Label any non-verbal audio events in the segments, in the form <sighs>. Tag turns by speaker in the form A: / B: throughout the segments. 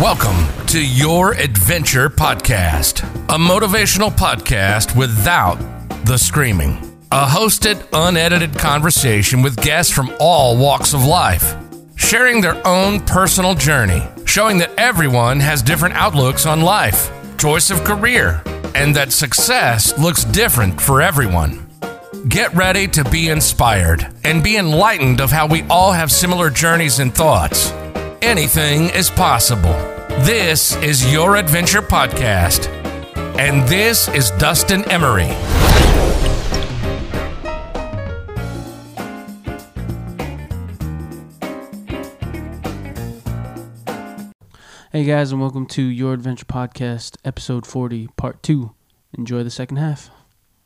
A: Welcome to Your Adventure Podcast, a motivational podcast without the screaming. A hosted, unedited conversation with guests from all walks of life, sharing their own personal journey, showing that everyone has different outlooks on life, choice of career, and that success looks different for everyone. Get ready to be inspired and be enlightened of how we all have similar journeys and thoughts. Anything is possible. This is Your Adventure Podcast. And this is Dustin Emery.
B: Hey guys, and welcome to Your Adventure Podcast, episode 40, part 2. Enjoy the second half.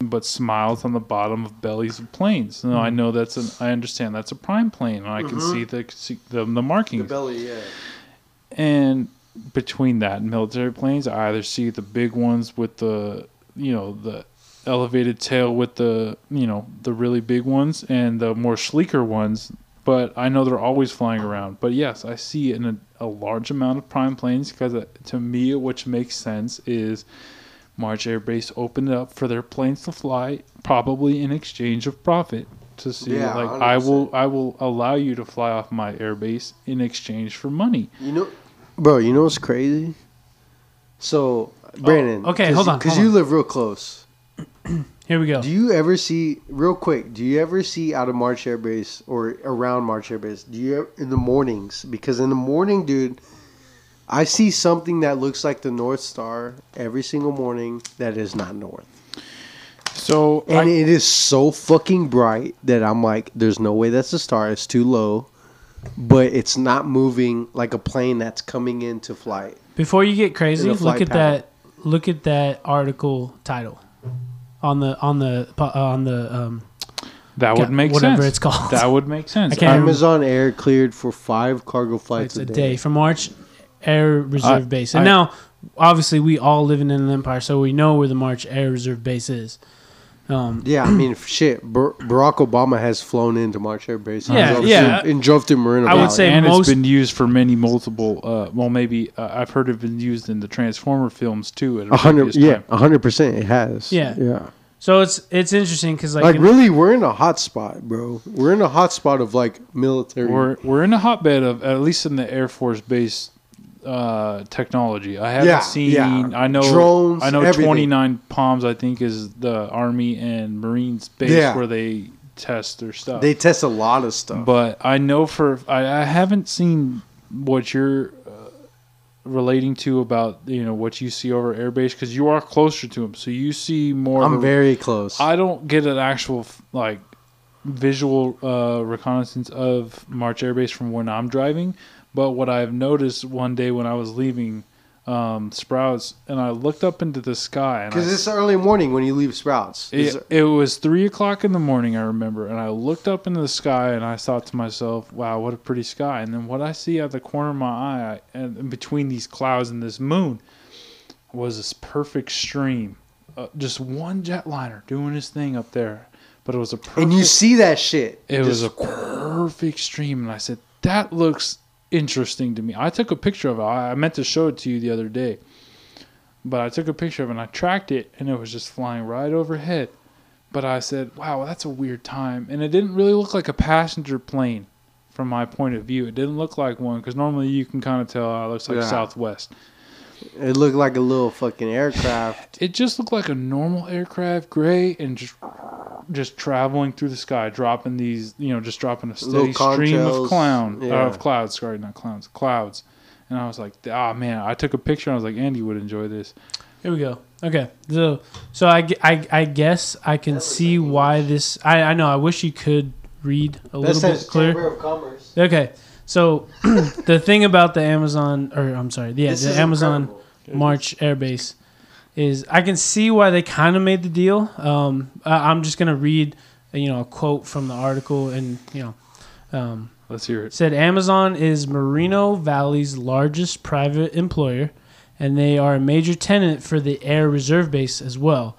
C: But smiles on the bottom of bellies of planes. No,
D: Hmm.
C: I know that's an. I understand that's a prime plane, and I can see the see the, the markings.
D: Mm-hmm. belly, yeah.
C: and between that and military planes, I either see the big ones with the you know the elevated tail with the you know the really big ones and the more sleeker ones. But I know they're always flying around. But yes, I see in a, a large amount of prime planes because uh, to me, which makes sense, is March Air Base opened it up for their planes to fly, probably in exchange of profit. To see,
D: Yeah,
C: like I
D: 100%.
C: will, I will allow you to fly off my airbase in exchange for money.
D: You know, bro. You know what's crazy? So, oh, Brandon.
B: okay,
D: 'cause-
B: hold on,
D: Because you live real close. <clears throat>
B: Here we go.
D: Do you ever see, real quick? Do you ever see out of March Air Base or around March Air Base? Do you ever, in the mornings? Because in the morning, dude, I see something that looks like the North Star every single morning that is not north,
C: So
D: and
C: I,
D: it is so fucking bright that I'm like, there's no way that's a star. It's too low. But it's not moving like a plane that's coming into flight.
B: Before you get crazy, look at
D: pattern.
B: that look at that article title on the on the uh, on the um
C: that would make
B: whatever
C: sense.
B: it's called.
C: That would make <laughs> sense.
B: I can't remember.
D: Amazon Air cleared for five cargo flights
B: it's a day from March Air Reserve
C: I-
B: Base. And
C: I-
B: now obviously we all live in an empire, so we know where the March Air Reserve Base is. Um
D: Yeah, I mean, shit. Bar- Barack Obama has flown into March Air Base. and
B: Yeah,
D: drove
B: yeah.
D: to- and drove to Marina
B: I would say
C: and
B: most-
C: it's been used for many multiple. Uh, well, maybe uh, I've heard it been used in the Transformer films too. At a
D: a hundred.
C: previous
D: Yeah,
C: time.
D: a hundred percent. It has.
B: Yeah.
D: yeah.
B: so it's it's interesting cuz like,
D: Like,
B: in-
D: really, we're in a hot spot, bro. We're in a hot spot of like military.
C: We're we're in a hotbed of at least in the Air Force base uh, technology. I haven't
D: Yeah,
C: seen.
D: yeah.
C: I know
D: Drones,
C: I know
D: everything.
C: twenty nine Palms. I think is the Army and Marines base
D: Yeah.
C: where they test their stuff.
D: they test a lot of stuff.
C: But I know for I, I haven't seen what you're uh, relating to about you know what you see over airbase because you are closer to them, so you see more.
D: I'm
C: a-
D: very close.
C: I don't get an actual like visual uh, reconnaissance of March Airbase from when I'm driving, but what I've noticed one day when I was leaving um, Sprouts and I looked up into the sky
D: Because it's early morning when you leave Sprouts.
C: It, it was three o'clock in the morning, I remember, and I looked up into the sky and I thought to myself, "Wow, what a pretty sky!" And then what I see out the corner of my eye, and between these clouds and this moon, was this perfect stream, uh, just one jetliner doing his thing up there. But it was a perfect.
D: and you see that shit.
C: it was a perfect stream, and I said, "That looks interesting to me." I took a picture of it. I meant to show it to you the other day, but I took a picture of it and I tracked it, and it was just flying right overhead. But I said, "Wow, that's a weird time," and it didn't really look like a passenger plane from my point of view. It didn't look like one because normally you can kind of tell oh, it looks like
D: Yeah.
C: Southwest.
D: It looked like a little fucking aircraft.
C: It just looked like a normal aircraft, gray, and just just traveling through the sky, dropping these, you know, just dropping a steady
D: Little
C: stream
D: conchos,
C: of clown,
D: yeah.
C: uh, of clouds. Sorry, not clowns, clouds. And I was like, ah, man. I took a picture. and I was like, Andy would enjoy this.
B: Here we go. Okay, so so I, gue- I, I guess I can see why this. I, I know. I wish you could read a little bit clearer.
D: of Commerce.
B: Okay, so <clears throat> the thing about the Amazon, or I'm sorry, yeah,
D: This
B: the
D: is
B: Amazon
D: incredible.
B: March Airbase is I can see why they kind of made the deal. Um, I, I'm just gonna read, you know, a quote from the article, and you know, um,
C: Let's hear it.
B: said Amazon is Moreno Valley's largest private employer, and they are a major tenant for the Air Reserve Base as well.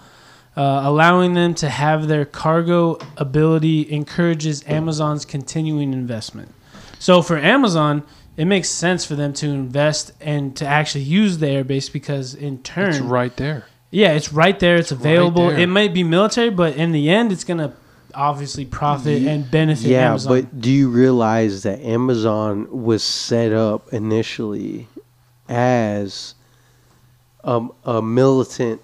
B: Uh, allowing them to have their cargo ability encourages Amazon's continuing investment. So for Amazon, it makes sense for them to invest and to actually use the airbase because in turn,
C: It's right there.
B: yeah, it's right there. It's available.
C: there.
B: It might be military, but in the end, it's gonna obviously profit and benefit
D: Yeah,
B: Amazon.
D: but do you realize that Amazon was set up initially as a, a militant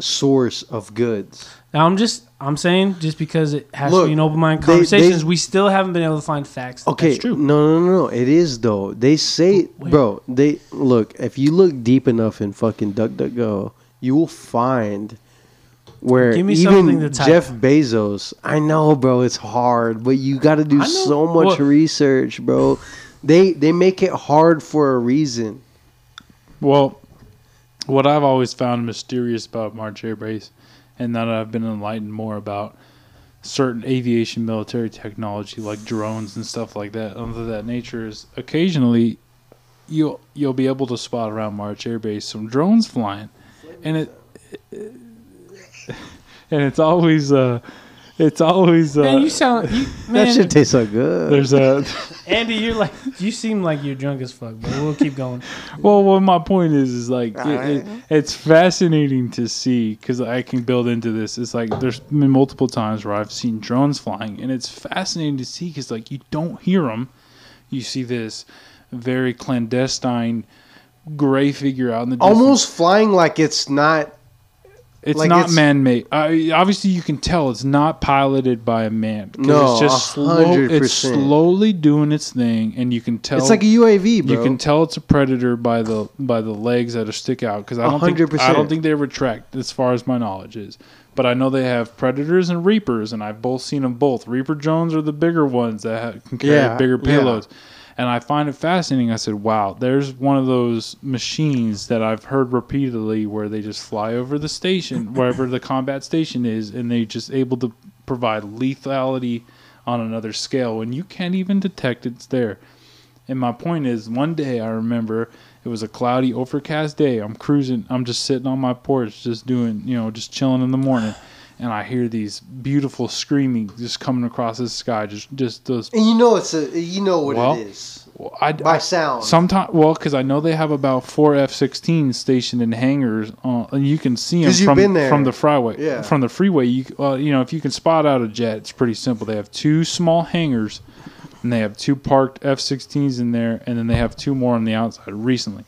D: source of goods?
B: Now I'm just I'm saying just because it has
D: Look,
B: to be an open mind conversations,
D: they-
B: we still haven't been able to find facts. that
D: Okay,
B: that's true.
D: no, no, no, no. It is though. They say,
B: Wait.
D: bro. They look. If you look deep enough in fucking DuckDuckGo, you will find where
B: Give me something
D: even
B: to.
D: Jeff Bezos. I know, bro. It's hard, but you got to do so much
B: Well-
D: research, bro. They they make it hard for a reason.
C: Well, what I've always found mysterious about March Air Base, and that I've been enlightened more about certain aviation military technology like drones and stuff like that, of that nature, is occasionally you'll you'll be able to spot around March Air Base some drones flying, and it. <laughs> And it's always, uh, it's always, uh,
B: Man, you sound you, <laughs>
D: That
B: man.
D: shit tastes so good.
C: there's a, <laughs>
B: Andy, you're like you seem like you're drunk as fuck, but we'll keep going. <laughs>
C: Well, what my point is is like it, it, it's fascinating to see because I can build into this. It's like there's been multiple times where I've seen drones flying, and it's fascinating to see because like you don't hear them. You see this very clandestine gray figure out in the distance.
D: Almost flying like it's not.
C: It's
D: like
C: not
D: it's-
C: man-made. I obviously, you can tell it's not piloted by a man.
D: No,
C: it's just
D: a
C: slow.
D: hundred
C: It's slowly doing its thing, and you can tell
D: It's like a UAV, bro.
C: you can tell it's a predator by the by the legs that are stick out because I don't think I
D: 100%.
C: don't think they retract as far as my knowledge is. But I know they have predators and reapers, and I've both seen them both. Reaper drones are the bigger ones that have, can carry
D: Yeah,
C: bigger
D: yeah.
C: And I find it fascinating. I said, "Wow, there's one of those machines that I've heard repeatedly where they just fly over the station, <laughs> wherever the combat station is, and they just able to provide lethality on another scale when you can't even detect it's there." And my point is, one day I remember it was a cloudy, overcast day. I'm cruising. I'm just sitting on my porch, just doing, you know, just chilling in the morning, and I hear these beautiful screaming just coming across the sky. Just, just those.
D: and you know it's a. You know what
C: Well,
D: it is
C: I,
D: by
C: I,
D: sound.
C: Sometimes, well, because I know they have about four F-16s stationed in hangars, uh, and you can see them from from the freeway.
D: Yeah.
C: From the freeway, you well, you know, if you can spot out a jet, it's pretty simple. They have two small hangars, and they have two parked F-16s in there, and then they have two more on the outside recently.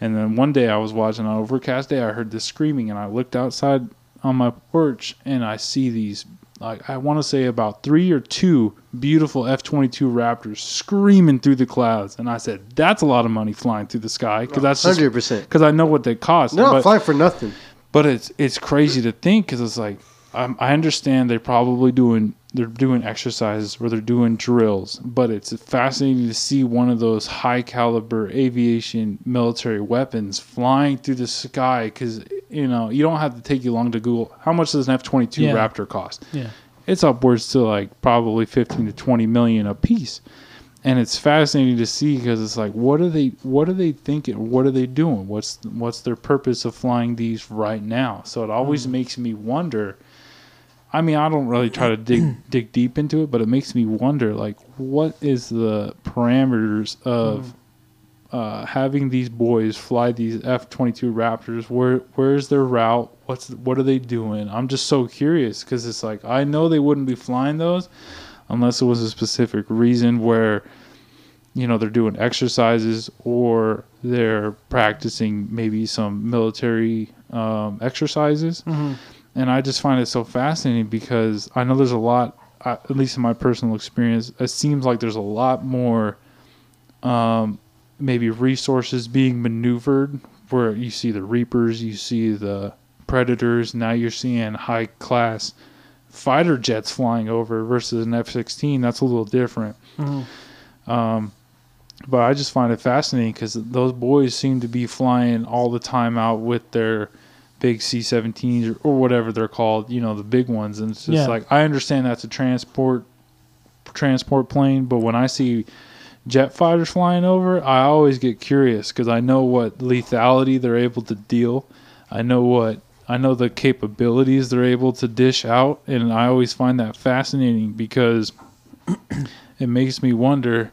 C: And then one day I was watching on an overcast day, I heard this screaming, and I looked outside on my porch, and I see these. Like I want to say about three or two beautiful F twenty two Raptors screaming through the clouds, and I said, "That's a lot of money flying through the sky because that's
D: Hundred percent.
C: because I know what they cost." But,
D: flying for nothing.
C: but it's it's crazy to think because it's like I'm, I understand they're probably doing they're doing exercises or they're doing drills, but it's fascinating to see one of those high caliber aviation military weapons flying through the sky because you know you don't have to take you long to Google how much does an F twenty two Raptor cost.
B: Yeah.
C: It's upwards to like probably fifteen to twenty million a piece and it's fascinating to see because it's like what are they what are they thinking what are they doing? What's what's their purpose of flying these right now? So it always mm. makes me wonder i mean i don't really try to dig <clears throat> dig deep into it but it makes me wonder like what is the parameters of uh, having these boys fly these F-22 Raptors, where where's their route? What's what are they doing? I'm just so curious because it's like I know they wouldn't be flying those unless it was a specific reason where you know they're doing exercises or they're practicing maybe some military um, exercises and i just find it so fascinating because i know there's a lot uh, at least in my personal experience it seems like there's a lot more um, maybe resources being maneuvered where you see the reapers you see the predators now you're seeing high class fighter jets flying over versus an F-16. That's a little different. Um, but I just find it fascinating because those boys seem to be flying all the time out with their big C-17s or, or whatever they're called. You know, the big ones, and it's just
B: Yeah.
C: like I understand that's a transport transport plane, but when I see jet fighters flying over, I always get curious because I know what lethality they're able to deal. I know what I know the capabilities they're able to dish out, and I always find that fascinating because <clears throat> it makes me wonder.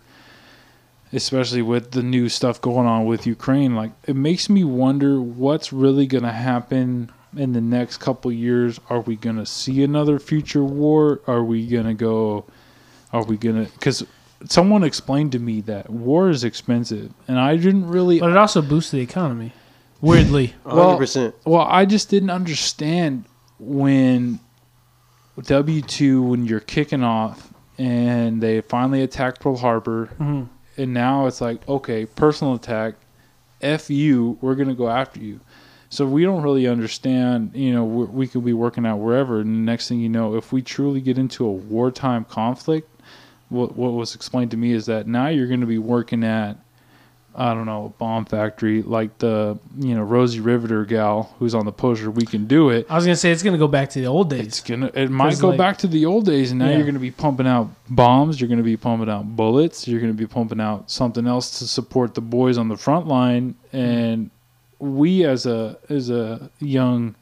C: Especially with the new stuff going on with Ukraine. Like it makes me wonder what's really going to happen in the next couple years. Are we going to see another future war? Are we going to go? Are we going to? Because someone explained to me that war is expensive, and I didn't really.
B: But it also boosts the economy. Weirdly. <laughs>
C: Well-
D: 100%.
C: Well, I just didn't understand when W two when you're kicking off and they finally attacked Pearl Harbor,
B: Mhm.
C: And now it's like okay, personal attack, f you, we're gonna go after you. So we don't really understand. You know, we could be working out wherever, and next thing you know, if we truly get into a wartime conflict, what what was explained to me is that now you're going to be working at I don't know, bomb factory like the you know Rosie Riveter gal who's on the poster. We can do it.
B: I was gonna say it's gonna go back to the old days.
C: It's gonna. It might go
B: like-
C: back to the old days, and now
B: Yeah.
C: you're gonna be pumping out bombs. You're gonna be pumping out bullets. You're gonna be pumping out something else to support the boys on the front line. And we, as a as a young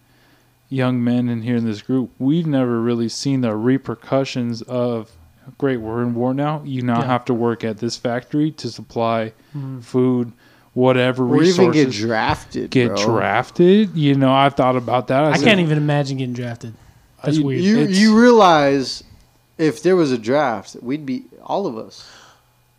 C: young men in here in this group, we've never really seen the repercussions of. Great, we're in war now. You now
B: Yeah.
C: have to work at this factory to supply
B: Mhm.
C: food, whatever
D: Or
C: resources.
D: even get drafted.
C: Get
D: bro.
C: drafted. You know, I've thought about that.
B: I
C: said,
B: can't even imagine getting drafted. That's
C: You-
B: weird.
D: You
C: It's-
D: you realize if there was a draft, we'd be all of us.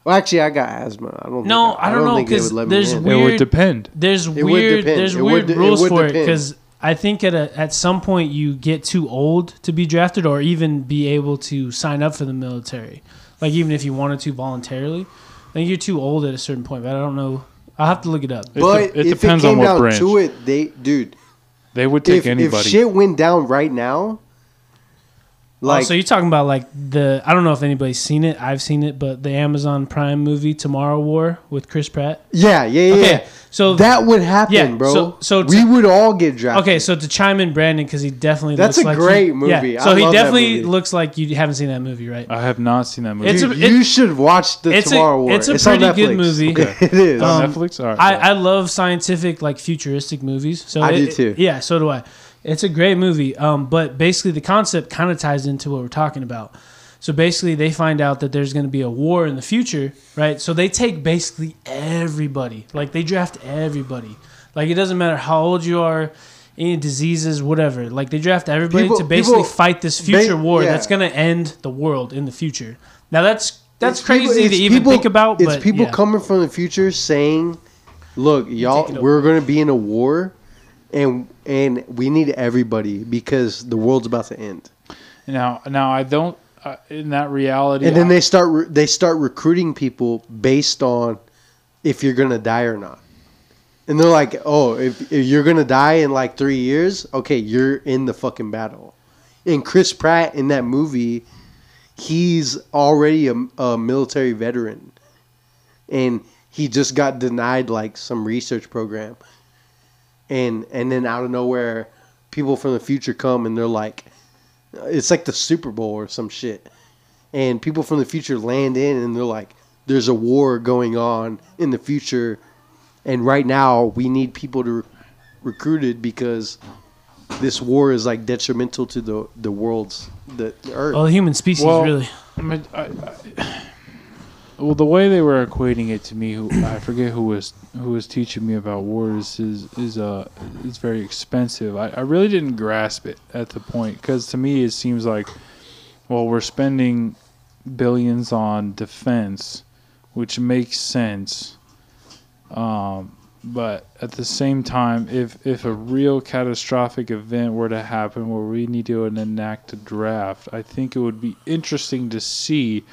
D: Well, actually, I got asthma. I don't.
B: No,
D: think
B: I don't know,
D: think they
B: 'cause
D: would let
B: there's
D: in.
C: It would
B: weird-
C: depend.
B: there's
D: would
B: weird
D: depend.
B: there's
D: It
B: weird
D: would- it
B: rules
D: would
B: for it because I think at a at some point you get too old to be drafted or even be able to sign up for the military. Like even if you wanted to voluntarily, I think you're too old at a certain point. But I don't know. I'll have to look it up.
C: It
D: But
C: de- it
D: if
C: depends
D: it
C: on
D: came
C: what
D: down
C: branch.
D: to it, they dude.
C: They would take
D: If, if
C: anybody.
D: shit went down right now, like
B: oh, so you're talking about like the I don't know if anybody's seen it. I've seen it, but the Amazon Prime movie Tomorrow War with Chris Pratt.
D: yeah, yeah, yeah.
B: Okay,
D: yeah.
B: so
D: that would happen,
B: yeah,
D: bro.
B: so- so
D: we would all get drafted.
B: Okay, so to chime in, Brandon, because he definitely
D: That's
B: looks
D: a
B: like
D: great
B: he,
D: movie.
B: Yeah,
D: I
B: so he
D: love that
B: definitely
D: movie.
B: looks like you haven't seen that movie, right?
C: I have not seen that movie.
B: It's
D: Dude,
B: a- it-
D: you should watch the
B: it's a-
D: Tomorrow War.
B: it's a
D: on
B: pretty good movie.
C: Okay. <laughs>
D: it is.
C: on
B: um,
C: Netflix. All right.
B: I, I love scientific, like futuristic movies. So
D: I
B: it-
D: do too.
B: Yeah, so do I. It's a great movie. Um, but basically, the concept kind of ties into what we're talking about. So basically, they find out that there's going to be a war in the future, right? So they take basically everybody. Like they draft everybody. Like it doesn't matter how old you are, any diseases, whatever. Like they draft everybody
D: People-
B: to basically
D: people-
B: fight this future
D: ba-
B: war
D: yeah.
B: that's going to end the world in the future. Now that's that's
D: It's
B: crazy
D: people-
B: to even think about.
D: It's
B: but
D: people
B: yeah.
D: coming from the future saying, "Look, y'all, we're going to be in a war, and and we need everybody because the world's about to end."
C: now, now I don't. Uh, in that reality,
D: And then
C: I-
D: they start re- they start recruiting people based on if you're going to die or not. And they're like, "Oh, if, if you're going to die in like 3 years, okay, you're in the fucking battle." And Chris Pratt in that movie, he's already a, a military veteran. And he just got denied like some research program. And and then out of nowhere, people from the future come and they're like it's like the Super Bowl or some shit. And people from the future land in and they're like, there's a war going on in the future. And right now, we need people to re- recruited because this war is like detrimental to the, the world's, the, the earth.
B: Well, the human species
C: Well,
B: really.
C: I mean, I, I, well, the way they were equating it to me, who I forget who was who was teaching me about wars is is uh is very expensive. I, I really didn't grasp it at the point because to me it seems like, well, we're spending billions on defense, which makes sense. Um, but at the same time, if if a real catastrophic event were to happen where we need to enact a draft, I think it would be interesting to see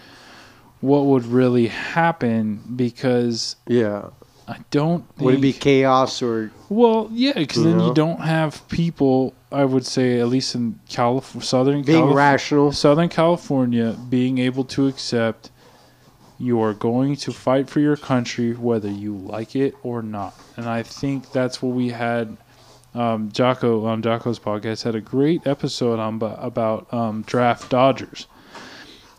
C: what would really happen because
D: yeah.
C: I don't. Think,
D: Would it be chaos or
C: well, yeah, because then
D: know?
C: you don't have people. I would say at least in Calif- Southern
D: being
C: California.
D: rational?
C: Southern California being able to accept you are going to fight for your country whether you like it or not. And I think that's what we had. Um, Jocko on Jocko's podcast had a great episode on about um, draft Dodgers,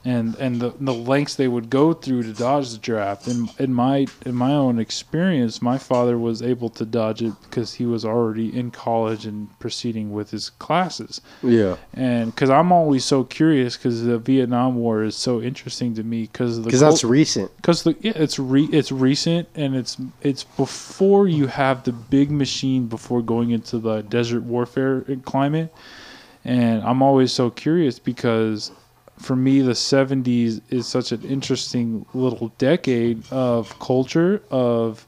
C: and and the, the lengths they would go through to dodge the draft. In in my in my own experience, my father was able to dodge it because he was already in college and proceeding with his classes.
D: Yeah.
C: And because I'm always so curious, because the Vietnam War is so interesting to me, because the
D: Because that's recent.
C: because the yeah, it's re it's recent and it's it's before you have the big machine before going into the desert warfare climate, and I'm always so curious because for me the 70s is such an interesting little decade of culture of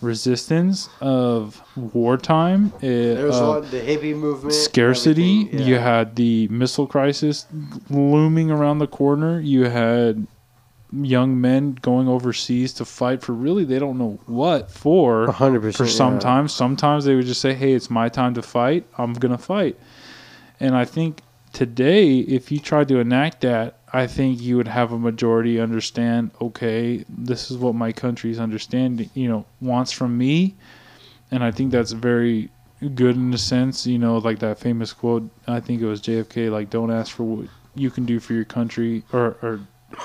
C: resistance of wartime eh,
D: There was
C: of-
D: the hippie movement.
C: scarcity.
D: everything,
C: You had the missile crisis looming around the corner. You had young men going overseas to fight for really they don't know what for.
D: Hundred percent.
C: For
D: yeah.
C: sometimes, sometimes they would just say, "Hey, it's my time to fight. I'm gonna fight." And I think today, if you tried to enact that, I think you would have a majority understand. Okay, this is what my country's understanding, you know, wants from me, and I think that's very good in a sense. You know, like that famous quote. I think it was JFK. Like, don't ask for what you can do for your country, or or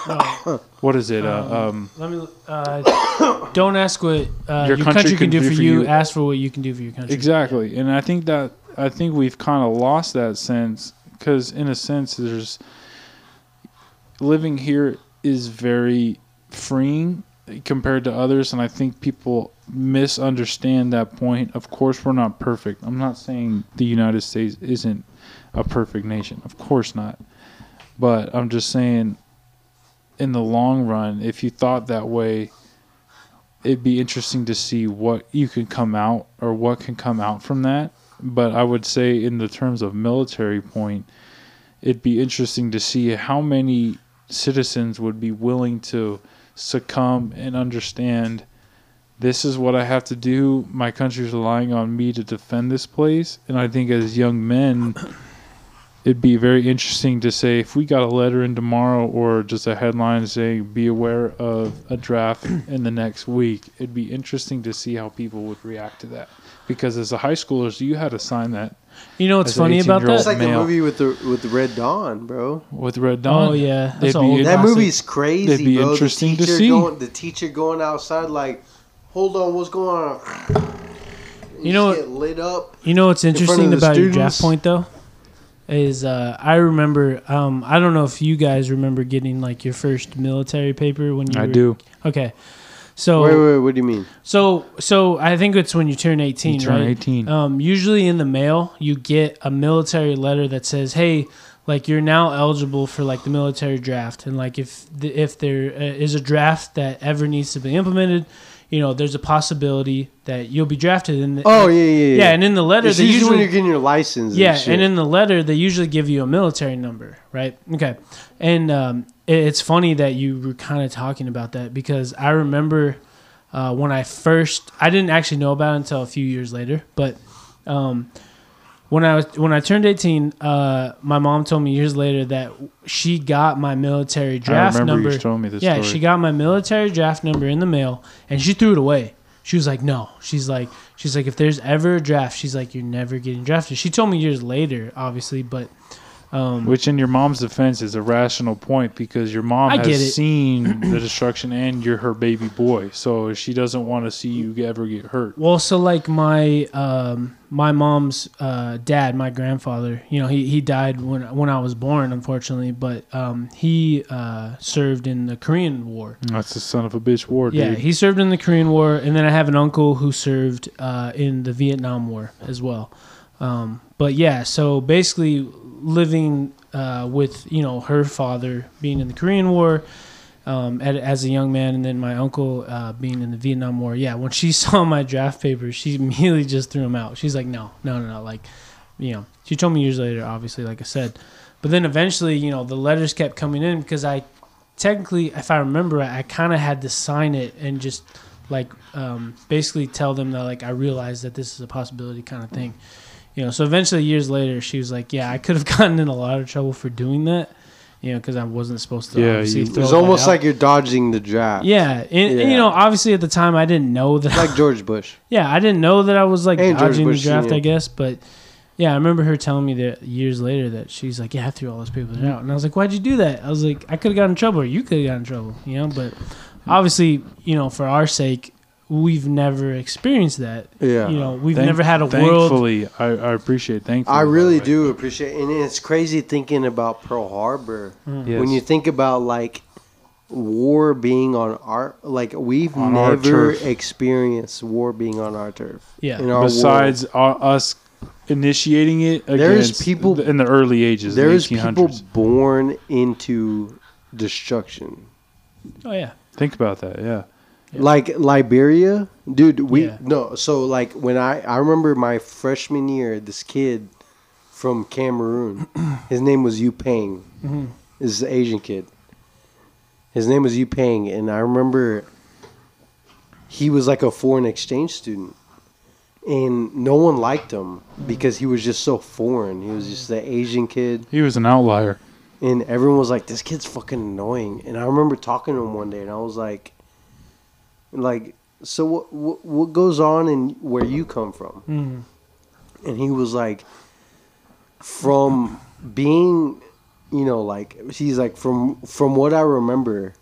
B: No, <coughs>
C: what is it? Uh, um,
B: let me. Uh, <coughs> don't ask what uh, your,
C: Your
B: country, can do for you. Ask for what you can do for your country.
C: Exactly, and I think that I think we've kind of lost that sense because, in a sense, there's living here is very freeing compared to others, and I think people misunderstand that point. Of course, we're not perfect. I'm not saying the United States isn't a perfect nation. Of course not, but I'm just saying, in the long run, if you thought that way it'd be interesting to see what you can come out or what can come out from that. But I would say, in the terms of military point, it'd be interesting to see how many citizens would be willing to succumb and understand this is what I have to do. My country's relying on me to defend this place. And I think as young men, it'd be very interesting to say if we got a letter in tomorrow or just a headline saying be aware of a draft in the next week it'd be interesting to see how people would react to that because as a high schooler, you had to sign that
B: You know what's
C: As an
B: funny about
C: 18-year-old
D: It's
B: that?
D: like the
C: male.
D: movie with the with the Red Dawn, bro.
C: with red dawn
B: Oh yeah,
C: They'd
B: that's an
C: be
B: old
C: in-
D: That
B: classic.
D: movie's crazy,
C: It'd be
D: bro.
C: interesting
D: the
C: to
D: teacher
C: see.
D: Going, the teacher going outside, like, hold on, what's going on?
B: You know
D: just
B: what-
D: get lit up.
B: You know what's
D: front of
B: interesting
D: the
B: about your
D: students.
B: draft point though is uh, I remember um, I don't know if you guys remember getting like your first military paper when you
C: i
B: were,
C: do
B: okay so
D: Wait, wait, what do you mean?
B: so so I think it's when you turn 18
C: you turn
B: right
C: 18
B: um, usually in the mail you get a military letter that says hey like you're now eligible for like the military draft and like if the, if there uh, is a draft that ever needs to be implemented you know there's a possibility that you'll be drafted in the,
D: Oh yeah, yeah, yeah.
B: yeah and in the letter
D: it's
B: they
D: usually, when you're getting your license. And
B: yeah,
D: shit.
B: and in the letter they usually give you a military number, right? Okay, and um, it- it's funny that you were kind of talking about that because I remember uh, when I first I didn't actually know about it until a few years later, but um, when I was when I turned eighteen, uh, my mom told me years later that she got my military draft number.
C: you showing me this
B: Yeah,
C: story
B: she got my military draft number in the mail, and she threw it away. She was like, "No." She's like, "She's like, if there's ever a draft, she's like, you're never getting drafted." She told me years later, obviously, but um,
C: which in your mom's defense is a rational point because your mom
B: I
C: has seen <clears throat> the destruction and you're her baby boy so she doesn't want to see you ever get hurt
B: well, so like my um, my mom's uh, dad, my grandfather, you know, he, he died when when I was born, unfortunately, but um, he uh, served in the Korean War.
C: that's the son of a bitch war
B: Yeah,
C: dude
B: he served in the Korean War, and then I have an uncle who served uh, in the Vietnam War as well. Um, but yeah, so basically living uh, with you know her father being in the Korean War um, at, as a young man, and then my uncle uh, being in the Vietnam War. Yeah, when she <laughs> saw my draft papers, she immediately just threw them out. She's like, "No, no, no, no!" Like, you know, she told me years later, obviously, like I said. But then eventually, you know, the letters kept coming in because I technically, if I remember, I kind of had to sign it and just like um, basically tell them that like I realized that this is a possibility kind of thing. You know, so eventually years later, she was like, "Yeah, I could have <laughs> gotten in a lot of trouble for doing that." You know, because I wasn't supposed to.
C: Yeah, you-
D: it's almost
B: out.
D: like you're dodging the draft.
B: yeah, and, and, you know, obviously at the time I didn't know that.
D: like <laughs> George Bush.
B: yeah, I didn't know that I was like
D: And
B: dodging the draft. I guess, but Yeah, I remember her telling me that years later that she's like, "Yeah, I threw all those people out," and I was like, "Why'd you do that?" I was like, "I could have gotten in trouble, or you could have gotten in trouble," you know. But obviously, you know, for our sake, we've never experienced that.
D: Yeah.
B: You know, we've
C: Thank-
B: never had a world.
C: Thankfully, I, I appreciate. Thankfully,
D: I
C: by the
D: really
C: way.
D: do appreciate, and it's crazy thinking about Pearl Harbor
C: Yes.
D: when you think about like war being on our like we've
C: On
D: never experienced war being on our turf.
B: Yeah.
D: in our
C: besides uh, us initiating it
D: There's people-
C: in the early ages,
D: there's
C: the
D: people born into destruction.
B: Oh yeah.
C: Think about that. Yeah.
B: Yeah.
D: Like Liberia, dude. We
B: Yeah.
D: no. So like when I I remember my freshman year, this kid from Cameroon, <clears throat> his name was Yu Peng.
B: Mhm.
D: This is an Asian kid. His name was Yu Peng, and I remember he was like a foreign exchange student, and no one liked him because he was just so foreign. He was just an Asian kid,
C: He was an outlier.
D: and everyone was like, "This kid's fucking annoying." And I remember talking to him one day, and I was like, "Like, so what? What, what goes on in where you come from?"
B: Mhm.
D: and he was like from being you know like he's like from from what i remember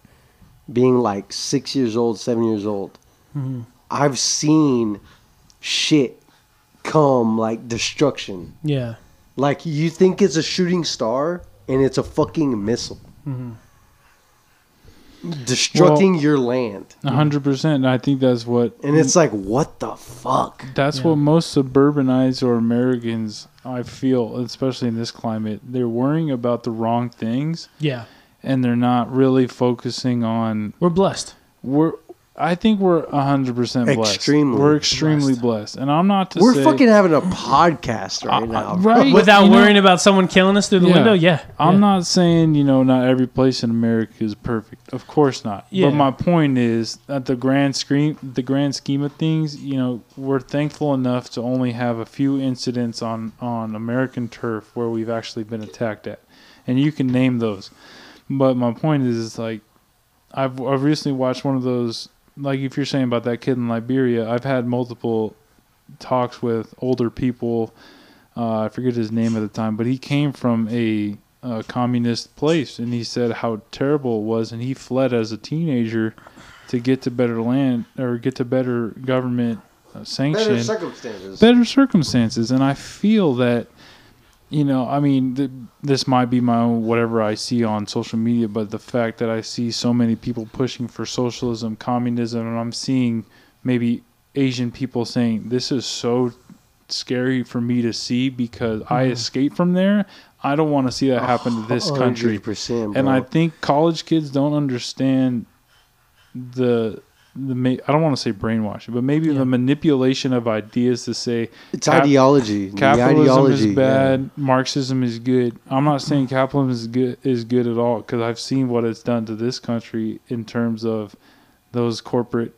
D: being like six years old seven years old
B: Mhm.
D: i've seen shit come like destruction
B: Yeah.
D: like you think it's a shooting star and it's a fucking missile
B: Mhm.
D: Destructing your land
C: hundred percent. I think that's what.
D: and it's like what the fuck
C: That's
B: Yeah.
C: what most suburbanized or Americans, I feel, especially in this climate, they're worrying about the wrong things,
B: Yeah.
C: and they're not really focusing on.
B: We're blessed.
C: We're. I think we're hundred percent blessed.
D: Extremely
C: we're extremely
B: blessed.
C: blessed. and I'm not to say
D: we're
C: say,
D: fucking having a podcast right
C: Uh,
D: now
C: right.
B: Without
C: you know-
B: worrying about someone killing us through the
C: Yeah.
B: window. Yeah.
C: I'm
B: Yeah.
C: not saying you know not every place in America is perfect. Of course not.
B: Yeah.
C: But my point is that the grand scheme, the grand scheme of things, you know, we're thankful enough to only have a few incidents on on American turf where we've actually been attacked at, and you can name those. But my point is, is like, I've I've recently watched one of those. Like if you're saying about that kid in Liberia, I've had multiple talks with older people. Uh, I forget his name at the time, but he came from a, uh communist place, and he said how terrible it was, and he fled as a teenager to get to better land or get to better government uh, sanction,
D: better circumstances
C: better circumstances. And I feel that, you know, I mean, th- this might be my own whatever I see on social media, but the fact that I see so many people pushing for socialism, communism, and I'm seeing maybe Asian people saying this is so scary for me to see because I mm-hmm. escaped from there. I don't want to see that happen to oh, this country.
D: 100%,
C: And. I think college kids don't understand the the I don't want to say brainwashing, but maybe
B: Yeah.
C: the manipulation of ideas to say
D: It's
C: Cap-
D: ideology.
C: Capitalism
D: ideology,
C: is bad, Marxism is good. I'm not saying capitalism is good is good at all because I've seen what it's done to this country in terms of those corporate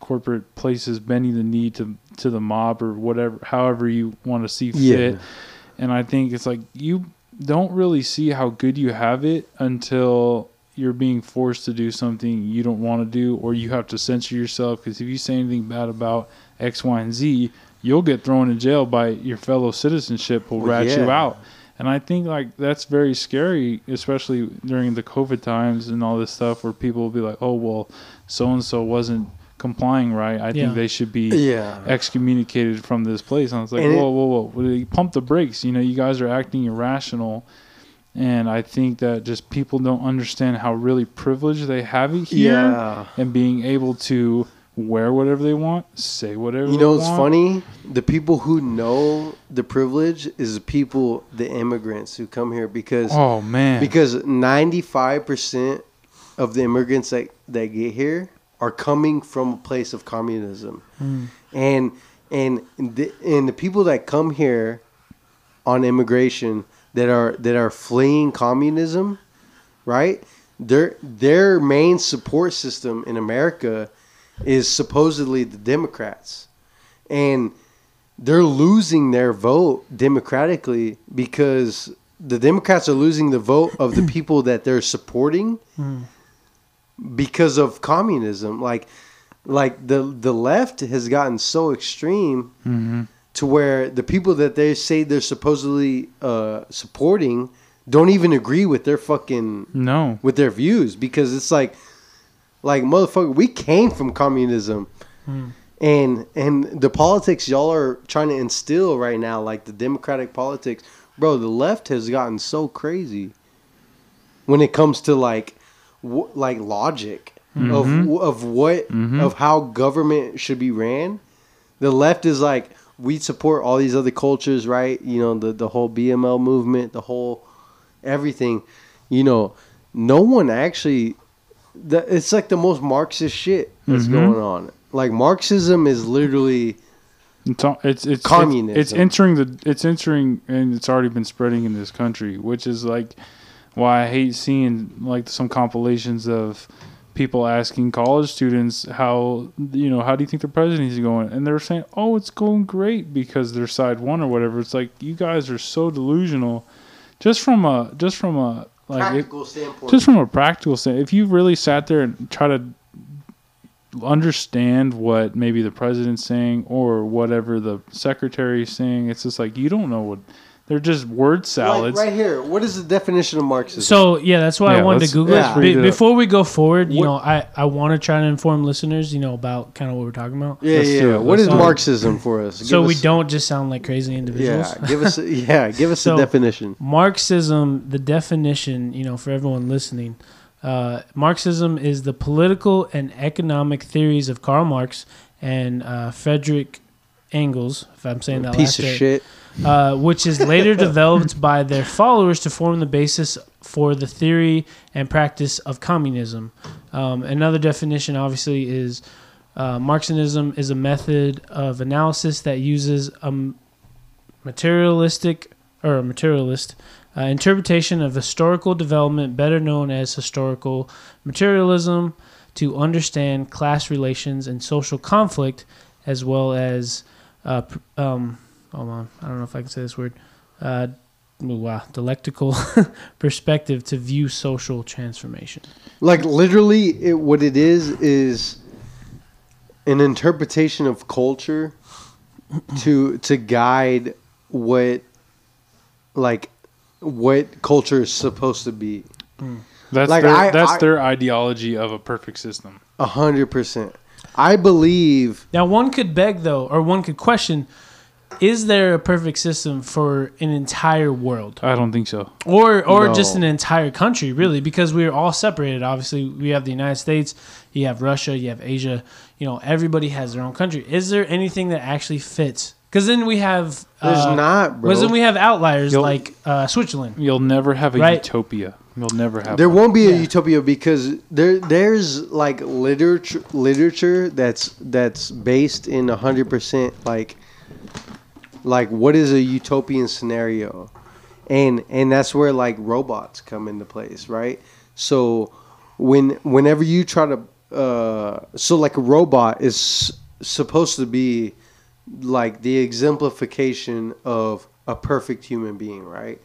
C: corporate places bending the knee to to the mob or whatever, however you want to see
D: Yeah.
C: fit. And I think it's like you don't really see how good you have it until you're being forced to do something you don't want to do, or you have to censor yourself. Because if you say anything bad about X, Y, and Z, you'll get thrown in jail by your fellow citizenship will
D: Well,
C: rat you out. And I think like that's very scary, especially during the COVID times and all this stuff, where people will be like, "Oh well, so and so wasn't complying right. I
B: Yeah.
C: think they should be
D: Yeah.
C: excommunicated from this place." And I was like,
D: And it-
C: "Whoa, whoa, whoa! Pump the brakes! You know, you guys are acting irrational." And I think that just people don't understand how really privileged they have it here,
D: Yeah.
C: and being able to wear whatever they want, say whatever.
D: You know what's
C: want.
D: funny? The people who know the privilege is the people, the immigrants who come here because
C: Oh man!
D: because ninety five percent of the immigrants that that get here are coming from a place of communism, hmm. and and the, and the people that come here on immigration that are that are fleeing communism, right? Their their main support system in America is supposedly the Democrats, and they're losing their vote democratically because the Democrats are losing the vote of the <coughs> people that they're supporting because of communism. Like, like the the left has gotten so extreme
C: hmm
D: to where the people that they say they're supposedly uh, supporting don't even agree with their fucking
C: No.
D: with their views because it's like like motherfucker we came from communism. Hmm. And and the politics y'all are trying to instill right now like the democratic politics bro the left has gotten so crazy when it comes to like w- like logic of mm-hmm. of what mm-hmm. of how government should be ran. The left is like we support all these other cultures right? You know the the whole bml movement the whole everything. You know no one actually the, it's like the most marxist shit that's mm-hmm. going on. Like marxism is literally
C: It's it's it's
D: Communism.
C: It's entering the it's entering and it's already been spreading in this country, which is like why I hate seeing like some compilations of people asking college students how you know how do you think the presidency is going, and they're saying oh it's going great because they're side one or whatever. It's like you guys are so delusional, just from a just from a like it,
D: standpoint.
C: just from a practical sense, if you really sat there and try to understand what maybe the president's saying or whatever the secretary's saying, it's just like you don't know what they're just word
D: like
C: salads.
D: right here what is the definition of marxism
B: So yeah, that's why I wanted to Google
D: yeah.
B: it. Be- before we go forward, you
D: What-
B: know, I, I want to try to inform listeners, you know, about kind of what we're talking about,
D: yeah
C: Let's
D: yeah
C: do
D: yeah.
C: it.
D: what
C: Let's
D: is
C: do it.
D: marxism for us
B: so
D: Give
B: we don't just sound like crazy individuals.
D: yeah give us a, <laughs> yeah give us
B: So-
D: a definition
B: Marxism, the definition, you know, for everyone listening, uh, Marxism is the political and economic theories of Karl Marx and uh, Frederick Engels, if I'm saying that
D: piece
B: last
D: of
B: right,
D: shit
B: uh, which is later <laughs> developed by their followers to form the basis for the theory and practice of communism. Um, another definition, obviously, is uh, Marxism is a method of analysis that uses a materialistic or a materialist uh, interpretation of historical development, better known as historical materialism, to understand class relations and social conflict, as well as uh, um, hold on, I don't know if I can say this word. Uh, wow, dialectical <laughs> perspective to view social transformation.
D: like literally it, what it is is an interpretation of culture to to guide what like what culture is supposed to be
C: that's
D: like,
C: their,
D: I-
C: that's
D: I-
C: their ideology of a perfect system.
D: a hundred percent i believe
B: Now, one could beg though, or one could question: Is there a perfect system for an entire world,
C: I don't think so.
B: or or
D: No.
B: just an entire country, really? Because we're all separated. Obviously, we have the United States, you have Russia, you have Asia. You know, everybody has their own country. Is there anything that actually fits? Because then we have
D: there's
B: uh,
D: not bro
B: Because then we have outliers
C: You'll-
B: like uh, Switzerland.
C: You'll never have a
B: Right.
C: utopia. You'll never have.
D: there
C: one.
D: won't be a
B: Yeah.
D: utopia because there there's like literature literature that's that's based in a hundred percent like like what is a utopian scenario? And and that's where like robots come into place right? So when whenever you try to uh so like a robot is supposed to be like the exemplification of a perfect human being right?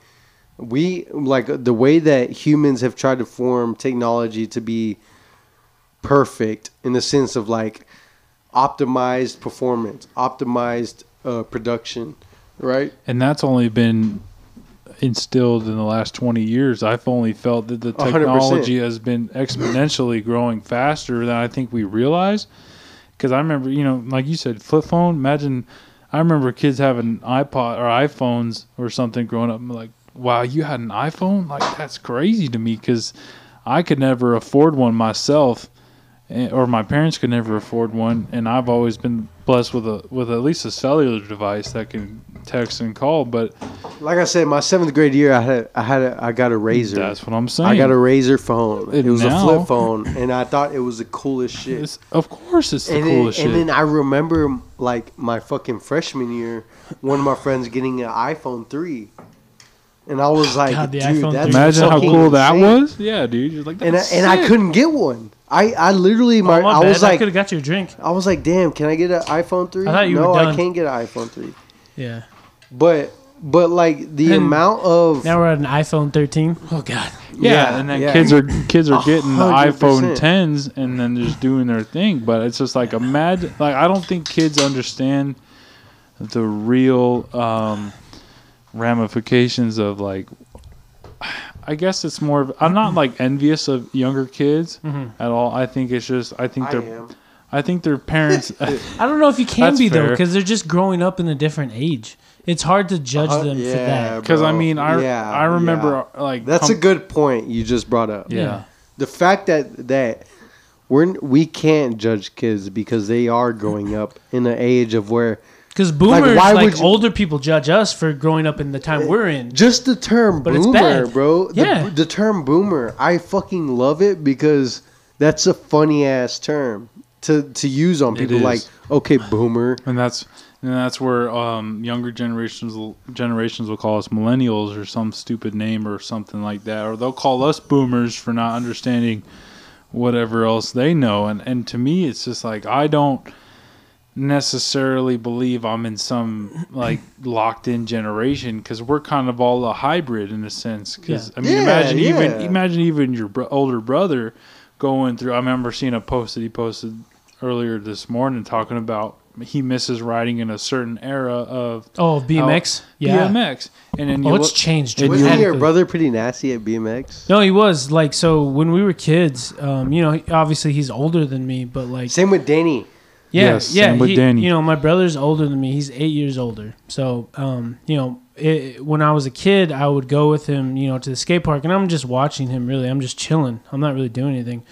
D: We like the way that humans have tried to form technology to be perfect in the sense of like optimized performance optimized uh, production right?
C: And that's only been instilled in the last 20 years. I've only felt that the
D: 100%.
C: technology has been exponentially growing faster than i think we realize. Because i remember you know like you said flip phone imagine i remember kids having ipod or iphones or something growing up I'm like wow you had an iphone? Like that's crazy to me because i could never afford one myself eh, or my parents could never afford one and i've always been blessed with a with at least a cellular device that can text and call but
D: like i said my seventh grade year i had i had a, i got a Razr
C: that's what i'm saying
D: i got a Razr phone. It
C: And
D: was
C: now-
D: a flip phone and i thought it was the coolest shit.
C: Of course it's the
D: and then,
C: coolest
D: and then I remember like my fucking freshman year, one of my friends getting an iPhone three, and I was like,
B: God,
D: dude, that's
C: imagine how cool that was? Yeah dude you're like
D: And I, and I couldn't get one. I I literally my,
B: oh, my
D: I
B: bad.
D: was
B: I
D: like
B: could have got you a drink.
D: I was like, damn, can I get an iPhone three?
B: I thought you
D: no,
B: were
D: I can't get an iPhone three.
B: Yeah.
D: But but like the
B: And
D: amount of
B: Now we're at an iPhone 13. Oh God.
C: yeah,
D: Yeah,
C: and then
D: yeah.
C: kids are kids are
D: A
C: getting the iPhone 10s and then just doing their thing but it's just like imagine like I don't think kids understand the real um, ramifications of like. I guess it's more. Of, I'm not like envious of younger kids
B: Mm-hmm.
C: at all. I think it's just. I think
D: I
C: they're.
D: am.
C: I think their parents. <laughs>
B: I don't know if you can
C: That's
B: be though, because they're just growing up in a different age. It's hard to judge
D: Uh,
B: them for that.
C: Because I mean, I
D: Yeah,
C: I remember
D: yeah.
C: like
D: That's a good point you just brought up.
C: yeah.
D: The fact that that we're we can't judge kids because they are growing up in an age of where
B: Because boomers,
D: why
B: like,
D: would you-
B: older people, judge us for growing up in the time we're in.
D: just the term
B: But it's
D: boomer,
B: bad.
D: bro. The,
B: Yeah.
D: the term boomer, I fucking love it because that's a funny ass term to to use on people. Like, okay, boomer. <laughs>
C: and that's and that's where um, younger generations will, generations will call us millennials or some stupid name or something like that, or they'll call us boomers for not understanding whatever else they know. And and to me, it's just like I don't necessarily believe I'm in some like locked in generation because we're kind of all a hybrid in a sense. Because
B: Yeah.
C: I mean,
D: Yeah,
C: imagine even imagine even your bro- older brother going through. I remember seeing a post that he posted earlier this morning talking about he misses riding in a certain era of
B: Oh, BMX? yeah.
C: BMX, and then
B: Oh, it's
C: look,
B: changed
C: And
D: Wasn't your brother pretty nasty at BMX?
B: No, he was like so when we were kids. Um, you know, obviously he's older than me, but like
D: Same with Danny.
B: Yeah,
C: Yes,
B: yeah.
C: with
B: he-
C: Danny.
B: You know, my brother's older than me. He's eight years older. So, um, you know, it, when I was a kid, I would go with him, you know, to the skate park, and I'm just watching him. Really, I'm just chilling. I'm not really doing anything.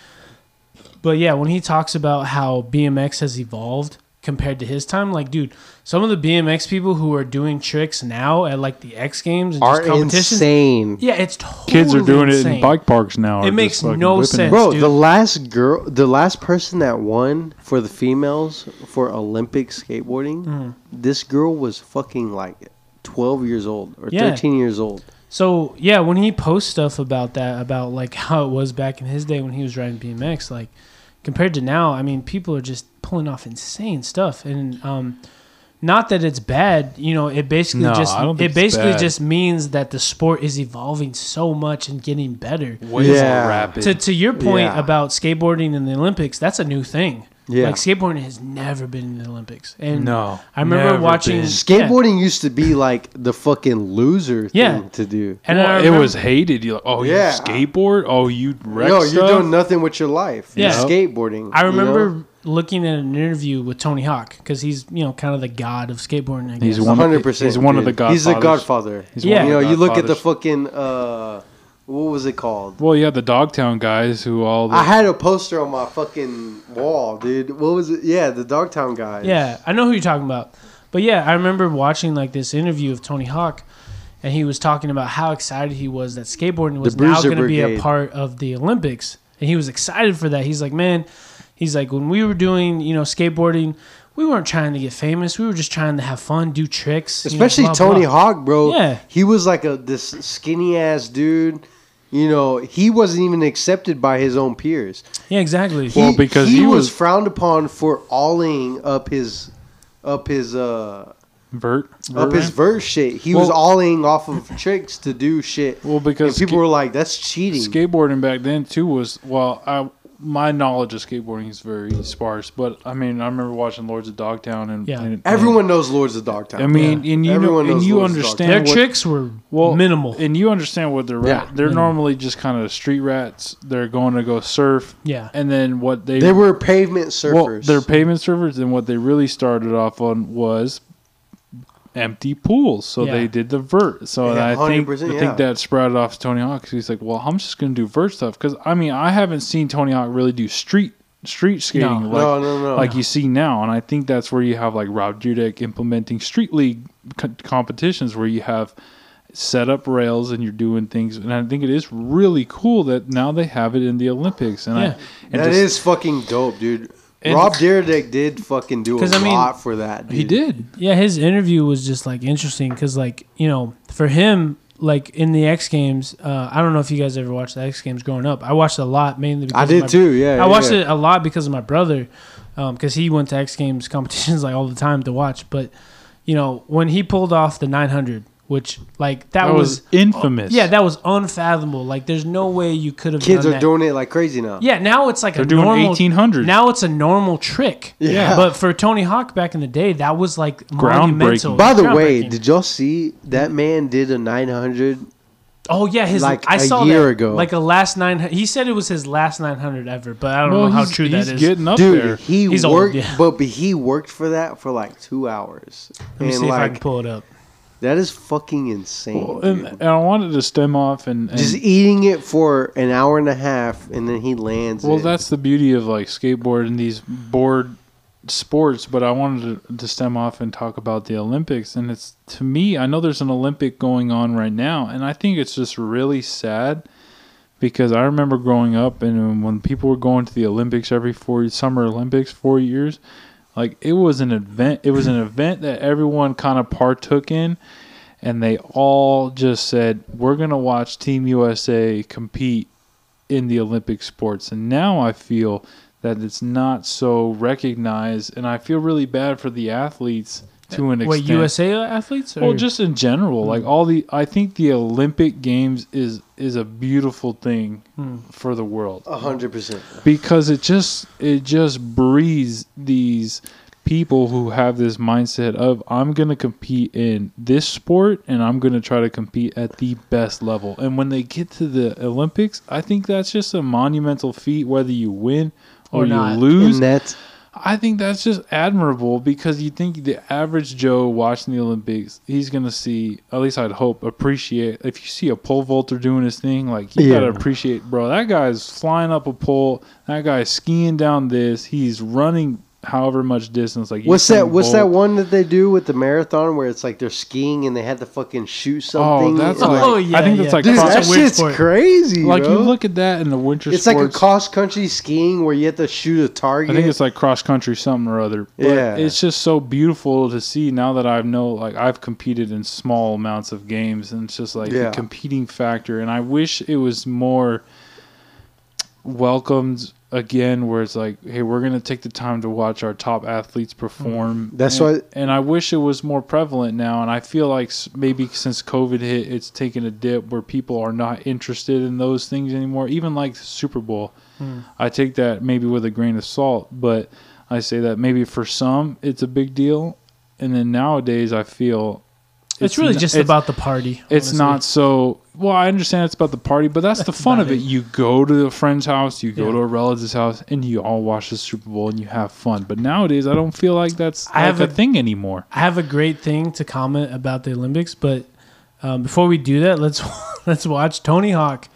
B: But yeah, when he talks about how BMX has evolved compared to his time, like, dude, some of the BMX people who are doing tricks now at like the X Games and
D: Are
B: just competitions,
D: insane.
B: yeah, it's totally
C: kids are doing it in bike parks now.
B: It makes no sense.
D: Bro,
B: dude.
D: the last girl, the last person that won for the females for Olympic skateboarding,
B: Mm-hmm.
D: this girl was fucking like 12 years old or
B: Yeah.
D: 13 years old.
B: So yeah, when he posts stuff about that, about like how it was back in his day when he was riding BMX, like compared to now, I mean, people are just pulling off insane stuff, and um, not that it's bad, you know. It basically
C: No,
B: just
C: I don't think
B: it basically
C: bad.
B: just means that the sport is evolving so much and getting better.
C: way
D: Yeah.
C: more rapid.
B: To to your point
D: Yeah.
B: about skateboarding in the Olympics, that's a new thing.
D: Yeah.
B: Like skateboarding has never been in the Olympics, and
C: no,
B: I remember watching-
C: been.
D: Skateboarding used to be like the fucking loser thing to do.
B: and
C: Well,
B: I
C: it was hated. You like, oh,
D: Yeah.
C: you skateboard? Oh, you wreck
D: No, you're doing nothing with your life.
B: Yeah.
D: You're skateboarding.
B: I
D: you
B: remember
D: know?
B: looking at an interview with Tony Hawk because he's you know kind of the god of skateboarding. I guess.
C: He's
D: 100%.
C: he's one of
D: the
C: the
D: He's the godfather.
C: He's
B: Yeah.
C: one
D: You know, you look at the fucking, uh, what was it called?
C: Well, yeah, the Dogtown guys who all the
D: I had a poster on my fucking wall, dude. What was it? Yeah, the Dogtown guys.
B: Yeah, I know who you're talking about. But yeah, I remember watching like this interview of Tony Hawk, and he was talking about how excited he was that skateboarding was now going to be a part of the Olympics, and he was excited for that. He's like, man, he's like, when we were doing you know skateboarding, we weren't trying to get famous. We were just trying to have fun, do tricks. you know,
D: Especially
B: blah,
D: Tony
B: blah.
D: Hawk, bro.
B: Yeah.
D: He was like a this skinny ass dude. You know, he wasn't even accepted by his own peers.
B: Yeah, exactly.
C: Well, because he
D: was,
C: was-
D: frowned upon for ollieing up his up his uh
C: vert,
D: up his vert shit. He was
C: Well-
D: ollieing off of tricks to do shit.
C: Well,
D: And
C: because
D: people
C: ska-
D: were like, "That's cheating."
C: skateboarding back then too was well, I my knowledge of skateboarding is very sparse, but I mean, I remember watching Lords of Dogtown and
B: Yeah.
C: and-
D: Everyone knows Lords of Dogtown.
C: I mean, and you know,
D: Everyone
C: and you
D: Lords
C: understand
B: Their
C: what,
B: tricks were
C: well,
B: minimal.
C: and you understand what they're
D: Yeah.
C: they're
B: Minimal.
C: normally just kind of street rats. They're going to go surf,
B: yeah,
C: and then what they
D: they were pavement surfers.
C: well, they're pavement surfers, and what they really started off on was empty pools. So
B: Yeah.
C: they did the vert. So
D: Yeah,
C: I think
D: 100%,
C: I
D: yeah.
C: think that sprouted off to Tony Hawk. 'cause he's like, well, I'm just going to do vert stuff because I mean I haven't seen Tony Hawk really do street street skating
B: No.
C: like
D: no, no, no.
C: like you see now, and I think that's where you have like Rob Dyrdek implementing street league co- competitions where you have set up rails and you're doing things, and I think it is really cool that now they have it in the Olympics, and
B: Yeah.
C: I and
D: That
C: just-
D: is fucking dope, dude.
C: And-
D: Rob Dyrdek did fucking do a
B: 'Cause, I mean,
D: lot for that. Dude.
C: he did.
B: Yeah, his interview was just like interesting because, like, you know, for him, like in the X Games, uh, I don't know if you guys ever watched the X Games growing up. I watched a lot mainly. Because
D: I
B: of
D: did
B: my-
D: too. Yeah,
B: I watched
D: yeah.
B: it a lot because of my brother, because he went to X Games competitions <laughs> like all the time to watch. But you know, when he pulled off the 900, which like that,
C: That
B: was,
C: was infamous.
B: yeah, that was unfathomable. Like there's no way you could have.
D: Kids
B: done
D: are
B: that.
D: doing it like crazy now.
B: Yeah, now it's like
C: They're
B: a
C: doing
B: normal
C: 1800s.
B: Now it's a normal trick.
D: Yeah.
B: But for Tony Hawk back in the day, that was like
C: Groundbreaking.
B: monumental.
D: By the way, did y'all see that man did a 900?
B: oh yeah, his
D: like
B: I
D: a
B: saw
D: year
B: that,
D: ago.
B: like a last nine. He said it was his last nine hundred ever, but I don't
C: Well,
B: know how true that is.
C: he's getting up
D: Dude,
C: there.
D: he
B: He's old,
D: worked,
B: yeah.
D: but, but he worked for that for like two hours,
B: Let me
D: and
B: see if I can pull it up.
D: That is fucking insane.
C: Well, and, and I wanted to stem off and, and
D: Just eating it for an hour and a half, and then he lands.
C: well,
D: it.
C: that's the beauty of like skateboard and these board sports. But I wanted to, to stem off and talk about the Olympics. And it's to me, I know there's an Olympic going on right now, and I think it's just really sad because I remember growing up and when people were going to the Olympics every four summer Olympics four years, like it was an event. It was an event that everyone kind of partook in. And they all just said, "We're gonna watch Team USA compete in the Olympic sports. And now I feel that it's not so recognized, and I feel really bad for the athletes to an
B: Wait,
C: extent.
B: USA athletes? Or?
C: Well, just in general, like all the, I think the Olympic Games is is a beautiful thing
B: Hmm.
C: for the world
D: a hundred percent.
C: because it just it just breeds these people who have this mindset of I'm going to compete in this sport and I'm going to try to compete at the best level. And when they get to the Olympics, I think that's just a monumental feat whether you win or,
B: Or
C: you
B: not.
C: lose.
D: And that's
C: I think that's just admirable because you think the average Joe watching the Olympics, he's gonna see. At least I'd hope appreciate. If you see a pole vaulter doing his thing, like you
D: Yeah.
C: gotta appreciate, bro. That guy's flying up a pole. That guy's skiing down this. He's running however much distance. Like
D: what's that?
C: Usain
D: What's that one that they do with the marathon where it's like they're skiing and they had to fucking shoot something?
C: Oh,
D: something?
C: that's like.
B: Oh, yeah,
C: I think that's
B: yeah.
C: like
D: dude,
C: cross.
D: that
B: That's a
D: shit's
B: sport.
D: crazy.
C: like
D: bro.
C: you look at that in the winter
D: it's like a cross country skiing where you have to shoot a target.
C: I think it's like cross country something or other. But
D: Yeah.
C: it's just so beautiful to see now that I've know like I've competed in small amounts of games and it's just like
D: Yeah.
C: the competing factor and I wish it was more welcomed again where it's like hey we're going to take the time to watch our top athletes mm-hmm. perform.
D: That's
C: and,
D: why-
C: and I wish it was more prevalent now and I feel like maybe since covid hit it's taken a dip where people are not interested in those things anymore even like the Super Bowl. Hmm. I take that maybe with a grain of salt, but I say that maybe for some it's a big deal, and then nowadays I feel
B: it's, really
C: n-
B: just
C: it's-
B: about the party.
C: It's
B: honestly.
C: not so well. I understand it's about the party, but that's the fun of it.
B: it.
C: You go to a friend's house, you go
B: Yeah.
C: to a relative's house, and you all watch the Super Bowl and you have fun. But nowadays, I don't feel like that's
B: I
C: like
B: have
C: a
B: a-
C: thing anymore.
B: I have a great thing to comment about the Olympics, but um, before we do that, let's <laughs> let's watch Tony Hawk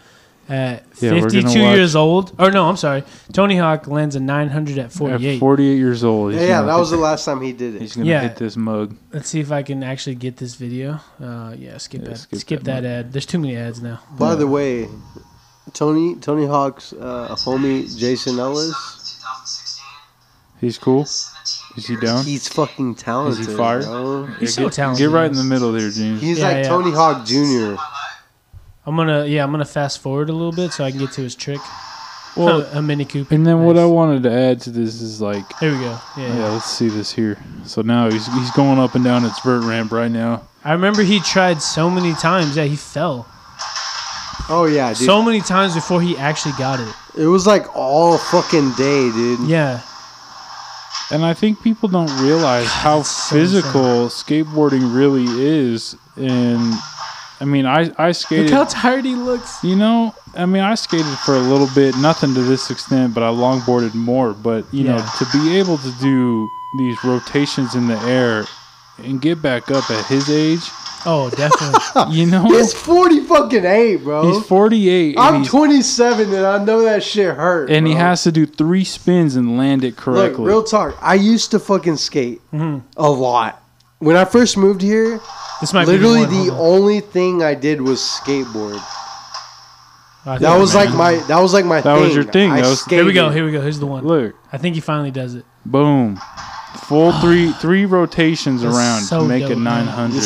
B: at
C: Yeah,
B: 52
C: watch-
B: years old. Or no, I'm sorry. Tony Hawk lands a 900 at 48.
C: At 48 years old,
D: yeah, yeah, that was the last time he did it.
C: He's gonna
B: Yeah.
C: hit this mug.
B: Let's see if I can actually get this video. Uh, yeah, skip
C: Yeah,
B: that.
C: skip
B: Skip,
C: that
B: that, ad. There's too many ads now.
D: By the way, Tony Tony Hawk's uh, homie Jason Ellis,
C: He's cool. Is he down?
D: he's fucking talented.
C: Is he fired?
D: bro.
B: He's
C: Yeah,
B: so
C: get,
B: talented.
C: Get right in the middle there, James.
D: He's
B: Yeah,
D: like
B: yeah.
D: Tony Hawk Jr.
B: I'm gonna yeah, I'm gonna fast forward a little bit so I can get to his trick.
C: Well,
B: a, a mini coupe.
C: And then what I wanted to add to this is like,
B: There we go. Yeah,
C: yeah, let's see this here. So now he's he's going up and down its vert ramp right now.
B: I remember he tried so many times. Yeah, he fell
D: Oh yeah, dude.
B: so many times before he actually got it.
D: it was like all fucking day, dude.
B: Yeah,
C: And I think people don't realize how
B: so
C: physical skateboarding really is. And I mean, I I skated.
B: look how tired he looks.
C: You know, I mean, I skated for a little bit, nothing to this extent, but I longboarded more. But you know, to be able to do these rotations in the air and get back up at his age,
B: Oh, definitely. <laughs>
C: you know,
D: He's forty fucking eight, bro.
C: he's 48
D: I'm
C: he's-
D: 27 and I know that shit hurt.
C: and he has to do three spins and land it correctly.
D: Look,
C: correctly.
D: real talk. I used to fucking skate
B: Mm-hmm.
D: a lot. When I first moved here,
B: This might
D: literally
B: be
D: the
B: the, one.
D: Only thing I did was skateboard.
B: I
D: That
B: think-
D: was like my that was like my thing.
C: That
D: thing.
C: was your thing.
D: I
C: That was-
B: Here we go. Here we go. Here's the one.
C: Look,
B: I think he finally does it.
C: boom, full <gasps> three three rotations around
B: so
C: to make
B: dope,
C: it 900.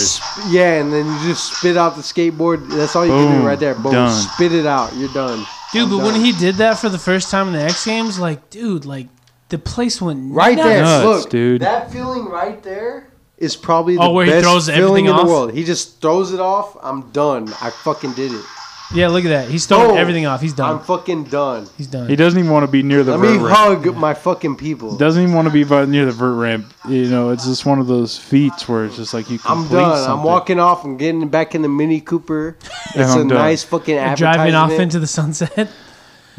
D: Yeah, and then you just spit out the skateboard. That's all you can do right there. Boom.
C: Done.
D: Spit it out. You're done.
B: Dude,
D: I'm
B: but when he did that for the first time in the X Games, like, dude, like the place went
D: right
B: nuts.
D: there,
C: Nuts,
D: look,
C: dude.
D: That feeling right there is probably oh, the
B: Oh, where he throws
D: feeling
B: everything
D: in
B: off?
D: the world. He just throws it off. I'm done. I fucking did it.
B: Yeah, look at that. He's throwing
D: Boom.
B: everything off. He's done.
D: I'm fucking done.
B: He's done.
C: He doesn't even want to be near the
D: Let me
C: ramp.
D: hug my fucking people.
C: Doesn't even want to be by- near the vert ramp. You know, it's just one of those feats where it's just like you
D: I'm
C: complete
D: done. I'm walking off. I'm getting back in the Mini Cooper. <laughs>
C: And
D: It's
C: I'm
D: a
C: done.
D: nice fucking advertisement.
B: Driving off into the sunset.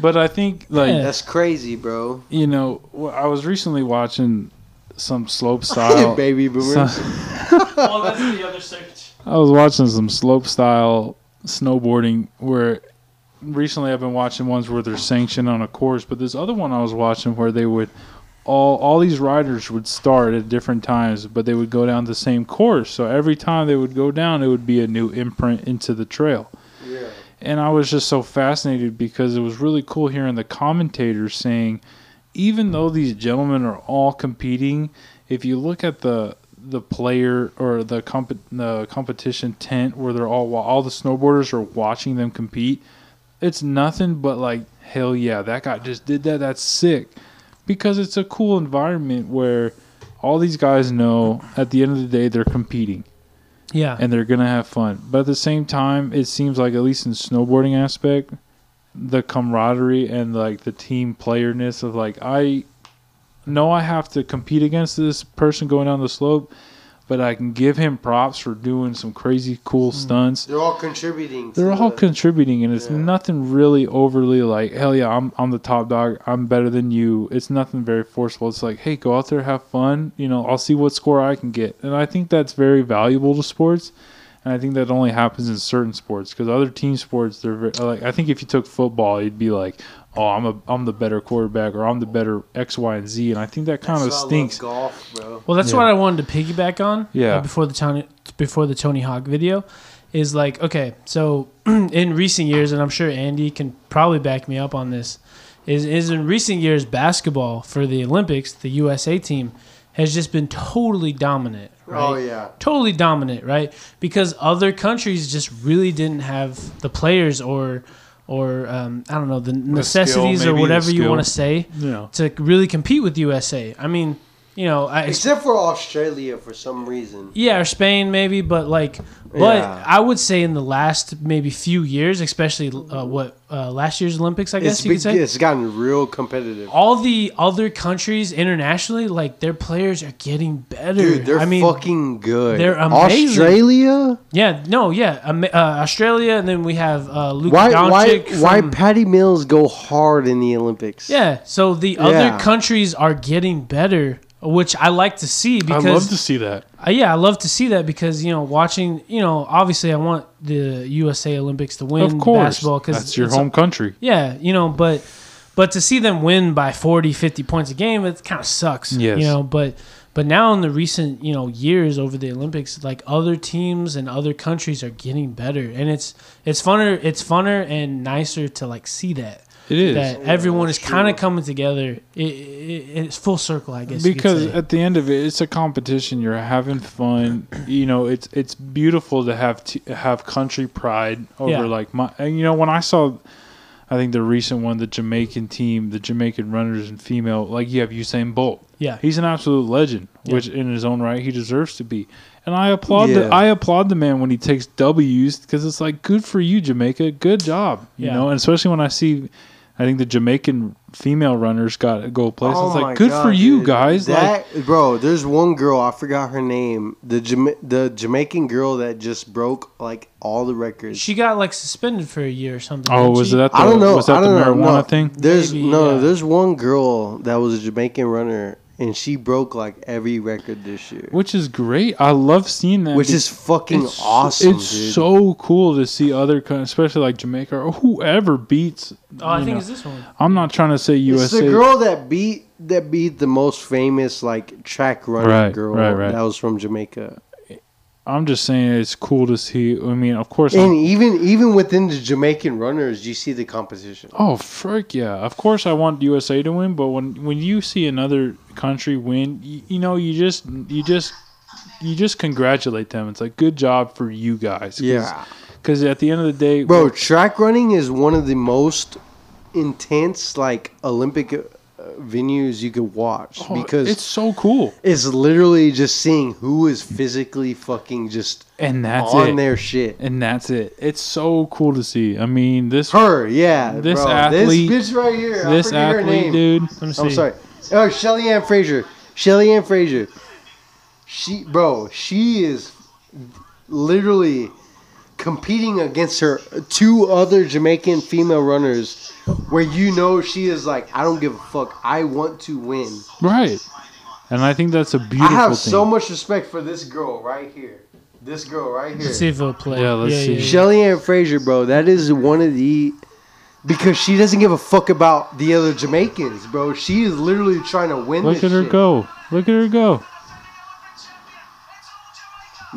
C: But I think like
B: Yeah.
D: That's crazy, bro.
C: you know, wh- I was recently watching some slope <laughs> style.
D: Baby boomers.
C: some- <laughs>
B: well, that's the other search.
C: I was watching some slope style snowboarding where recently I've been watching ones where they're sanctioned on a course, but this other one I was watching where they would all all these riders would start at different times, but they would go down the same course. So every time they would go down, it would be a new imprint into the trail.
D: Yeah.
C: And I was just so fascinated because it was really cool hearing the commentators saying, even though these gentlemen are all competing, if you look at the the player or the comp- the competition tent where they're all all the snowboarders are watching them compete, it's nothing but like hell yeah, that guy just did that. That's sick, because it's a cool environment where all these guys know at the end of the day they're competing
B: Yeah.
C: and they're gonna have fun. But at the same time, it seems like at least in snowboarding aspect, the camaraderie and like the team playerness of like I know I have to compete against this person going down the slope, but I can give him props for doing some crazy cool hmm. stunts.
D: They're all contributing.
C: They're all
D: the-
C: contributing, and it's
D: Yeah.
C: nothing really overly like, hell yeah, I'm I'm the top dog. I'm better than you. It's nothing very forceful. It's like, hey, go out there, have fun. You know, I'll see what score I can get, and I think that's very valuable to sports. And I think that only happens in certain sports because other team sports, they're very, like. I think if you took football, you'd be like, oh, I'm a I'm the better quarterback, or I'm the better X, Y, and Z. And I think that kind of
D: That's why I love
C: stinks.
D: Golf, bro.
B: Well, that's
C: Yeah.
B: what I wanted to piggyback on.
C: Yeah.
B: uh, before the Tony before the Tony Hawk video, is like okay. So <clears throat> in recent years, and I'm sure Andy can probably back me up on this, is is in recent years basketball for the Olympics, the USA team has just been totally dominant. Right?
D: Oh yeah.
B: totally dominant, right? Because other countries just really didn't have the players or or um, I don't know the necessities
C: maybe,
B: or whatever you want to say
C: You know,
B: to really compete with USA. I mean, you know, I,
D: Except for Australia for some reason.
B: yeah, or Spain maybe, but like, but
D: Yeah.
B: I would say in the last maybe few years, especially uh, what uh, last year's Olympics, I guess
D: It's
B: you could
D: big,
B: say.
D: it's gotten real competitive.
B: All the other countries internationally, like their players are getting better.
D: Dude, they're
B: I mean,
D: fucking good.
B: they're amazing.
D: Australia?
B: yeah, no, yeah, Am- uh, Australia, and then we have uh, Luka
D: Why why
B: Doncic.
D: why
B: from-
D: Patty Mills go hard in the Olympics?
B: Yeah, so the
D: Yeah.
B: other countries are getting better, which I like to see because I
C: love to see that.
B: Uh, yeah, I love to see that because you know, watching, you know, obviously I want the USA Olympics to win
C: Of course,
B: basketball because
C: that's your home country.
B: Yeah, you know, but but to see them win by 40, 50 points a game, it kind of sucks.
C: Yes.
B: You know, but but now in the recent you know years over the Olympics, like other teams and other countries are getting better, and it's it's funner, it's funner and nicer to like see that.
C: It is.
B: That everyone is kind of coming together. It, it, it's full circle, I guess.
C: because at the end of it, it's a competition. You're having fun. You know, it's it's beautiful to have t- have country pride over
B: Yeah.
C: like my. And you know, when I saw, I think the recent one, the Jamaican team, the Jamaican runners and female, like you have Usain Bolt.
B: yeah,
C: He's an absolute legend,
B: Yeah.
C: which in his own right he deserves to be. And I applaud
D: Yeah.
C: the I applaud the man when he takes W's because it's like good for you, Jamaica. Good job, you
B: Yeah.
C: know. And especially when I see, I think the Jamaican female runners got a gold place.
D: Oh
C: it's
D: my
C: like good
D: God,
C: for you
D: dude.
C: guys. like
D: bro, there's one girl I forgot her name. The Jama- the Jamaican girl that just broke like all the records.
B: she got like suspended for a year or something.
C: oh, was
B: she?
C: that the
D: I don't know.
C: was that
D: I
C: the
D: don't know.
C: marijuana
D: no.
C: thing?
D: There's
B: Maybe,
D: no.
B: yeah.
D: There's one girl that was a Jamaican runner, and she broke like every record this year,
C: Which is great. I love seeing that.
D: which is fucking
C: it's,
D: awesome.
C: It's
D: dude.
C: so cool to see other, especially like Jamaica or whoever beats.
B: Oh, I think
C: know,
B: it's this one.
C: I'm not trying to say USA.
D: It's
C: USA.
D: the girl that beat that beat the most famous like track running
C: Right,
D: girl
C: right, right.
D: that was from Jamaica.
C: I'm just saying it's cool to see. I mean, of course.
D: And
C: I'm-
D: even even within the Jamaican runners, you see the competition.
C: oh frick yeah! Of course I want USA to win, but when when you see another country win, you, you know you just you just you just congratulate them. It's like good job for you guys. Cause,
D: Yeah.
C: Because at the end of the day,
D: Bro, track running is one of the most intense like Olympic venues you could watch
C: Oh,
D: because
C: it's so cool,
D: it's literally just seeing who is physically fucking just
C: and that's
D: on
C: it.
D: their shit.
C: and that's it. It's so cool to see. I mean, this
D: Her, yeah,
C: This
D: bro.
C: athlete-
D: this bitch right here.
C: This athlete, dude.
B: Let me see.
D: I'm sorry. Oh, Shelly Ann Fraser. Shelly Ann Fraser. She, bro, she is literally competing against her two other Jamaican female runners, where you know she is like, I don't give a fuck. I want to win.
C: Right. And I think that's a beautiful I
D: have
C: thing.
D: so much respect for this girl right here. This girl right here.
B: Let's see if it'll play.
C: Yeah, let's see.
D: Shelly Ann Fraser, bro, that is one of the because she doesn't give a fuck about the other Jamaicans, bro. She is literally trying to win.
C: Look
D: this
C: at her
D: shit.
C: go. Look at her go.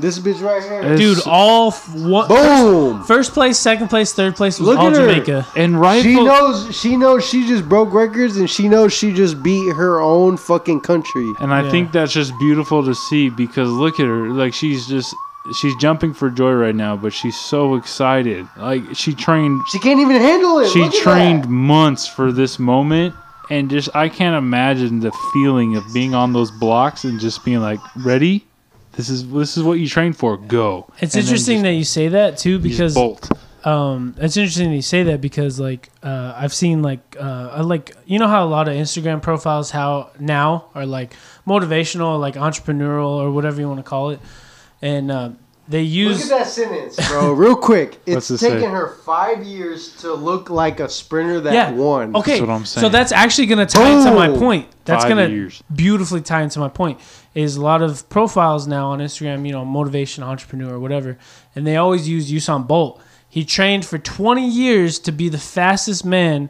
D: This bitch right here.
C: It's-
B: Dude, all f- one,
D: Boom.
B: first place, second place, third place was
D: Look
B: all
D: at her.
B: Jamaica.
C: And
D: right
C: She
D: knows. She knows. She just broke records, and she knows she just beat her own fucking country.
C: And I
B: Yeah.
C: think that's just beautiful to see because look at her. Like she's just she's jumping for joy right now, but she's so excited. Like she trained
D: She can't even handle it.
C: she
D: Look at
C: trained
D: that.
C: months for this moment and just I can't imagine the feeling of being on those blocks and just being like, "Ready? This is this is what you train for. Go."
B: It's
C: And
B: interesting that you say that too because
C: bolt.
B: um, it's interesting that you say that because like uh, I've seen like uh, like you know how a lot of Instagram profiles how now are like motivational, like entrepreneurial or whatever you want to call it, and uh, they use Look
D: at that sentence, bro. <laughs> Real quick. It's
C: What's
D: taken
C: say?
D: her five years to look like a sprinter that
B: yeah
D: won.
B: Okay,
C: That's what I'm
B: so that's actually going to tie into my point. That's
C: Five
B: going to
C: years.
B: beautifully tie into my point. Is a lot of profiles now on Instagram, you know, motivation entrepreneur or whatever, and they always use Usain Bolt. He trained for 20 years to be the fastest man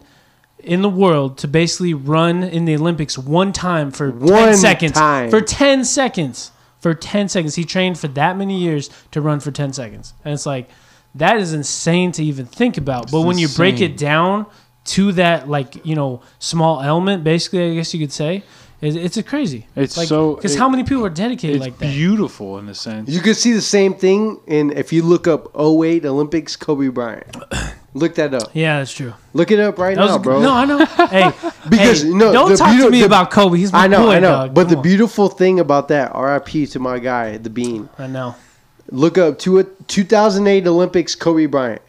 B: in the world to basically run in the Olympics one time for 10 seconds.
D: time.
B: For 10 seconds. For 10 seconds. He trained for that many years to run for 10 seconds. And it's like, that is insane to even think about. but when you break it down to that, like, you know, small element, basically, I guess you could say, it, it's a crazy.
C: It's
B: like,
C: so-
B: Because
C: it-
B: how many people are dedicated
C: It's
B: like that?
C: beautiful in a sense.
D: You could see the same thing in if you look up 08 Olympics Kobe Bryant. <coughs> Look that up.
B: yeah, that's true.
D: Look it up right
B: That
D: now,
B: a good-
D: bro.
B: No, I know. <laughs> Hey,
D: Because,
B: hey,
D: no,
B: don't
D: the
B: talk to me
D: the-
B: about Kobe. He's my
D: I know,
B: boy,
D: I know.
B: dog.
D: But
B: Come
D: the
B: on.
D: beautiful thing about that, RIP to my guy, the Bean.
B: I know.
D: Look up to a 2008 Olympics Kobe Bryant.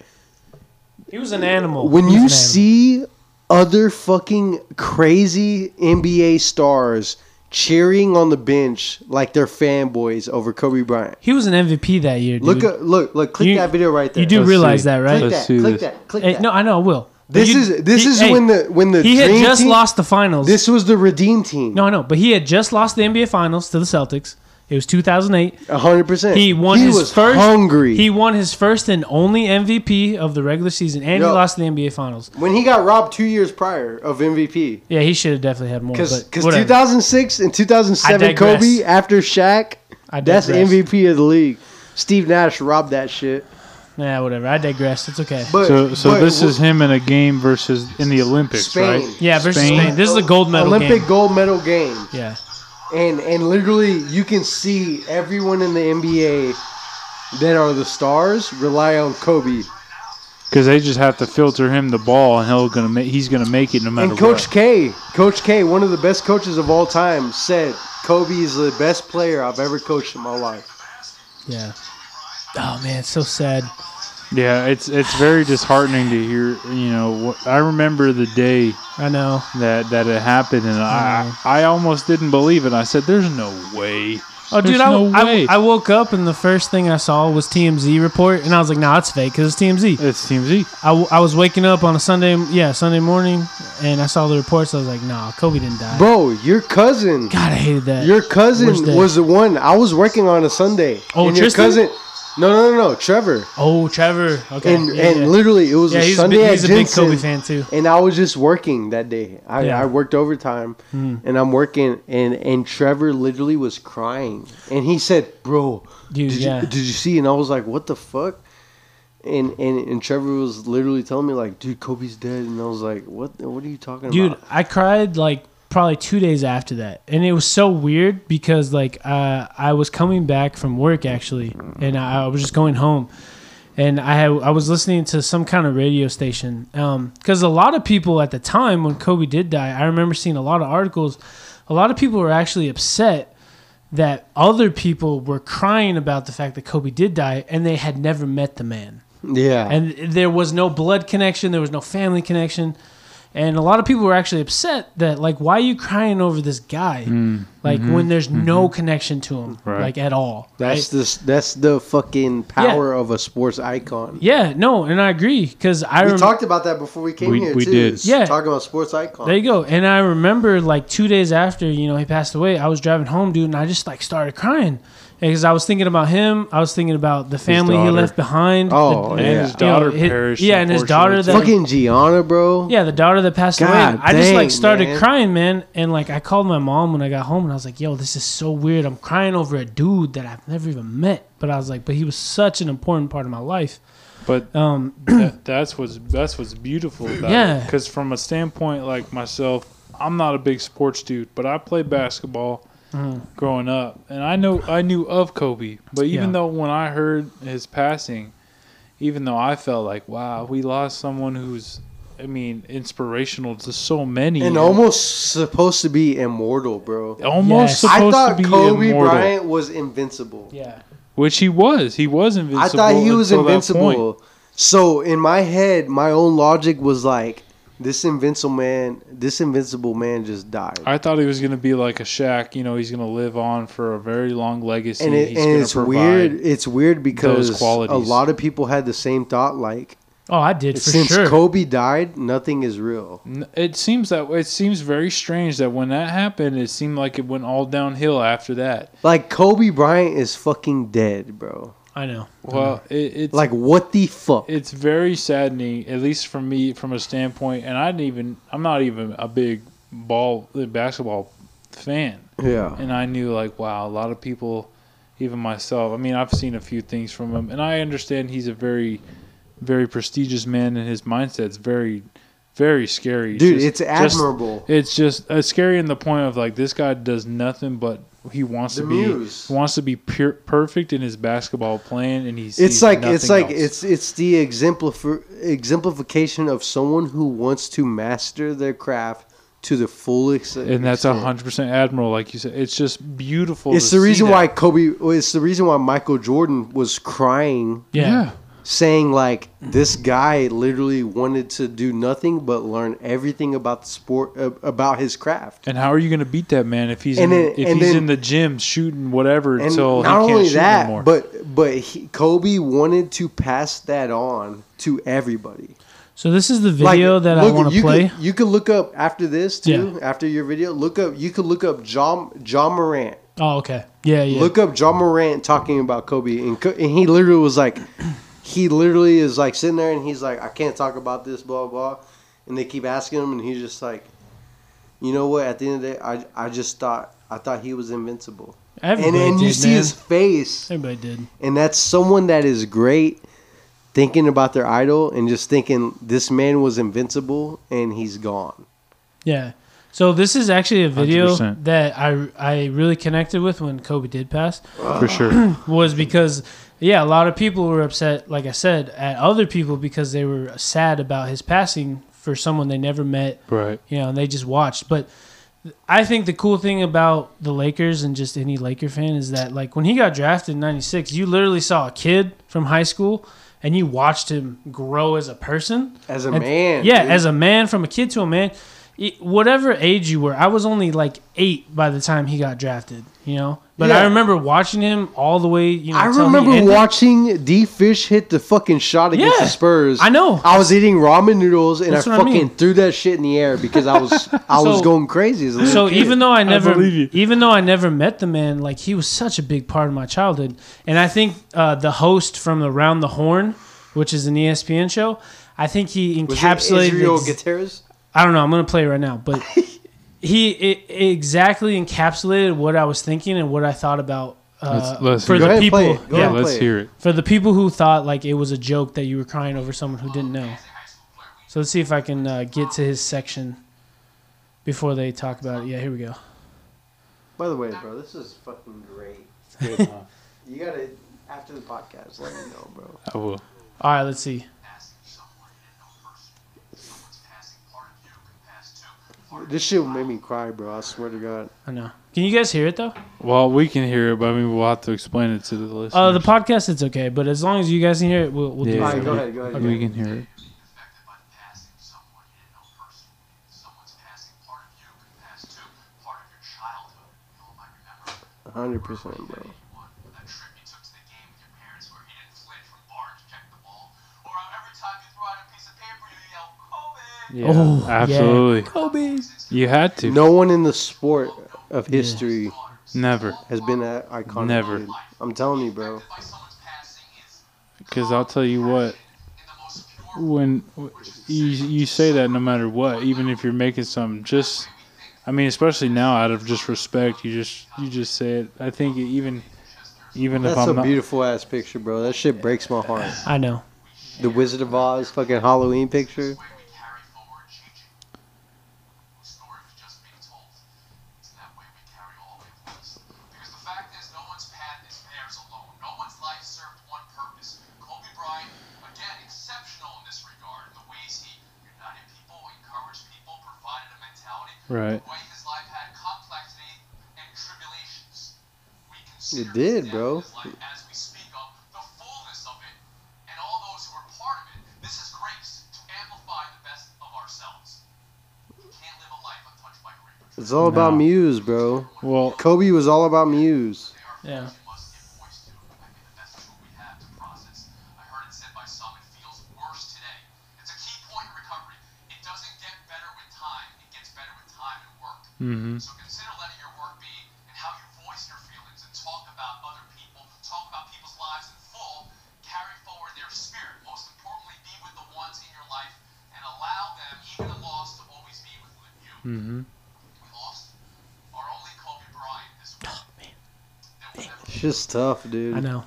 B: He was an animal.
D: When you
B: an animal.
D: see other fucking crazy NBA stars cheering on the bench like they're fanboys over Kobe Bryant.
B: He was an MVP that year, dude.
D: Look at look look click
B: You-
D: that video right there.
B: You do
C: Let's
B: realize
C: see.
B: that, right?
D: click
C: Let's
D: that,
C: see
D: click
C: this.
D: that, click
B: Hey,
D: that.
B: no, I know, I will. But
D: This
B: you-
D: is this
B: he-
D: is
B: hey,
D: when the when the
B: he had
D: dream
B: just
D: team-
B: lost the finals.
D: This was the redeem team.
B: no, I know, but he had just lost the NBA finals to the Celtics. It was 2008.
D: hundred percent.
B: He won
D: he
B: his
D: was
B: first.
D: hungry.
B: He won his first and only MVP of the regular season, and he
D: Yo.
B: lost the NBA finals.
D: when he got robbed two years prior of MVP.
B: Yeah, he should have definitely had more.
D: Because
B: Because
D: 2006 and 2007
B: I.
D: Kobe after Shaq,
B: I
D: that's
B: digress.
D: MVP of the league. Steve Nash robbed that shit.
B: Yeah, whatever. I digress. It's okay.
D: But
C: So, so
D: but
C: this is him in a game versus in the Olympics,
D: Spain.
C: right?
B: yeah, versus
C: Spain.
B: Spain. This is a gold medal
D: Olympic
B: game.
D: gold medal game.
B: Yeah.
D: And and literally you can see everyone in the NBA that are the stars rely on Kobe.
C: Because they just have to filter him the ball, and he'll gonna make, he's gonna make it no matter
D: And Coach
C: what.
D: K, Coach K, one of the best coaches of all time, said Kobe is the best player I've ever coached in my life.
B: Yeah. Oh man, it's so sad.
C: Yeah, it's it's very disheartening to hear. You know, I remember the day
B: I know.
C: that that it happened, and I I almost didn't believe it. I said, "There's no way."
B: Oh,
C: There's
B: dude, I,
C: no
B: I,
C: way.
B: I woke up and the first thing I saw was TMZ report, and I was like, "Nah, it's fake because it's TMZ."
C: It's TMZ.
B: I, w- I was waking up on a Sunday, yeah, Sunday morning, and I saw the reports. I was like, "Nah, Kobe didn't die."
D: Bro, your cousin,
B: God, I hated that.
D: your cousin
B: Worst day.
D: was the one I was working on a Sunday.
B: Oh,
D: and your
B: Tristan?
D: cousin, no, no, no, no, Trevor.
B: oh, Trevor. Okay,
D: and
B: yeah,
D: and
B: yeah.
D: literally it was
B: yeah,
D: a
B: he's, a
D: Sunday
B: big,
D: at
B: he's a big Kobe fan too.
D: and I was just working that day. I. I worked overtime, hmm. and I'm working, and and Trevor literally was crying, and he said, "Bro,
B: Dude,
D: did you did you see?" And I was like, "What the fuck?" And and and Trevor was literally telling me like, "Dude, Kobe's dead," and I was like, "What? What are you talking
B: Dude,
D: about?"
B: Dude, I cried like probably two days after that, and it was so weird because like uh, I was coming back from work actually, and I, I was just going home, and I had, I was listening to some kind of radio station because a lot of people at the time when Kobe did die, I remember seeing a lot of articles. A lot of people were actually upset that other people were crying about the fact that Kobe did die, and they had never met the man
D: Yeah.
B: and there was no blood connection there was no family connection and a lot of people were actually upset that like why are you crying over this guy mm. like mm-hmm. when there's no mm-hmm. connection to him
C: Right.
B: like at all
D: that's
B: right?
D: the that's the fucking power of a sports icon.
B: yeah no and i agree because i
D: We
B: rem-
D: talked about that before we came
C: We-
D: here
C: we
D: too.
C: did.
B: Yeah.
D: talking about sports icon.
B: there you go and i remember like two days after you know he passed away i was driving home dude and i just like started crying because i was thinking about him i was thinking about the family he
C: daughter.
B: left behind
D: Oh,
B: the-
D: yeah.
C: And his
B: you know,
C: daughter
B: his-
C: perished.
B: yeah and his daughter that
D: Fucking Gianna, bro.
B: Yeah, the daughter that passed away.
D: God
B: I just like started
D: man.
B: crying, man. And like I called my mom when I got home and I was like, yo, this is so weird. I'm crying over a dude that I've never even met. But I was like, but he was such an important part of my life.
C: But
B: Um <clears throat>
C: that, that's what's that's what's beautiful about
B: Yeah.
C: it. Because from a standpoint like myself, I'm not a big sports dude, but I play basketball growing up, and I know I knew of Kobe. But even
B: Yeah.
C: though when I heard his passing, even though I felt like, wow, we lost someone who's, I mean, inspirational to so many,
D: And almost supposed to be immortal, bro.
C: almost
B: Yes.
D: I thought
C: to be
D: Kobe
C: immortal,
D: Bryant was invincible.
B: Yeah.
C: which he was. He was invincible.
D: I thought he was
C: until that point.
D: invincible. So in my head, my own logic was like, this invincible man, this invincible man just died.
C: I thought he was going to be like a Shaq. You know, he's going to live on for a very long legacy.
D: and it,
C: he's
D: and it's weird. It's weird because a lot of people had the same thought. Like
B: Oh, I did for
D: since
B: sure.
D: Kobe died, nothing is real.
C: It seems that it seems very strange that when that happened, it seemed like it went all downhill after that.
D: Like Kobe Bryant is fucking dead, bro.
B: I know.
C: Well, it, it's
D: Like what the fuck?
C: it's very saddening, at least for me, from a standpoint. And I didn't even I'm not even a big ball basketball fan,
D: yeah.
C: and I knew like wow, a lot of people, even myself. I mean, I've seen a few things from him, and I understand he's a very, very prestigious man, and his mindset's very, very scary.
D: Dude,
C: Just-
D: it's
C: just-
D: admirable.
C: It's just uh, scary in the point of like this guy does nothing but he wants
D: The
C: to be
D: muse.
C: he wants to be pure, perfect in his basketball playing, and he's
D: it's like it's like
C: else.
D: it's it's the exemplify, exemplification of someone who wants to master their craft to the fullest
C: and that's a
D: extent.
C: hundred percent admiral, like you said. It's just beautiful.
D: It's
C: to
D: the
C: see
D: reason
C: that.
D: why Kobe. It's the reason why Michael Jordan was crying,
B: Yeah.
D: Saying like this guy literally wanted to do nothing but learn everything about the sport, uh, about his craft.
C: And how are you going to beat that man if he's
D: And
C: in,
D: then-
C: if
D: and
C: he's
D: then-
C: in the gym shooting whatever
D: And
C: until
D: not
C: he can't
D: only
C: shoot
D: that,
C: anymore?
D: but but he, Kobe wanted to pass that on to everybody.
B: So this is the video that I want to play.
D: Could, you could look up after this too. After your video, look up. You could look up John John Morant.
B: oh, okay. Yeah, yeah.
D: Look up John Morant talking about Kobe, and, and he literally was like, he literally is like sitting there, and he's like, I can't talk about this, blah blah, and they keep asking him, and he's just like, you know what? At the end of the day, I I just thought I thought he was invincible,
B: Everybody
D: and and you
B: did,
D: see
B: man.
D: his face,
B: Everybody did.
D: and that's someone that is great. Thinking about their idol and just thinking this man was invincible and he's gone.
B: Yeah. So this is actually a video
C: 100%.
B: that I I really connected with when Kobe did pass.
C: for sure. <clears throat>
B: was because yeah, a lot of people were upset, like I said, at other people because they were sad about his passing for someone they never met,
C: right.
B: you know, and they just watched. But I think the cool thing about the Lakers and just any Laker fan is that like when he got drafted in 96, you literally saw a kid from high school and you watched him grow as a person.
D: As a
B: And-
D: man.
B: Yeah,
D: dude.
B: as a man, from a kid to a man, it- whatever age you were, I was only like eight by the time he got drafted. You know, but I remember watching him all the way. You know,
D: I remember watching D Fish hit the fucking shot against
B: Yeah,
D: the Spurs.
B: I know.
D: I was eating ramen noodles and
B: That's
D: I
B: what I
D: fucking
B: mean.
D: threw that shit in the air because I was I <laughs> was going crazy as a
B: So
D: kid.
B: even though I never,
C: believe you.
B: even though I never met the man, like he was such a big part of my childhood, and I think uh, the host from Around the Horn, which is an ESPN show, I think he
D: was it
B: encapsulated.
D: Israel
B: ex-
D: Gutierrez.
B: I don't know. I'm gonna play it right now, but <laughs> he i exactly encapsulated what I was thinking and what I thought about. Uh,
C: Let's- let's
B: for the
D: Go ahead and
B: people,
D: play it. Go
B: yeah,
C: Let's hear it.
B: for the people who thought like it was a joke that you were crying over someone who didn't know. So let's see if I can uh, get to his section before they talk about it. Yeah, here we go.
D: By the way, bro, this is fucking great.
C: Good, huh? <laughs>
D: You gotta after the podcast, let me know, bro.
C: I will.
B: All right, let's see.
D: This shit made me cry, bro. I swear to God.
B: I know. Can you guys hear it though?
C: Well, we can hear it, but I mean, we'll have to explain it to the listeners.
B: Uh, the podcast it's okay, but as long as you guys can hear it, we'll, we'll do
C: Yeah.
B: it.
D: All right, go ahead, go ahead.
C: we can hear it.
D: Hundred percent,
E: the
C: Yeah,
B: Oh, yeah.
C: absolutely.
B: Kobe.
C: You had to.
D: No one in the sport of history
C: Never.
D: has been that iconic.
C: Never.
D: dude. I'm telling you, bro.
E: By someone's passing is
C: Because I'll tell you what,
E: in the most pure
C: when you you say that no matter what, even if you're making some, just I mean, especially now, out of just respect, you just you just say it. I think even even if
D: That's a
C: I'm not,
D: beautiful ass picture, bro. That shit breaks my heart.
B: I know.
D: The Wizard of Oz fucking Halloween picture.
E: way we carry forward changing. The story was just being told. It's in that way we carry all the way with us. Because the fact is, no one's path is theirs alone. No one's life served one purpose. Kobe Bryant, again, exceptional in this regard. The ways he united people, encouraged people, provided a mentality.
C: Right.
E: The way his life had complexity and tribulations. We
D: It
E: consider
D: did,
E: his death
D: bro.
E: in his life as we speak of the fullness of it and all those who are part of it. This is grace to amplify the best of ourselves. We can't live a life untouched by grief.
D: It's all about Muse, bro.
C: well,
D: Kobe was all about Muse.
B: Yeah.
E: And work.
C: hmm
E: So consider letting your work be in how you voice your feelings and talk about other people, talk about people's lives in full, carry forward their spirit. Most importantly, be with the ones in your life and allow them, even in loss, to always be with you.
C: hmm
E: We lost our only Kobe Bryant this week. There will never
D: It's just tough, dude.
B: I know.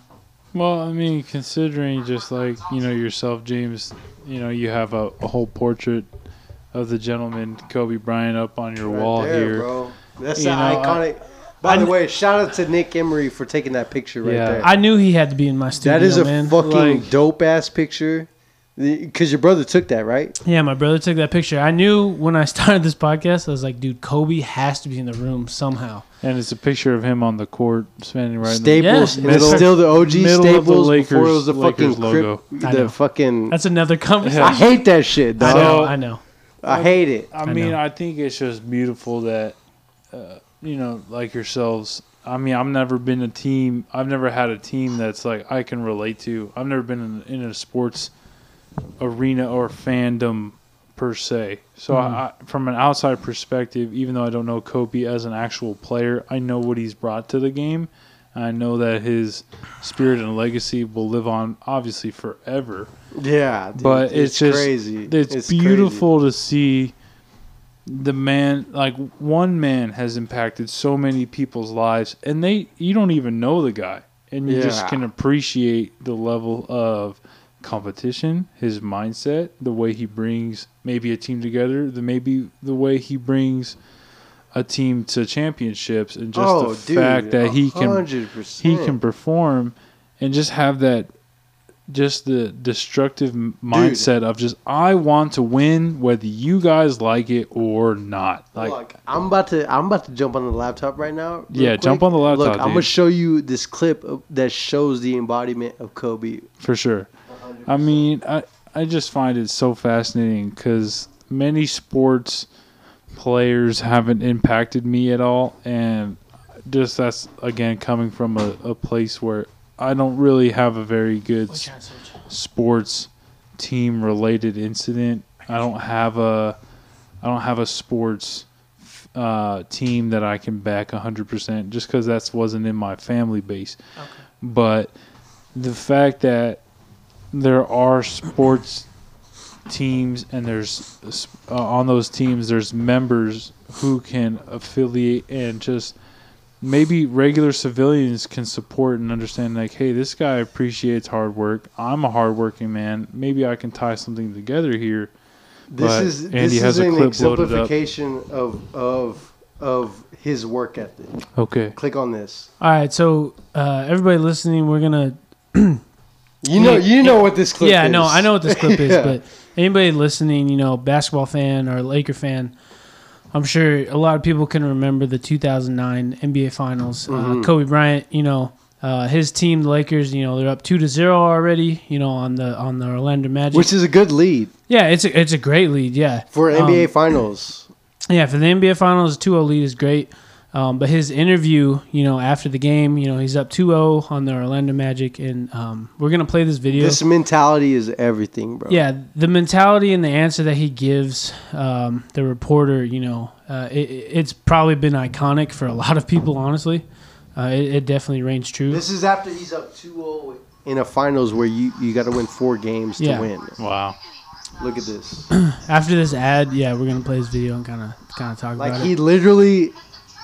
C: Well, I mean, considering just like you know yourself, James, you know you have a, a whole portrait of the gentleman Kobe Bryant up on your
D: Right
C: wall
D: there,
C: here.
D: bro. That's
C: You
D: the
C: know, I-
D: iconic. By
B: I
D: the way, shout out to Nick Emery for taking that picture right
C: Yeah.
D: there.
B: I knew he had to be in my studio,
D: that is a
B: man.
D: fucking
C: Like-
D: dope ass picture. Because your brother took that, right?
B: Yeah, my brother took that picture. I knew when I <laughs> started this podcast, I was like, dude, Kobe has to be in the room somehow.
C: And it's a picture of him on the court, standing right in the
D: Staples.
B: Yeah.
D: and it's
C: Middle-
D: still the OG
C: middle of the
D: Staples
C: Lakers-
D: before it was the fucking
C: logo.
D: Crip, the fucking.
B: That's another conversation.
D: I hate that shit,
B: I know, I know.
D: I hate it.
C: I
B: I
C: mean,
B: know.
C: I think it's just beautiful that, uh, you know, like yourselves. I mean, I've never been a team. I've never had a team that's like I can relate to. I've never been in, in a sports arena or fandom per se. So, I, from an outside perspective, even though I don't know Kobe as an actual player, I know what he's brought to the game. I know that his spirit and legacy will live on, obviously, forever
D: Yeah, dude,
C: but it's, just
D: crazy.
C: It's,
D: crazy.
C: beautiful to see the man like one man has impacted so many people's lives and they you don't even know the guy and you just can appreciate the level of competition his mindset the way he brings maybe a team together the maybe the way he brings a team to championships and just
D: oh,
C: the
D: dude,
C: fact that he can he can perform and just have that just the destructive mindset of just I want to win whether you guys like it or not. Like
D: Look, I'm about to I'm about to jump on the laptop right now.
C: Yeah, jump on the laptop,
D: Look, I'm gonna show you this clip of, that shows the embodiment of Kobe.
C: for sure. I mean, I I just find it so fascinating cuz many sports players haven't impacted me at all and just that's again coming from a, a place where I don't really have a very good s- sports team related incident. I don't have a I don't have a sports uh, team that I can back 100% just cuz that wasn't in my family base. But the fact that there are sports teams and there's uh, on those teams there's members who can affiliate and just maybe regular civilians can support and understand like hey this guy appreciates hard work i'm a hardworking man maybe i can tie something together here
D: This
C: But
D: is
C: Andy
D: this
C: has
D: is
C: a
D: an
C: clip loaded up.
D: exemplification of of of his work ethic.
C: okay
D: Click on this.
B: All right, so uh, everybody listening, we're gonna <clears throat>
D: You know, you know what this clip is.
B: yeah,
D: is.
B: no, I know what this clip is, <laughs> but anybody listening, you know, basketball fan or Laker fan, I'm sure a lot of people can remember the 2009 NBA Finals.
D: Mm-hmm.
B: Uh, Kobe Bryant, you know, uh, his team, the Lakers, you know, they're up two to zero already. You know, on the on the Orlando Magic.
D: which is a good lead
B: yeah, it's a, it's a great lead. Yeah,
D: for
B: Um,
D: NBA Finals.
B: yeah, for the NBA Finals, 2-0 lead is great. Um, but his interview, you know, after the game, you know, he's up 2-0 on the Orlando Magic, and um, we're gonna play this video.
D: This mentality is everything, bro.
B: Yeah, the mentality and the answer that he gives um, the reporter, you know, uh, it, it's probably been iconic for a lot of people. Honestly, uh, it, it definitely reigns true.
D: This is after he's up 2-0 in a finals where you, you got to win four games
B: Yeah.
D: to win.
C: Wow.
D: Look at this. <clears throat>
B: After this ad, yeah, we're gonna play this video and kind of kind of talk
D: Like
B: about it.
D: Like he literally,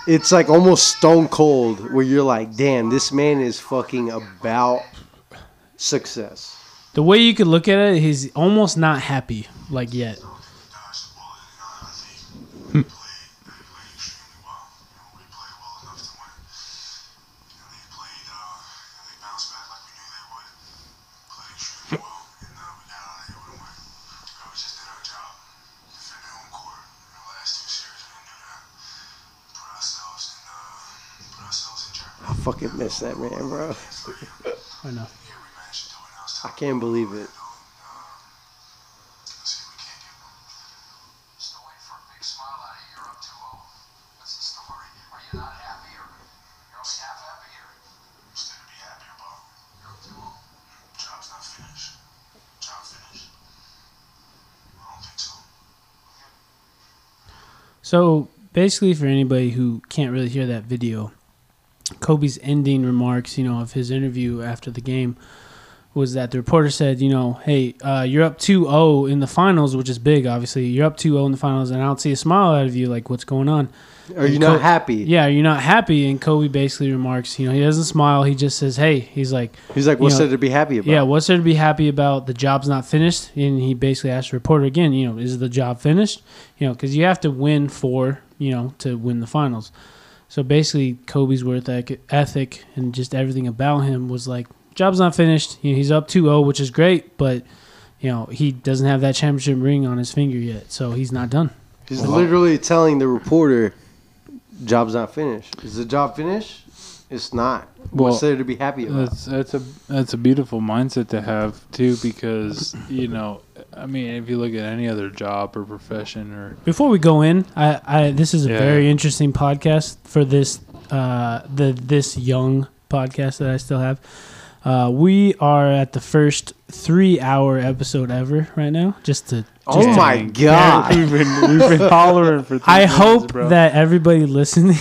D: it's like almost stone cold where you're like, damn, this man is fucking about success.
B: The way you could look at it, he's almost not happy like yet.
E: You're up 2-0. Job's not finished. Job finished. I can't believe it.
B: So basically, for anybody who can't really hear that video, Kobe's ending remarks, you know, of his interview after the game was that the reporter said, you know, hey, uh, you're up 2-0 in the finals, which is big, obviously. You're up 2-0 in the finals, and I don't see a smile out of you. Like, what's going on?
D: Are you
B: And
D: not happy?
B: Yeah, you're not happy. And Kobe basically remarks, you know, he doesn't smile. He just says, hey, he's like,
D: He's like, what's
B: know,
D: there to be happy about?
B: yeah, what's there to be happy about? The job's not finished. And he basically asked the reporter again, you know, is the job finished? You know, because you have to win four, you know, to win the finals. So basically, Kobe's worth ethic and just everything about him was like, job's not finished. You know, he's up 2 0, which is great, but, you know, he doesn't have that championship ring on his finger yet. So he's not done.
D: He's literally telling the reporter, job's not finished. Is the job finished? It's not.
C: Well,
D: what's there to be happy about?
C: That's that's a that's a beautiful mindset to have too, because you know, I mean, if you look at any other job or profession or
B: Before we go in, I, I this is a
C: Yeah.
B: very interesting podcast for this uh the this young podcast that I still have. Uh, we are at the first three hour episode ever right now. Just to,
D: oh
B: just to-
D: my <laughs> god. <laughs>
C: we've been we've been hollering for. three
B: I
C: minutes,
B: hope
C: bro.
B: that everybody <laughs> listening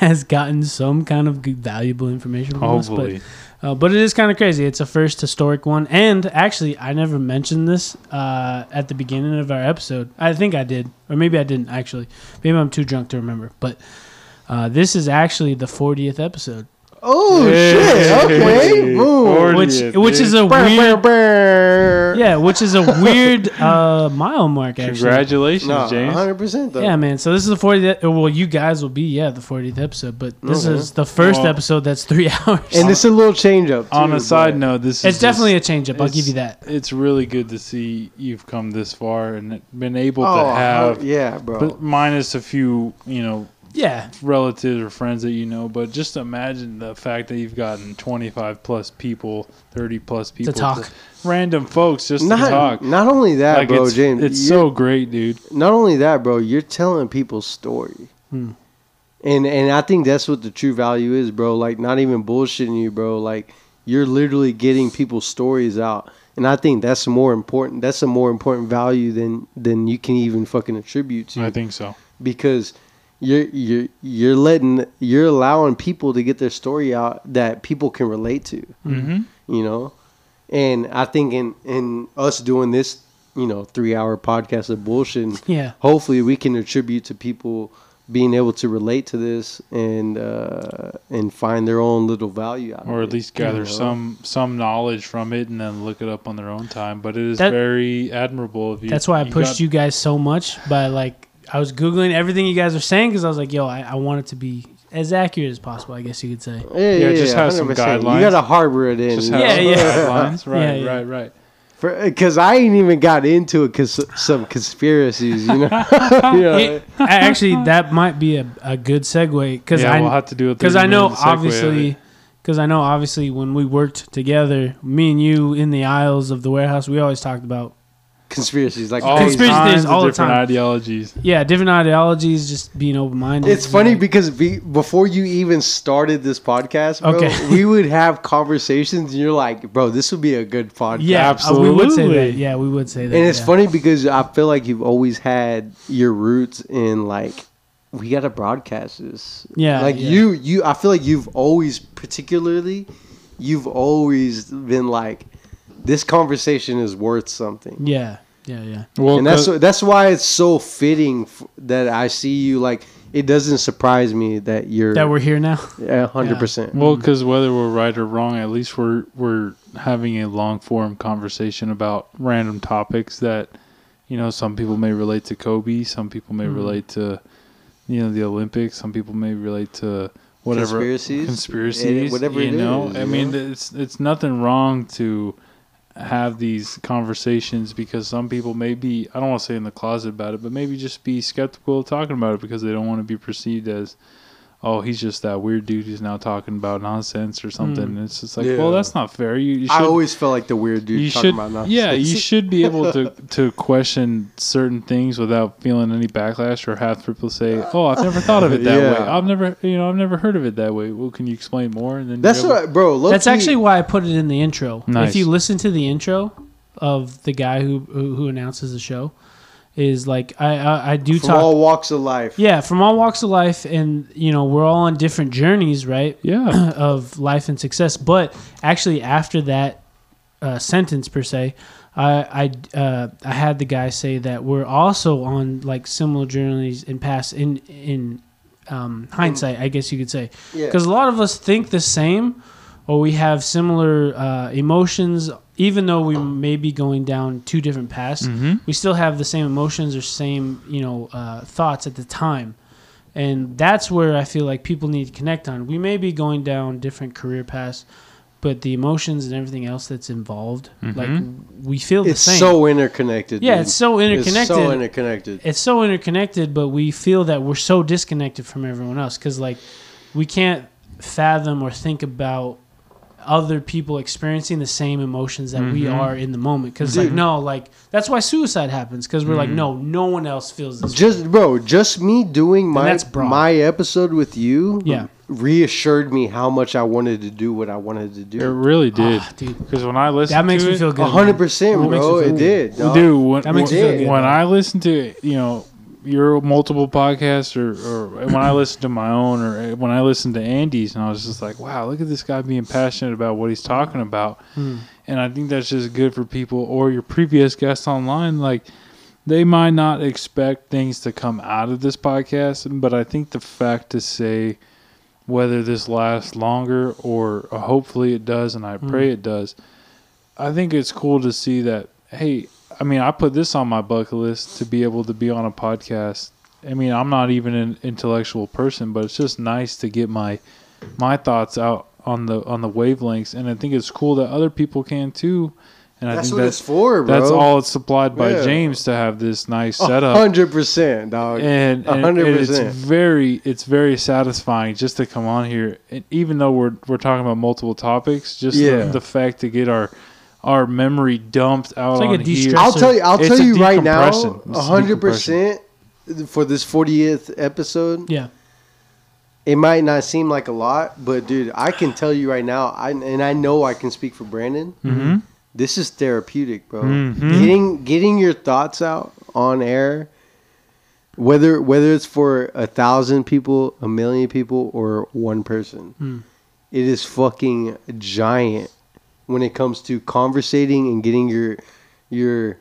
B: has gotten some kind of good, valuable information from us.
C: hopefully
B: But, uh, but it is kind of crazy. It's a first historic one, and actually, I never mentioned this uh, at the beginning of our episode. I think I did, or maybe I didn't. Actually, maybe I'm too drunk to remember. But uh, this is actually the 40th episode,
D: Oh shit. Okay. Boom.
B: which which is a
D: Brr,
B: weird,
D: brr, brr.
B: yeah, which is a <laughs> weird uh, mile mark. Actually,
C: congratulations,
D: No,
C: James.
D: 100% though.
B: Yeah, man. So this is the 40th. Well, you guys will be yeah the 40th episode, but this
D: Okay.
B: is the first
C: Well-
B: episode that's three <laughs> hours.
D: And it's a little change up.
C: On a side note, this is
B: it's
C: is
B: definitely
C: just-
B: a change up. I'll give you that.
C: It's really good to see you've come this far and been able
D: Oh,
C: to have,
D: yeah, bro.
C: but minus a few, you know,
B: Yeah,
C: relatives or friends that you know. But just imagine the fact that you've gotten 25 plus people, 30 plus people to
B: talk.
C: random folks just to
D: not,
C: talk.
D: not only that,
C: like
D: bro,
C: it's,
D: James.
C: it's so great, dude.
D: not only that, bro, you're telling people's story.
B: Hmm.
D: And and I think that's what the true value is, bro. Like not even bullshitting you, bro. Like you're literally getting people's stories out. And I think that's more important. That's a more important value than than you can even fucking attribute to
C: I think so.
D: because you're you're you're letting you're allowing people to get their story out that people can relate to
C: Mm-hmm.
D: you know and i think in in us doing this you know three hour podcast of bullshit <laughs>
B: yeah.
D: hopefully we can attribute to people being able to relate to this and uh and find their own little value out
C: Or
D: of
C: at
D: it,
C: least gather
D: you know?
C: some some knowledge from it and then look it up on their own time. But it is
B: That-
C: very admirable of you.
B: That's why I pushed
C: got-
B: you guys so much by like I was googling everything you guys are saying because I was like, yo, I, I want it to be as accurate as possible. I guess you could say.
D: Yeah, yeah,
C: Yeah, just have some
D: 100%. You
C: guidelines.
D: gotta harbor it in.
C: Just
D: you
C: have
B: Yeah, yeah. <laughs>
C: guidelines. <laughs> Right,
B: Yeah, yeah.
C: right, right.
D: Because I ain't even got into it because some conspiracies, you know. <laughs> you know?
B: It- actually, that might be a, a good segue because
C: yeah,
B: I
C: we'll have to do it
B: because I know obviously because I know obviously when we worked together, me and you in the aisles of the warehouse, we always talked about
D: conspiracies like
C: all.
B: Conspiracy theories all the
C: different
B: time.
C: ideologies.
B: yeah different ideologies, just being open minded.
D: It's funny because be, before you even started this podcast, bro,
B: Okay.
D: we would have conversations, and you're like, "Bro, this would be a good podcast."
B: yeah, uh, we would say that. Yeah, we would say that.
D: and it's
B: yeah.
D: funny because I feel like you've always had your roots in like we gotta broadcast this.
B: Yeah,
D: like
B: yeah.
D: you, you. I feel like you've always, particularly, you've always been like, this conversation is worth something.
B: Yeah, yeah, yeah.
C: Well,
D: and that's
C: 'cause-
D: that's why it's so fitting f- that I see you like. It doesn't surprise me that you're
B: That we're here now. <laughs>
D: a hundred percent.
C: Well, because whether we're right or wrong, at least we're we're having a long form conversation about random topics that you know some people may relate to Kobe, some people may
B: Mm-hmm.
C: relate to you know the Olympics, some people may relate to whatever
D: Conspiracies?
C: conspiracies,
D: Eh, whatever
C: you
D: it
C: know.
D: is,
C: I
D: you
C: mean,
D: know?
C: it's it's nothing wrong to have these conversations because some people may be I don't want to say in the closet about it, but maybe just be skeptical of talking about it because they don't want to be perceived as oh he's just that weird dude who's now talking about nonsense or something. And it's just like
D: Yeah.
C: well that's not fair. You, you should
D: I always felt like the weird dude
C: you
D: talking
C: should
D: about nonsense.
C: yeah you <laughs> should be able to to question certain things without feeling any backlash or have people say oh I've never thought of it that way I've never you know I've never heard of it that way. Well, can you explain more? And then
D: That's
C: you're able-
D: what, bro. low
B: That's
D: key-
B: actually why I put it in the intro.
C: Nice.
B: If you listen to the intro of the guy who who, who announces the show, is like I I, I do
D: from
B: talk.
D: all walks of life.
B: yeah, from all walks of life, and you know we're all on different journeys, right?
C: yeah. <clears throat>
B: of life and success. But actually, after that uh, sentence per se, I I uh, I had the guy say that we're also on like similar journeys in past in in um, hindsight, I guess you could say,
D: Yeah.
B: because a lot of us think the same, or we have similar uh, emotions. Even though we may be going down two different paths,
C: Mhm.
B: we still have the same emotions or same you know uh, thoughts at the time and that's where I feel like people need to connect on. We may be going down different career paths, but the emotions and everything else that's involved, like we feel the
D: It's
B: same.
D: It's so interconnected.
B: yeah,
D: dude.
B: it's so interconnected.
D: It's so interconnected.
B: it's so interconnected, but we feel that we're so disconnected from everyone else because like we can't fathom or think about other people experiencing the same emotions that we mm-hmm. are in the moment because like
D: mm-hmm.
B: no like that's why suicide happens because we're like mm-hmm. no no one else feels this
D: Just bro, just me doing my
B: that's
D: my episode with you,
B: Yeah.
D: reassured me how much I wanted to do what I wanted to do.
C: It really ah, did.
B: Ah, dude
C: Because when I listened
B: that makes
C: to
B: me
C: it,
B: feel good
D: A hundred percent,
B: That makes me
D: bro. It did. dog.
C: Dude, when,
B: That makes
D: me feel good,
C: when. I listen to you know your multiple podcasts, or, or when I listen to my own, or when I listen to Andy's, and I was just like, wow, look at this guy being passionate about what he's talking about,
B: Hmm.
C: and I think that's just good for people. Or your previous guests online, like they might not expect things to come out of this podcast, but I think the fact to say whether this lasts longer or hopefully it does, and I pray it does. I think it's cool to see that. Hey, I mean, I put this on my bucket list to be able to be on a podcast. I mean, I'm not even an intellectual person, but it's just nice to get my my thoughts out on the on the wavelengths, and I think it's cool that other people can too. And I think
D: what
C: that's
D: it's for, bro.
C: that's all it's supplied by
D: Yeah.
C: James to have this nice setup
D: hundred percent, dog.
C: and, and,
D: hundred
C: and it's
D: percent.
C: very it's very satisfying just to come on here and even though we're we're talking about multiple topics just
D: Yeah.
C: the, the fact to get our our memory dumped out
B: It's like
C: on here
B: de-stress-
D: I'll tell you. I'll
C: It's
D: tell you right now. A
C: a
D: hundred
C: decompression.
D: percent for this fortieth episode.
B: yeah
D: It might not seem like a lot, but dude, I can tell you right now. I and I know I can speak for Brandon.
C: Mhm.
D: This is therapeutic, bro.
C: Mhm.
D: Getting getting your thoughts out on air, whether whether it's for a thousand people, a million people, or one person,
B: Hmm.
D: it is fucking giant when it comes to conversating and getting your your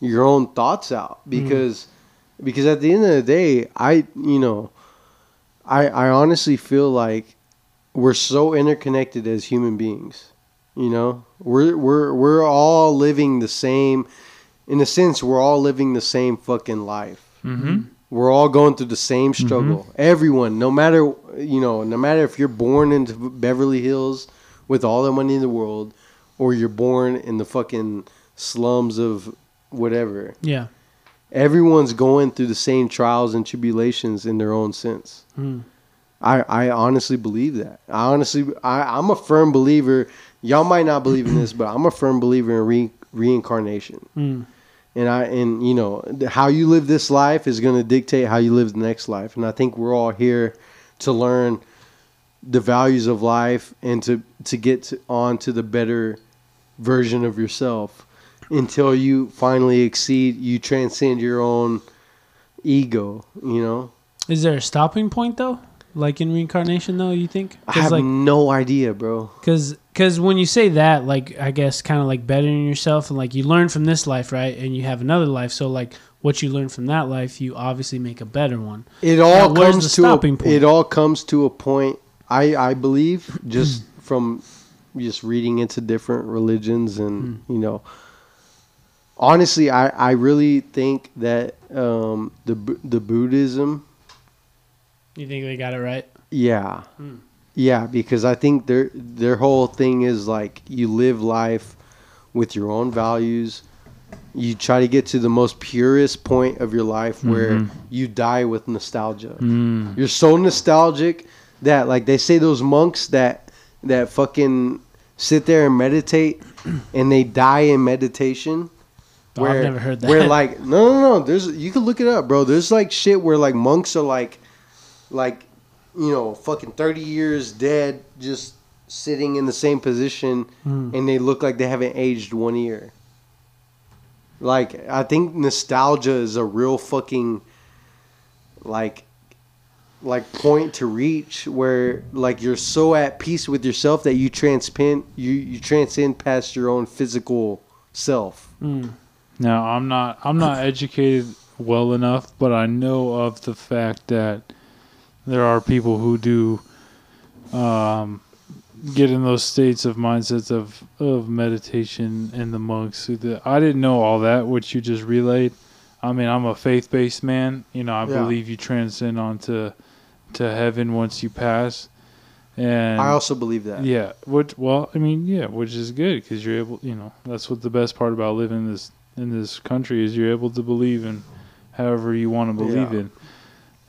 D: your own thoughts out because because at the end of the day, I you know, I I honestly feel like we're so interconnected as human beings. You know, we're we're we're all living the same. In a sense, we're all living the same fucking life.
C: Mhm.
D: We're all going through the same struggle. Everyone, no matter you know, no matter if you're born into Beverly Hills with all the money in the world, or you're born in the fucking slums of whatever.
B: Yeah.
D: Everyone's going through the same trials and tribulations in their own sense.
B: Mm.
D: I, I honestly believe that. I honestly, I, I'm a firm believer. Y'all might not believe in this, but I'm a firm believer in re, reincarnation.
B: Mm.
D: And I, and you know, how you live this life is going to dictate how you live the next life. And I think we're all here to learn the values of life and to to get to, on to the better version of yourself until you finally exceed, you transcend your own ego. You know,
B: Is there a stopping point though? Like in reincarnation though, you think?
D: I have
B: like
D: no idea, bro.
B: Cause, cause when you say that, like I guess kind of like bettering yourself, and like you learn from this life, right? And you have another life, so like what you learn from that life, you obviously make a better one.
D: It all
B: Now,
D: comes to a,
B: point?
D: it all comes to a point. I I believe just from just reading into different religions and
B: Hmm.
D: you know. Honestly, I, I really think that um, the the Buddhism,
B: You think they got it right?
D: yeah,
B: Hmm.
D: yeah, because I think their their whole thing is like you live life with your own values. You try to get to the most purest point of your life where
C: Mhm.
D: you die with nostalgia.
C: Mm.
D: You're so nostalgic that like they say those monks that that fucking sit there and meditate <clears throat> and they die in meditation.
B: Oh, I've never heard that.
D: Where like no no no, there's you can look it up, bro. There's like shit where like monks are like like you know, fucking 30 years dead just sitting in the same position
B: Mm.
D: and they look like they haven't aged one year. Like I think nostalgia is a real fucking like like point to reach where like you're so at peace with yourself that you transcend you you transcend past your own physical self.
B: Mm.
C: Now I'm not I'm not <laughs> educated well enough, but I know of the fact that there are people who do um, get in those states of mindsets of of meditation and the monks. I didn't know all that, which you just relayed. I mean, I'm a faith based man. You know, I
D: Yeah.
C: believe you transcend onto to heaven once you pass. And
D: I also believe that.
C: yeah, which well, I mean, yeah, which is good because you're able, you know, that's what the best part about living in this in this country is you're able to believe in however you want to believe
D: Yeah.
C: in.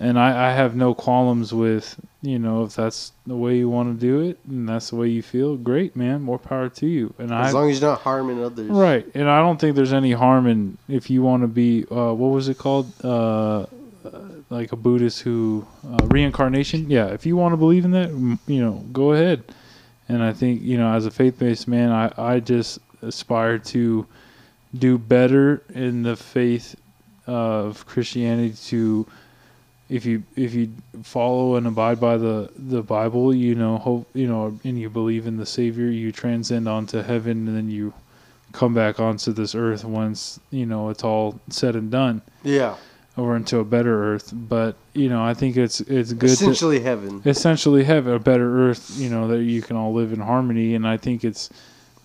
C: And I, I have no qualms with, you know, if that's the way you want to do it and that's the way you feel, great, man, more power to you. And I
D: As long as you're not harming others.
C: right, and I don't think there's any harm in if you want to be, uh, what was it called, uh, like a Buddhist who uh, reincarnation. Yeah, if you want to believe in that, you know, go ahead. And I think you know, as a faith-based man, I I just aspire to do better in the faith of Christianity. To if you if you follow and abide by the the Bible, you know, hope you know, and you believe in the Savior, you transcend onto heaven, and then you come back onto this earth once you know it's all said and done
D: Yeah.
C: Over into a better earth. But you know, I think it's it's good to
D: Essentially heaven.
C: essentially have a better earth. You know that you can all live in harmony, and I think it's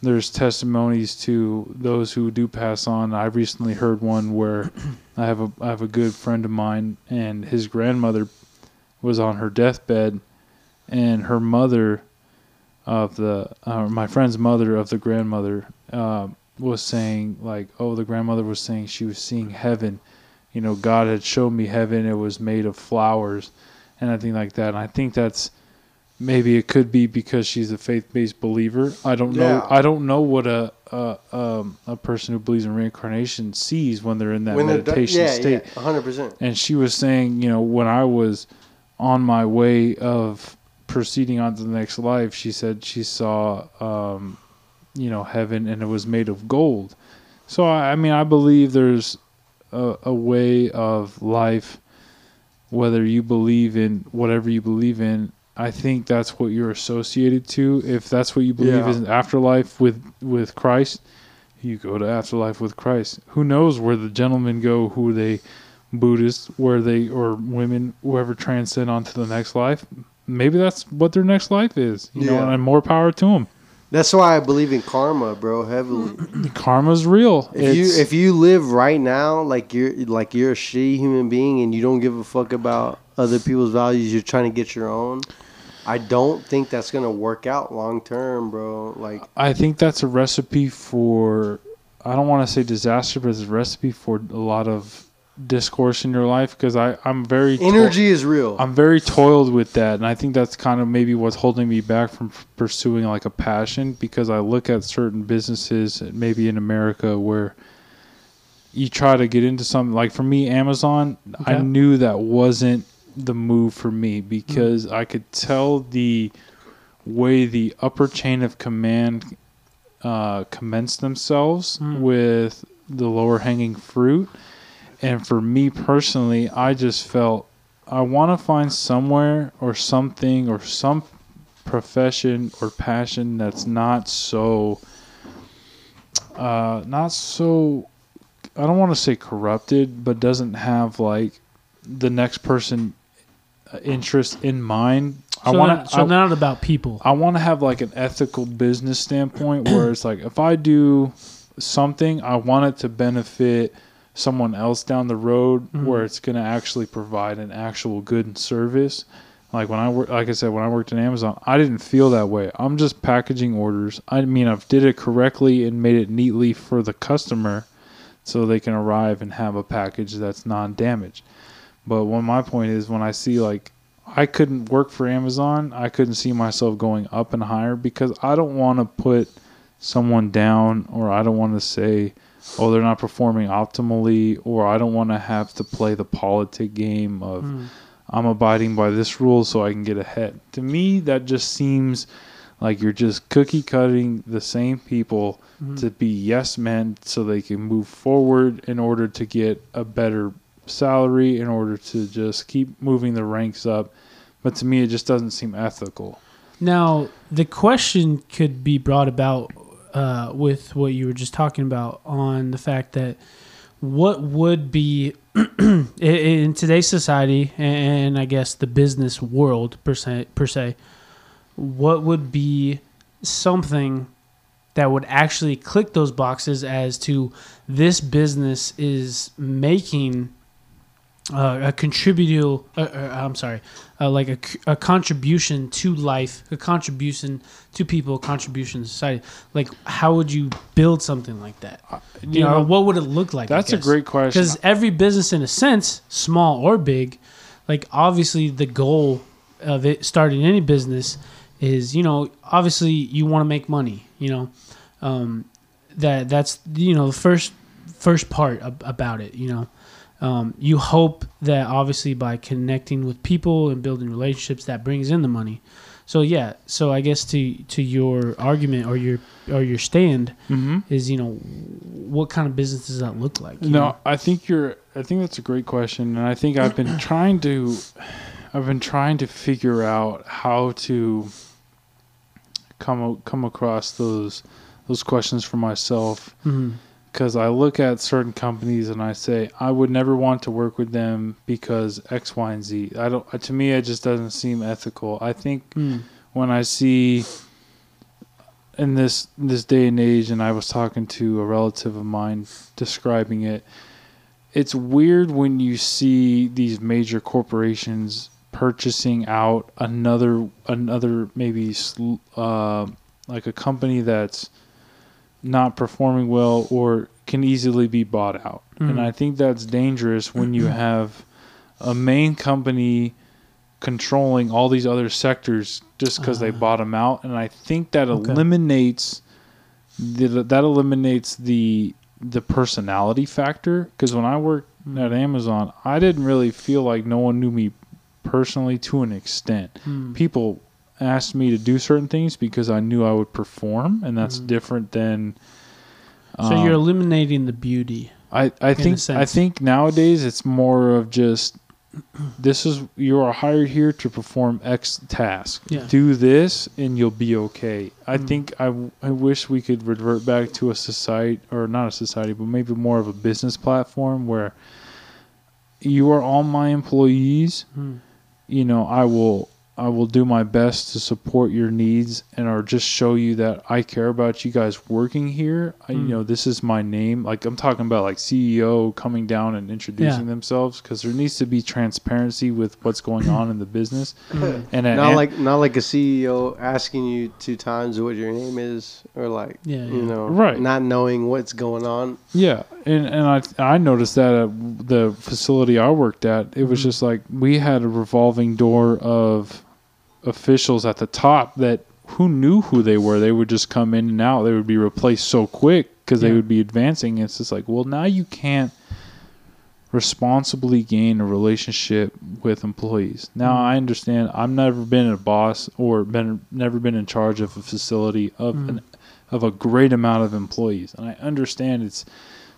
C: there's testimonies to those who do pass on. I recently heard one where I have a I have a good friend of mine, and his grandmother was on her deathbed, and her mother of the uh, my friend's mother of the grandmother uh, was saying like, oh, the grandmother was saying she was seeing heaven. You know, God had shown me heaven. It was made of flowers and everything like that. And I think that's maybe it could be because she's a faith-based believer. I don't know.
D: Yeah.
C: I don't know what a a, um, a person who believes in reincarnation sees when they're in that
D: When
C: meditation
D: yeah,
C: state
D: yeah, hundred percent.
C: and she was saying, you know, when I was on my way of proceeding on to the next life, she said she saw, um, you know, heaven and it was made of gold. So I, I mean, I believe there's a, a way of life, whether you believe in whatever you believe in. I think that's what you're associated to. If that's what you believe
D: Yeah.
C: is an afterlife with with Christ, you go to afterlife with Christ. Who knows where the gentlemen go? Who they Buddhists, where they or women, whoever transcend onto the next life. Maybe that's what their next life is. You know,
D: Yeah.
C: and more power to them.
D: That's why I believe in karma, bro, heavily.
C: Mm-hmm. Karma's real.
D: If you if you live right now like you're like you're a shitty human being and you don't give a fuck about other people's values, you're trying to get your own. I don't think that's gonna work out long term, bro. Like
C: I think that's a recipe for I don't want to say disaster, but it's a recipe for a lot of discourse in your life because I I'm very to-
D: energy is real.
C: I'm very toiled with that, and I think that's kind of maybe what's holding me back from f- pursuing like a passion because I look at certain businesses, maybe in America, where you try to get into something. Like for me, Amazon, I knew that wasn't the move for me because I could tell the way the upper chain of command uh, commenced themselves
B: Mm.
C: with the lower hanging fruit. And for me personally, I just felt I want to find somewhere or something or some profession or passion that's not so uh not so I don't want to say corrupted but doesn't have like the next person uh, interest in mind. I
B: So,
C: want
B: not, so not about people.
C: I want to have like an ethical business standpoint where it's like if I do something, I want it to benefit someone else down the road
B: Mhm.
C: where it's going to actually provide an actual good service. Like when I work, like I said, when I worked in Amazon, I didn't feel that way. I'm just packaging orders. I mean, I've did it correctly and made it neatly for the customer, so they can arrive and have a package that's non-damaged. But what my point is, when I see like I couldn't work for Amazon. I couldn't see myself going up and higher because I don't want to put someone down or I don't want to say, oh, they're not performing optimally or I don't want to have to play the politic game of
B: Mm.
C: I'm abiding by this rule so I can get ahead. To me, that just seems like you're just cookie cutting the same people
B: Mhm.
C: to be yes men so they can move forward in order to get a better salary in order to just keep moving the ranks up. But to me, it just doesn't seem ethical.
B: Now, the question could be brought about uh, with what you were just talking about on the fact that what would be <clears throat> in- today's society and I guess the business world per se, per se, what would be something that would actually click those boxes as to this business is making uh, a contributor. Uh, uh, I'm sorry, uh, like a, contribution to life, a contribution to people, a contribution to society. Like, how would you build something like that? You, know, what would it look like?
C: that's a great question.
B: because every business, in a sense, small or big, like obviously the goal of it starting any business is you know obviously you want to make money. You know, um, that that's you know the first first part ab- about it. You know, um, you hope that obviously by connecting with people and building relationships that brings in the money. So yeah, so I guess to to your argument or your or your stand
C: hmm
B: is you know what kind of business does that look like?
C: No,
B: know?
C: I think you're. I think that's a great question, and I think I've been <clears throat> trying to. I've been trying to figure out how to come come across those those questions for myself
B: Mhm.
C: Because I look at certain companies and I say I would never want to work with them because X, Y, and Z. I don't. To me, it just doesn't seem ethical. I think
B: Mm.
C: when I see in this this day and age, and I was talking to a relative of mine describing it. It's weird when you see these major corporations purchasing out another another maybe uh, like a company that's not performing well or can easily be bought out. And
B: Mhm.
C: I think that's dangerous when you <clears throat> have a main company controlling all these other sectors just because they
B: Ah.
C: bought them out. And I think that
B: Okay.
C: eliminates the, that eliminates the the personality factor. Because when I worked
B: Mm.
C: at Amazon, I didn't really feel like no one knew me personally to an extent.
B: Mm.
C: People asked me to do certain things because I knew I would perform, and that's
B: Mhm.
C: different than.
B: So
C: um,
B: you're eliminating the beauty.
C: I, I think I think nowadays it's more of just this is you are hired here to perform X task.
B: Yeah.
C: Do this and you'll be okay. I
B: Mm.
C: think I wish we could revert back to a society or not a society, but maybe more of a business platform where you are all my employees.
B: Mm.
C: You know, I will I will do my best to support your needs and or just show you that I care about you guys working here. I, you
B: Mm.
C: know, this is my name. Like I'm talking about like CEO coming down and introducing
B: Yeah.
C: themselves because there needs to be transparency with what's going on in the business. <clears throat>
B: Mm.
C: And
D: Not
C: and-
D: like not like a CEO asking you two times what your name is, or like
B: Yeah,
D: you
B: yeah.
D: know,
C: Right.
D: Not knowing what's going on.
C: Yeah, and and I I noticed that at the facility I worked at, it was
B: Mhm.
C: just like we had a revolving door of officials at the top that who knew who they were. They would just come in and out. They would be replaced so quick because they would be advancing. It's just like, well, now you can't responsibly gain a relationship with employees. Now
B: Mhm.
C: I understand. I've never been a boss or been never been in charge of a facility of
B: Mhm.
C: an of a great amount of employees, and I understand it's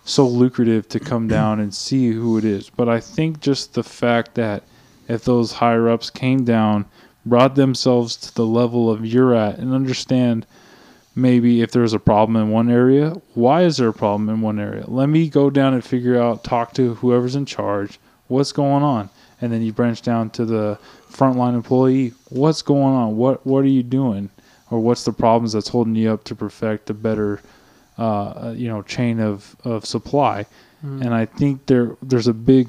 C: so lucrative to come <clears throat> down and see who it is. But I think just the fact that if those higher ups came down, brought themselves to the level of you're at, and understand maybe if there's a problem in one area, why is there a problem in one area? Let me go down and figure out, talk to whoever's in charge, what's going on, and then you branch down to the frontline employee, what's going on? What what are you doing? Or what's the problems that's holding you up to perfect a better, uh, you know, chain of, of supply?
B: Mm.
C: And I think there there's a big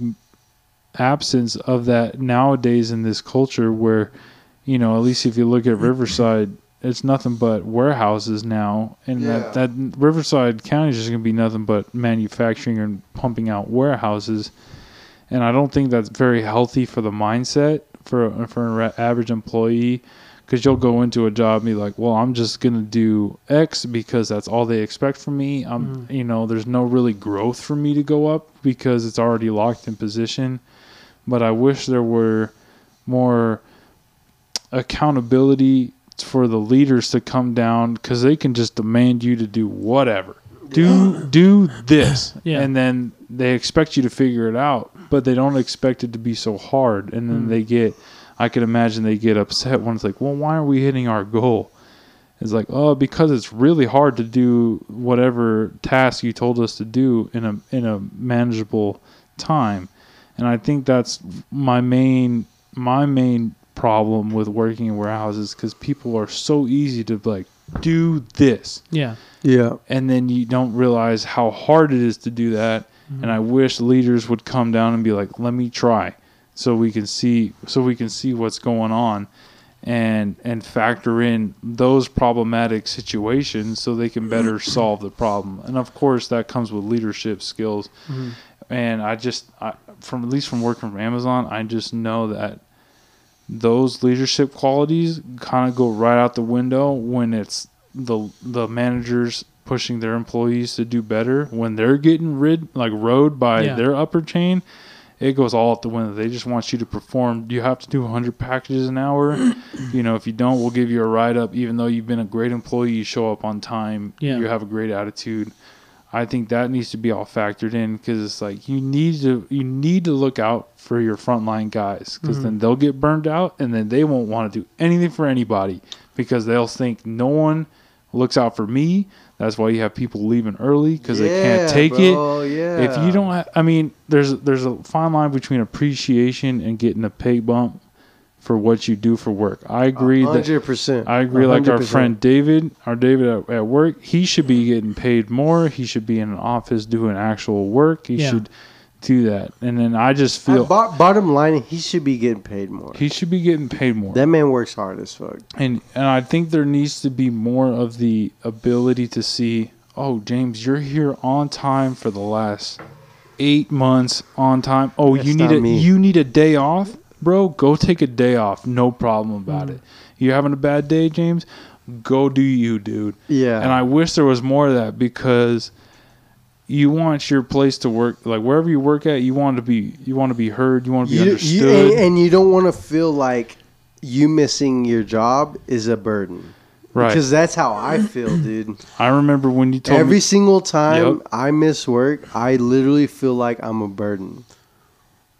C: absence of that nowadays in this culture where, you know, at least if you look at mm-hmm. Riverside, it's nothing but warehouses now, and that
D: Yeah.
C: that Riverside County is just going to be nothing but manufacturing and pumping out warehouses, and I don't think that's very healthy for the mindset for for an average employee. Because you'll go into a job and be like, well, I'm just gonna do X because that's all they expect from me. I'm, mm-hmm. you know, there's no really growth for me to go up because it's already locked in position. But I wish there were more accountability for the leaders to come down because they can just demand you to do whatever. Do do this, <coughs>
B: Yeah.
C: and then they expect you to figure it out, but they don't expect it to be so hard. And then
B: Mm.
C: they get, I can imagine they get upset when it's like, well, why are we hitting our goal? It's like, oh, because it's really hard to do whatever task you told us to do in a in a manageable time. And I think that's my main my main problem with working in warehouses because people are so easy to like do this,
B: Yeah.
D: Yeah.
C: and then you don't realize how hard it is to do that. And I wish leaders would come down and be like, "Let me try," so we can see so we can see what's going on, and and factor in those problematic situations so they can better <clears throat> solve the problem. And of course, that comes with leadership skills.
B: Mhm.
C: And I just, I, from at least from working from Amazon, I just know that those leadership qualities kind of go right out the window when it's the the managers pushing their employees to do better. When they're getting rid like rode by
B: Yeah.
C: their upper chain it goes all out the window. They just want you to perform. You have to do 100 packages an hour? <coughs> You know if you don't we'll give you a write up even though you've been a great employee you show up on time.
B: Yeah.
C: you have a great attitude I think that needs to be all factored in because it's like you need to you need to look out for your frontline guys because
B: Mhm.
C: then they'll get burned out and then they won't want to do anything for anybody because they'll think no one looks out for me. That's why you have people leaving early because they can't take it.
D: Oh yeah.
C: If you don't, ha- I mean, there's there's a fine line between appreciation and getting a pay bump for what you do for work. I agree that
D: hundred percent.
C: I agree. Like our friend David, our David at, at work, he should be getting paid more. He should be in an office doing actual work. He
B: Yeah.
C: should do that. And then I just feel
D: bo- bottom line, he should be getting paid more.
C: he should be getting paid more.
D: that man works hard as fuck.
C: and and I think there needs to be more of the ability to see. Oh, James, you're here on time for the last eight months on time. Oh,
D: That's
C: you need a
D: me.
C: you need a day off, bro. Go take a day off. No problem about
B: Mm.
C: it. You're having a bad day, James? Go do you, dude.
D: Yeah.
C: And I wish there was more of that because you want your place to work like wherever you work at, you want to be you want to be heard, you want to be
D: you, you,
C: understood.
D: and, and you don't want to feel like you missing your job is a burden.
C: right.
D: Because that's how I feel, <clears throat> dude.
C: I remember when you told
D: Every
C: me Every
D: single time
C: Yep.
D: I miss work, I literally feel like I'm a burden.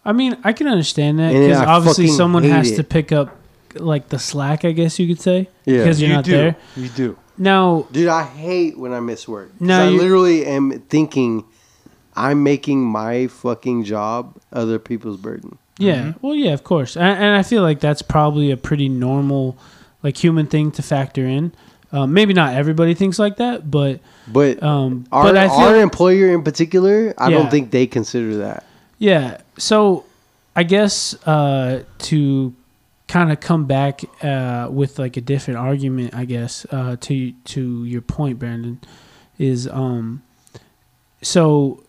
B: I mean, I can understand that
D: And
B: because
D: I
B: obviously
D: fucking
B: someone
D: hate
B: has
D: it.
B: to pick up like the slack, I guess you could say,
D: Yeah.
B: because you're
C: you
B: not
C: do.
B: there.
C: You do.
B: Now,
D: Dude, I hate when I miss work. 'Cause
B: No,
D: I
B: you-
D: literally am thinking I'm making my fucking job other people's burden.
B: Yeah. Well, yeah, of course. And, and I feel like that's probably a pretty normal, like human thing to factor in. Um, maybe not everybody thinks like that, but
D: But
B: um,
D: our
B: but I feel
D: our employer in particular, I
B: Yeah.
D: don't think they consider that.
B: Yeah. So I guess uh, to kind of come back uh, with like a different argument, I guess uh, to to your point, Brandon, is um, so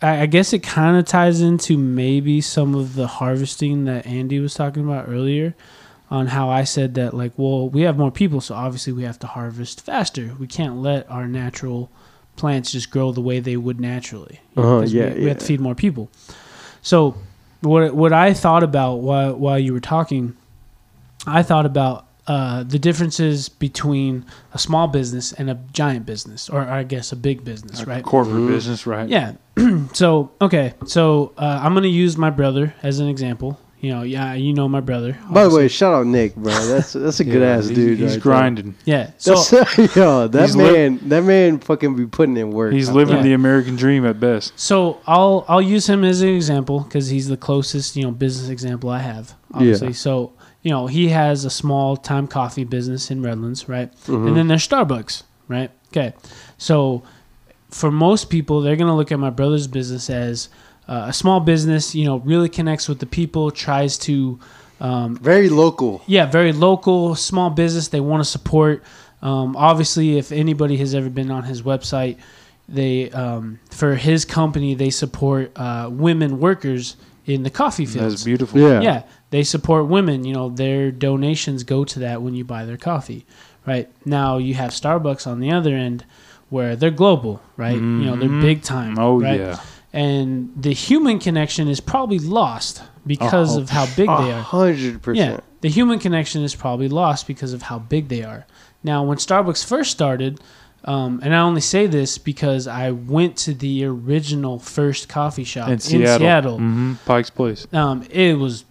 B: I, I guess it kind of ties into maybe some of the harvesting that Andy was talking about earlier. On how I said that, like, well, we have more people, so obviously we have to harvest faster. We can't let our natural plants just grow the way they would naturally. you know,
D: Uh-huh, yeah,
B: we, we have to feed more people. So what what I thought about while while you were talking, I thought about uh, the differences between a small business and a giant business, or I guess a big business,
C: Like
B: right?
C: corporate
D: Mhm.
C: business, right?
B: Yeah. <clears throat> so okay, so uh, I'm gonna use my brother as an example. You know, yeah, you know my brother.
D: By the way, shout out Nick, bro. That's that's a <laughs>
C: Yeah,
D: good ass dude.
C: He's
D: right there.
C: grinding.
B: yeah. So
D: That's, <laughs> yo, that
C: He's li-
D: man, that man, fucking be putting in work.
C: He's living
B: Yeah.
C: the American dream at best.
B: So I'll I'll use him as an example because he's the closest you know business example I have. Obviously, so you know he has a small time coffee business in Redlands, right?
D: Mhm.
B: And then there's Starbucks, right? Okay, so for most people, they're gonna look at my brother's business as uh, a small business. You know, really connects with the people, tries to um,
D: Very local.
B: yeah, very local, small business they want to support. Um, obviously, if anybody has ever been on his website, they um, for his company they support uh, women workers in the coffee fields.
C: That's beautiful.
D: Yeah.
B: Yeah, they support women. You know, their donations go to that when you buy their coffee. Right now, you have Starbucks on the other end, where they're global. Right, you know, they're
C: Mhm.
B: big time.
C: Oh
B: right?
C: yeah.
B: And the human connection is probably lost because
C: Oh,
B: of how big they
D: A
B: are.
D: hundred
B: Yeah, the human connection is probably lost because of how big they are. Now, when Starbucks first started, um, and I only say this because I went to the original first coffee shop in
C: In Seattle.
B: Seattle.
C: hmm Pike's Place.
B: Um, it was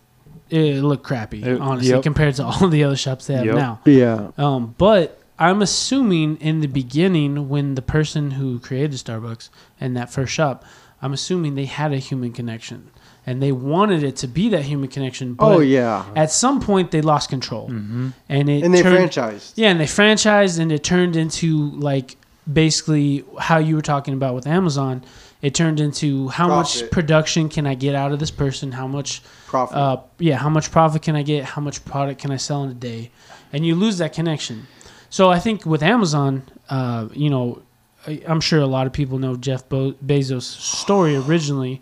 B: it looked crappy,
C: It-
B: honestly,
C: yep.
B: compared to <laughs> all the other shops they have
C: Yep.
B: now.
D: Yeah.
B: Um, but I'm assuming in the beginning, when the person who created Starbucks and that first shop, I'm assuming they had a human connection and they wanted it to be that human connection. But
D: Oh yeah.
B: at some point, they lost control,
C: Mm-hmm.
B: and it
D: And they
B: turned,
D: franchised.
B: Yeah, and they franchised, and it turned into like basically how you were talking about with Amazon. It turned into how much production can I get out of this person? How much
D: Profit.
B: uh, yeah, how much profit can I get? How much product can I sell in a day? And you lose that connection. So I think with Amazon, uh, you know, I- I'm sure a lot of people know Jeff Bo- Bezos' story originally.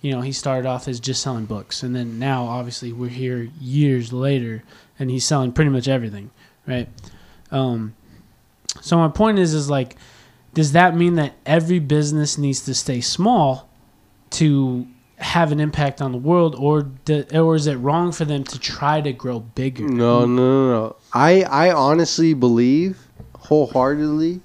B: You know, he started off as just selling books, and then now obviously we're here years later, and he's selling pretty much everything, right? Um, so my point is, is like, does that mean that every business needs to stay small to have an impact on the world, or do, or is it wrong for them to try to grow bigger?
D: No, no, no, no. I I honestly believe wholeheartedly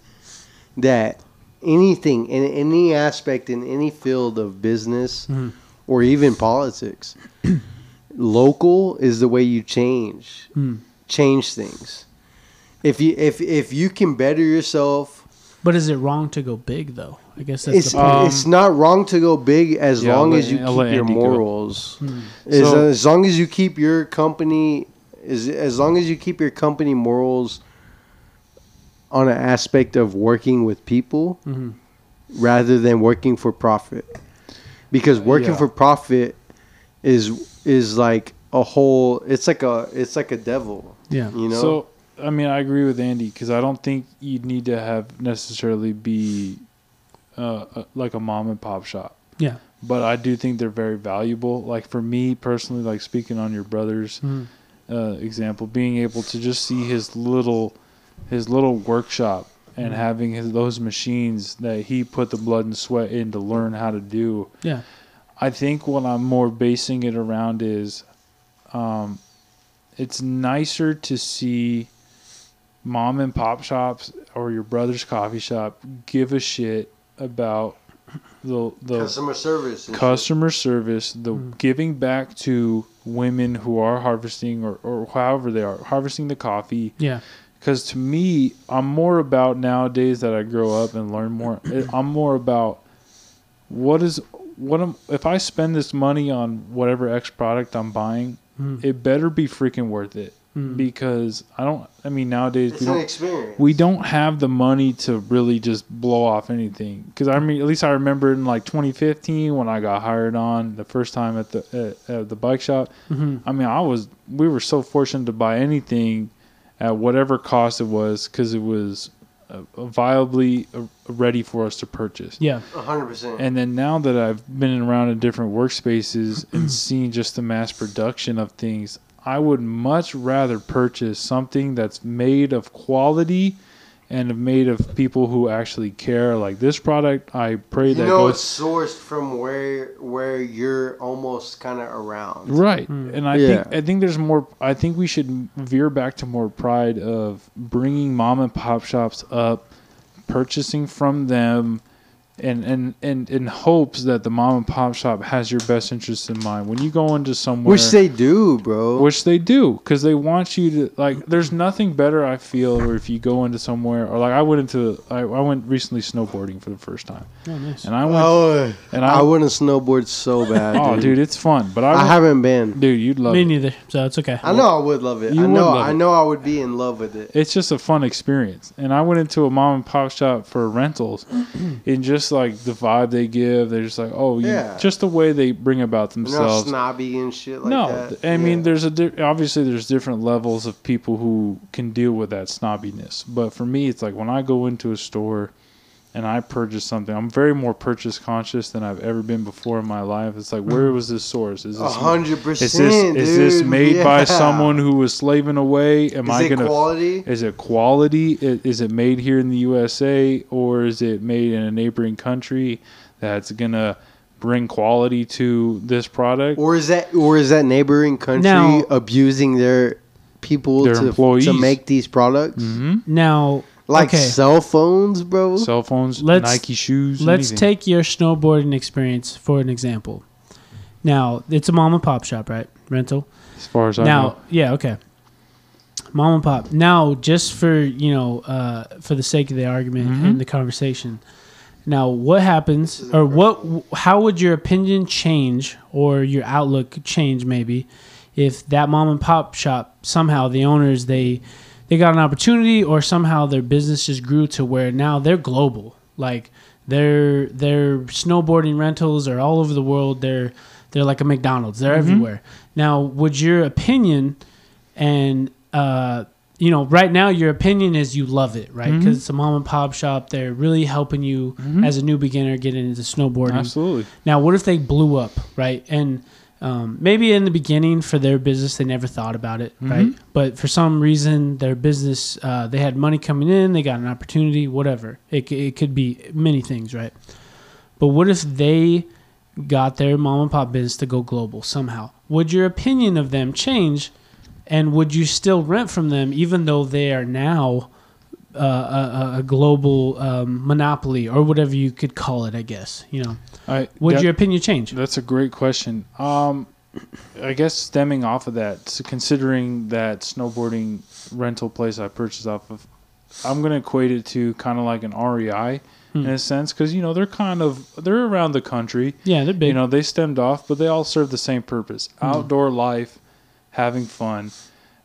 D: that anything in any aspect in any field of business
B: Mhm.
D: or even politics, local is the way you change
B: Hmm.
D: change things. If you if if you can better yourself,
B: But is it wrong to go big though? I guess that's
D: it's
B: the point.
C: Um,
D: it's not wrong to go big as
C: Yeah,
D: long
C: let-
D: as you
C: I'll
D: keep your
C: Andy
D: morals.
B: Hmm.
D: As,
C: So-
D: as long as you keep your company as as long as you keep your company morals on an aspect of working with people
B: Mhm.
D: rather than working for profit. Because working
C: Yeah.
D: for profit is is like a whole it's like a it's like a devil,
B: Yeah.
D: you know?
C: So, I mean, I agree with Andy because I don't think you need to have necessarily be uh, uh, like a mom and pop shop.
B: Yeah.
C: But I do think they're very valuable. Like for me personally, like speaking on your brother's
B: Mhm.
C: uh, example, being able to just see his little his little workshop and
B: Mhm.
C: having his, those machines that he put the blood and sweat in to learn how to do.
B: Yeah.
C: I think what I'm more basing it around is um, it's nicer to see mom and pop shops or your brother's coffee shop give a shit about the the
D: customer service. and shit.
C: customer service, the
B: Mm.
C: giving back to women who are harvesting or, or however they are harvesting the coffee.
B: Yeah.
C: Because to me, I'm more about nowadays that I grow up and learn more. <clears throat> I'm more about what is what am if I spend this money on whatever X product I'm buying,
B: Mm.
C: it better be freaking worth it because I don't. I mean, nowadays
D: It's
C: we
D: an
C: don't
D: experience.
C: we don't have the money to really just blow off anything. Because I mean, at least I remember in like 2015 when I got hired on the first time at the at, at the bike shop.
B: Mm-hmm.
C: I mean, I was we were so fortunate to buy anything at whatever cost it was because it was uh, viably uh, ready for us to purchase.
B: Yeah.
D: hundred percent.
C: And then now that I've been around in different workspaces <clears throat> and seen just the mass production of things, I would much rather purchase something that's made of quality and made of people who actually care. Like this product, I pray
D: You
C: that
D: know,
C: goes
D: it's sourced from where where you're almost kind of around.
C: right. Hmm. And I
D: Yeah.
C: think I think there's more. I think we should veer back to more pride of bringing mom and pop shops up, purchasing from them. And, and, and in hopes that the mom and pop shop has your best interest in mind. When you go into somewhere,
D: Which they do, bro.
C: which they do because they want you to like there's nothing better i feel or if you go into somewhere or like i went into i, I went recently snowboarding for the first time
B: Oh, nice.
C: and i went
D: oh,
C: and
D: I,
C: I-
D: want to snowboard so bad. <laughs>
C: oh
D: dude.
C: dude it's fun but i,
D: I haven't been.
C: dude you'd love
B: Me
C: it
B: neither. So it's okay.
D: I know I would love it.
C: You
D: I
C: would
D: know.
C: love
D: I
C: it.
D: know I would be in love with it.
C: it's just a fun experience and i went into a mom and pop shop for rentals and just like the vibe they give they're just like oh you,
D: Yeah.
C: just the way they bring about
D: They're not
C: themselves
D: snobby and shit like
C: no,
D: that.
C: I mean, there's a di- obviously there's different levels of people who can deal with that snobbiness. But for me, it's like when I go into a store and I purchase something, I'm very more purchase conscious than I've ever been before in my life. It's like, where was this source? Is this
D: hundred
C: is
D: percent.
C: this is this
D: dude.
C: made by someone who was slaving away? Am
D: Is
C: I
D: it
C: gonna?
D: quality?
C: Is it quality? Is it made here in the USA or is it made in a neighboring country that's gonna bring quality to this product?
D: Or is that or is that neighboring country
B: Now-
D: abusing their people
C: Their
D: to,
C: employees.
D: to make these products?
C: hmm
B: Now,
D: Like
B: okay,
D: cell phones, bro.
C: cell phones,
B: Let's-
C: Nike shoes.
B: let's
C: anything.
B: take your snowboarding experience for an example. Now, it's a mom and pop shop, right? Rental.
C: as far as I
B: now,
C: know.
B: yeah, okay. Mom and pop. Now, just for you know, uh, for the sake of the argument
C: Mhm.
B: and the conversation. Now, what happens, or what? How would your opinion change, or your outlook change, maybe, if that mom and pop shop somehow the owners they they got an opportunity, or somehow their business just grew to where now they're global, like their their snowboarding rentals are all over the world. They're they're like a McDonald's. They're mm-hmm. everywhere. Now, would your opinion and uh, you know, right now your opinion is you love it, right? Mm-hmm. Because it's a mom and pop shop. They're really helping you mm-hmm. as a new beginner get into snowboarding.
C: Absolutely.
B: Now, what if they blew up, right? And um, maybe in the beginning for their business, they never thought about it, right? But for some reason, their business, uh, they had money coming in, they got an opportunity, whatever. It, it could be many things, right? But what if they got their mom and pop business to go global somehow? Would your opinion of them change? And would you still rent from them even though they are now uh, a, a- global um, monopoly or whatever you could call it? I guess you know.
C: I,
B: Would
C: that-
B: your opinion change?
C: That's a great question. Um, I guess stemming off of that, so considering that snowboarding rental place I purchased off of, I'm going to equate it to kind of like an REI in a sense because you know they're kind of they're around the country.
B: Yeah, they're big.
C: You know they stemmed off, but they all serve the same purpose: outdoor life, having fun.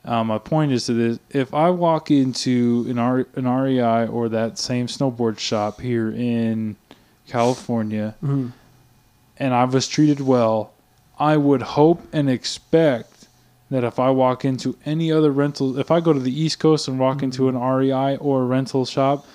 C: Um, my point is that if I walk into an, R, an REI or that same snowboard shop here in California,
B: Mhm.
C: and I was treated well, I would hope and expect that if I walk into any other rental, if I go to the East Coast and walk into an REI or a rental shop,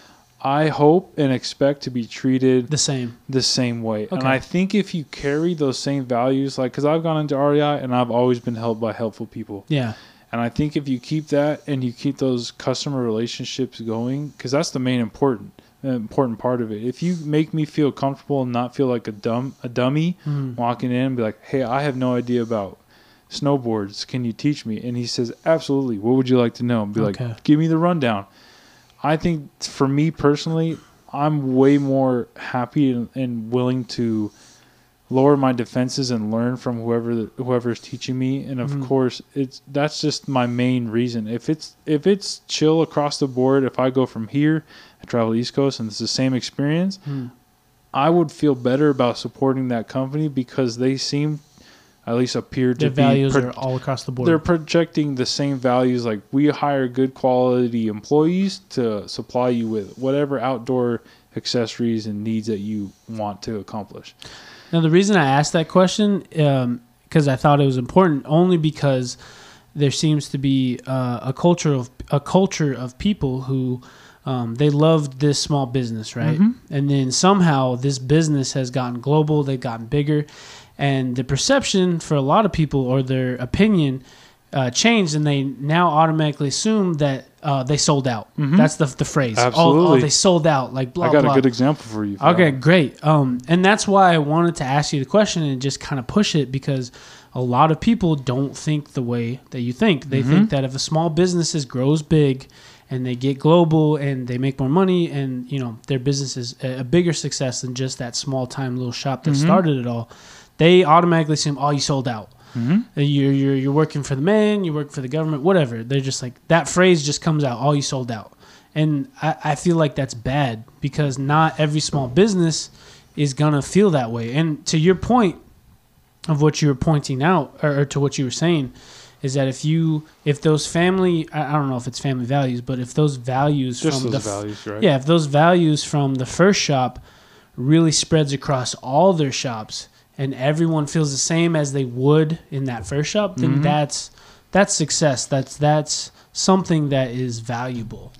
C: I hope and expect to be treated
B: the same.
C: the same way. And I think if you carry those same values, like, because I've gone into REI and I've always been helped by helpful people.
B: Yeah.
C: And I think if you keep that and you keep those customer relationships going, because that's the main important important part of it. If you make me feel comfortable and not feel like a dumb a dummy
B: Mhm.
C: walking in and be like, "Hey, I have no idea about snowboards. Can you teach me?" And he says, "Absolutely. What would you like to know?" And be
B: Okay.
C: like, "Give me the rundown." I think for me personally, I'm way more happy and, and willing to lower my defenses and learn from whoever whoever is teaching me. And of
B: Mhm.
C: course, it's that's just my main reason. If it's if it's chill across the board, if I go from here, I travel East Coast, and it's the same experience.
B: Hmm.
C: I would feel better about supporting that company because they seem, at least appear to
B: Their
C: be
B: values
C: pro-
B: are all across the board.
C: they're projecting the same values like we hire good quality employees to supply you with whatever outdoor accessories and needs that you want to accomplish
B: Now, the reason I asked that question, because I thought it was important, only because there seems to be uh, a culture of a culture of people who um, they loved this small business, right? And then somehow this business has gotten global, they've gotten bigger, and the perception for a lot of people or their opinion uh, changed, and they now automatically assume that uh, they sold out. That's the the phrase. Oh, Oh, they sold out. Like blah
C: i got
B: blah.
C: a good example for you for
B: Okay, great. Um, and that's why I wanted to ask you the question and just kind of push it because a lot of people don't think the way that you think. They think that if a small business grows big and they get global and they make more money and you know their business is a a bigger success than just that small time little shop that started it all, they automatically assume, oh, you sold out. Uh, You're, you're you're working for the man, you work for the government, whatever. They're just like that phrase just comes out. all you sold out, and I, I feel like that's bad because not every small business is gonna feel that way. And to your point of what you were pointing out, or, or to what you were saying, is that if you if those family I I don't know if it's family values, but if those values
C: just
B: from
C: those
B: the
C: values right
B: yeah, if those values from the first shop really spreads across all their shops and everyone feels the same as they would in that first shop, then
C: Mm-hmm.
B: that's that's success. That's that's something that is valuable.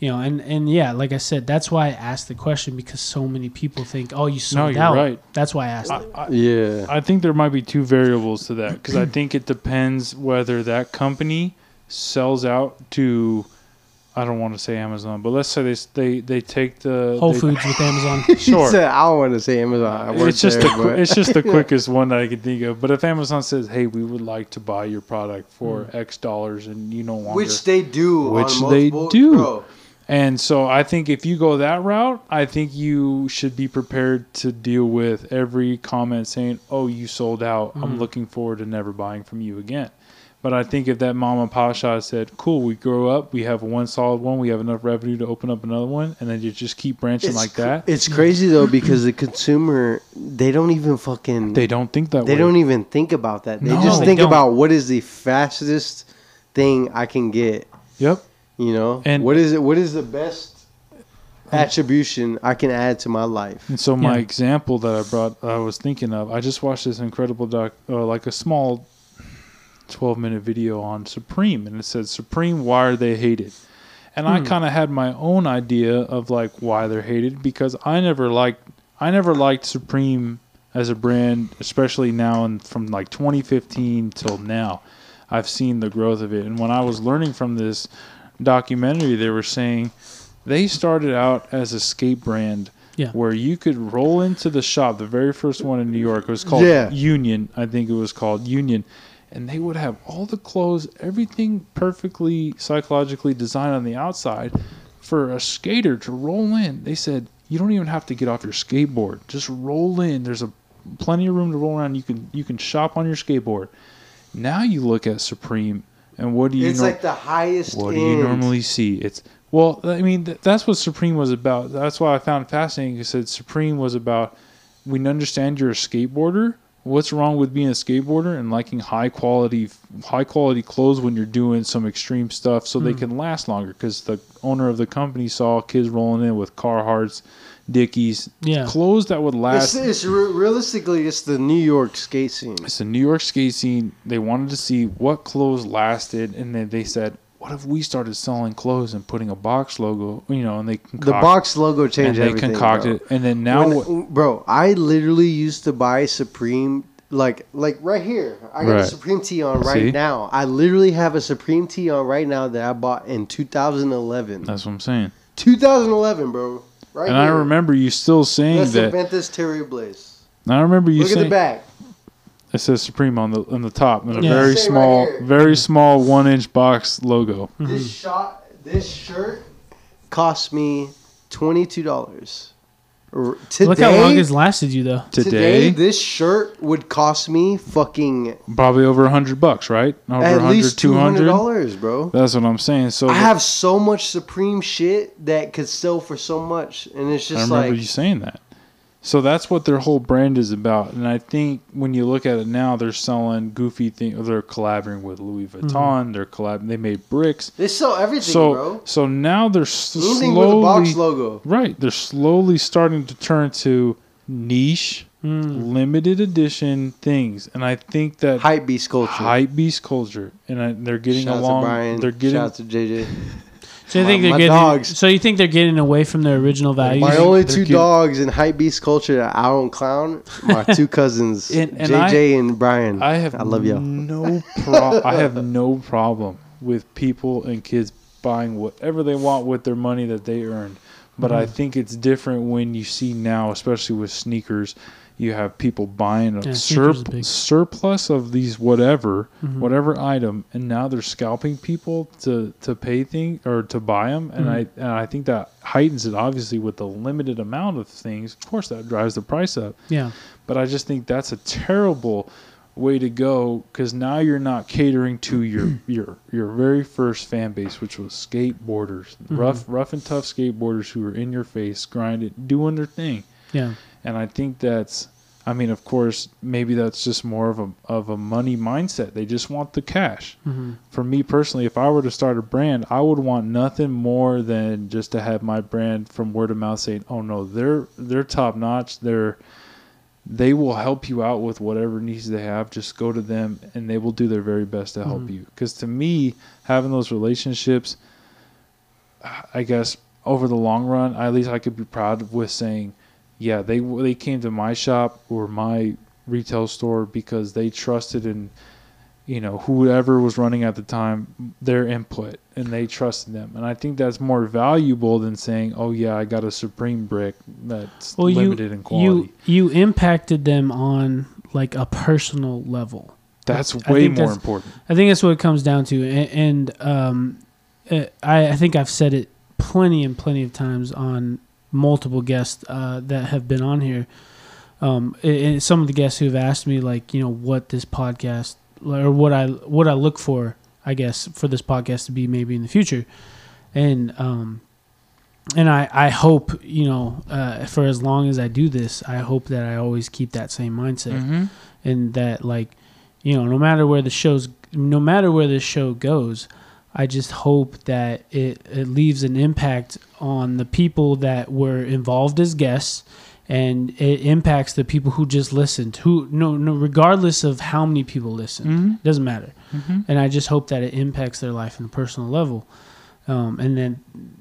B: You know, and and yeah, like I said, that's why I asked the question because so many people think, "Oh, you sold
C: you're
B: out."
C: right.
B: That's why I asked
C: I,
B: it.
C: I,
D: Yeah.
C: I think there might be two variables to that because I think it depends whether that company sells out to, I don't want to say Amazon, but let's say they they they take the
B: Whole
C: they-
B: Foods with Amazon. <laughs>
C: Sure.
D: said, I don't want to say Amazon. I work
C: It's just
D: there,
C: the,
D: but-
C: it's just the <laughs> quickest one that I can think of. But if Amazon says, "Hey, we would like to buy your product for
B: Hmm.
C: X dollars," and you no longer,
D: which they do.
C: Which
D: on
C: they
D: multiple-
C: do.
D: Bro,
C: And so I think if you go that route, I think you should be prepared to deal with every comment saying, "Oh, you sold out. I'm looking forward to never buying from you again." But I think if that mom and pop shop said, "Cool, we grow up, we have one solid one, we have enough revenue to open up another one," and then you just keep branching like
D: cr-
C: that,
D: It's crazy though because the consumer they don't even fucking
C: they don't think that
D: they
C: way.
D: don't even think about that. They
C: No,
D: just
B: they
D: think
B: don't.
D: about what is the fastest thing I can get.
C: Yep.
D: You know,
C: And-
D: what is it? What is the best attribution I can add to my life?
C: And so my
B: Yeah.
C: example that I brought, I was thinking of, I just watched this incredible doc, uh, like a small, twelve minute video on Supreme, and it said Supreme, why are they hated? And I hmm. kind of had my own idea of like why they're hated because I never liked, I never liked Supreme as a brand, especially now and from like 2015 till now. I've seen the growth of it, and when I was learning from this documentary, they were saying they started out as a skate brand
B: Yeah.
C: where you could roll into the shop, the very first one in New York. It was called
D: Yeah.
C: Union, I think it was called Union. And they would have all the clothes, everything perfectly psychologically designed on the outside for a skater to roll in. They said, you don't even have to get off your skateboard. Just roll in. There's a plenty of room to roll around. You can you can shop on your skateboard. Now you look at Supreme and what do you
D: It's
C: know?
D: like the highest.
C: What do you normally see? It's well, I mean, th- that's what Supreme was about. That's why I found it fascinating. He said Supreme was about we understand you're a skateboarder. What's wrong with being a skateboarder and liking high quality, high quality clothes when you're doing some extreme stuff, so they hmm. can last longer? Because the owner of the company saw kids rolling in with Carhartts, Dickies,
B: Yeah.
C: clothes that would last.
D: it's re- realistically it's the New York skate scene.
C: It's the New York skate scene. They wanted to see what clothes lasted, and then they said, "What if we started selling clothes and putting a box logo?" You know, and they
D: The box logo
C: and
D: changed
C: they
D: everything.
C: concocted,
D: bro.
C: and then now,
D: When- bro, I literally used to buy Supreme like like right here. I got a Supreme tee on right
C: See?
D: now. I literally have a Supreme tee on right now that I bought in 2011.
C: that's what I'm saying.
D: 2011, bro. Right
C: and
D: here.
C: I remember you still saying
D: Let's
C: that.
D: invent this Terry Blaze.
C: I remember you
D: Look at the
C: saying
D: back.
C: It says Supreme on the on the top, and a
B: Yeah.
C: very
D: Say right
C: small, very mm-hmm. small one inch box logo.
D: This mm-hmm. shot, this shirt cost me twenty two dollars. Today,
B: Look how long it's lasted you though.
D: today,
C: Today,
D: this shirt would cost me fucking
C: probably over a hundred bucks, right? Over
D: at
C: 100,
D: least two hundred dollars, bro.
C: That's what I'm saying. So
D: I
C: the-
D: have so much Supreme shit that could sell for so much, and it's just
C: I
D: just
C: remember
D: like
C: you saying that. So that's what their whole brand is about. And I think when you look at it now, they're selling goofy things. They're collaborating with Louis Vuitton.
B: Mm-hmm.
C: They're collab. They made bricks.
D: They sell everything,
C: So
D: bro.
C: so now they're s-
D: Anything with a box
C: slowly
D: logo.
C: right. They're slowly starting to turn to niche,
B: Mm.
C: limited edition things. And I think that
D: Hype beast culture.
C: hype beast culture, and I, they're getting
D: Shouts
C: along.
D: to Brian.
C: They're getting
D: Shouts to JJ.
B: So you
D: My-
B: think they're
D: my
B: getting?
D: dogs.
B: So you think they're getting away from their original values?
D: My only
C: they're
D: two
C: getting-
D: dogs in hype beast culture that I don't clown. My <laughs> two cousins,
C: And- and
D: JJ and Brian.
C: I have
D: I love y'all.
C: no <laughs> pro- I have no problem with people and kids buying whatever they want with their money that they earned. But
B: Mm-hmm.
C: I think it's different when you see now, especially with sneakers, you have people buying a
B: Yeah, sneakers is
C: surp- surplus of these whatever,
B: Mhm.
C: whatever item, and now they're scalping people to to pay thing or to buy them, and
B: Mhm.
C: I and I think that heightens it obviously with the limited amount of things. Of course, that drives the price up.
B: Yeah.
C: But I just think that's a terrible way to go because now you're not catering to your <clears throat> your your very first fan base, which was skateboarders, rough rough and tough skateboarders who were in your face, grinding, doing their thing.
B: Yeah.
C: And I think that's, I mean, of course, maybe that's just more of a of a money mindset. They just want the cash.
B: hmm
C: For me personally, if I were to start a brand, I would want nothing more than just to have my brand from word of mouth saying, "Oh no, they're they're top notch. They're they will help you out with whatever needs they have. Just go to them, and they will do their very best to help
B: Mhm.
C: you." Because to me, having those relationships, I guess over the long run, at least I could be proud with saying, "Yeah, they they came to my shop or my retail store because they trusted in." you know whoever was running at the time their input and they trusted them and i think that's more valuable than saying oh yeah i got a supreme brick that's
B: Well, you
C: limited in quality
B: you you impacted them on like a personal level.
C: that's way more
B: that's-
C: important
B: I think that's what it comes down to, and, and um, uh, I, I think I've said it plenty and plenty of times on multiple guests uh, that have been on here. Um, and- some of the guests who have asked me, like, you know, what this podcast or what I what I look for, I guess, for this podcast to be maybe in the future, and um, and I I hope you know uh, for as long as I do this, I hope that I always keep that same mindset
C: mm-hmm.
B: and that like you know no matter where the show's no matter where this show goes i just hope that it, it leaves an impact on the people that were involved as guests and it impacts the people who just listened who no no regardless of how many people listen
C: Mm-hmm.
B: doesn't matter.
C: Mm-hmm.
B: and i just hope that it impacts their life on a personal level. Um, and then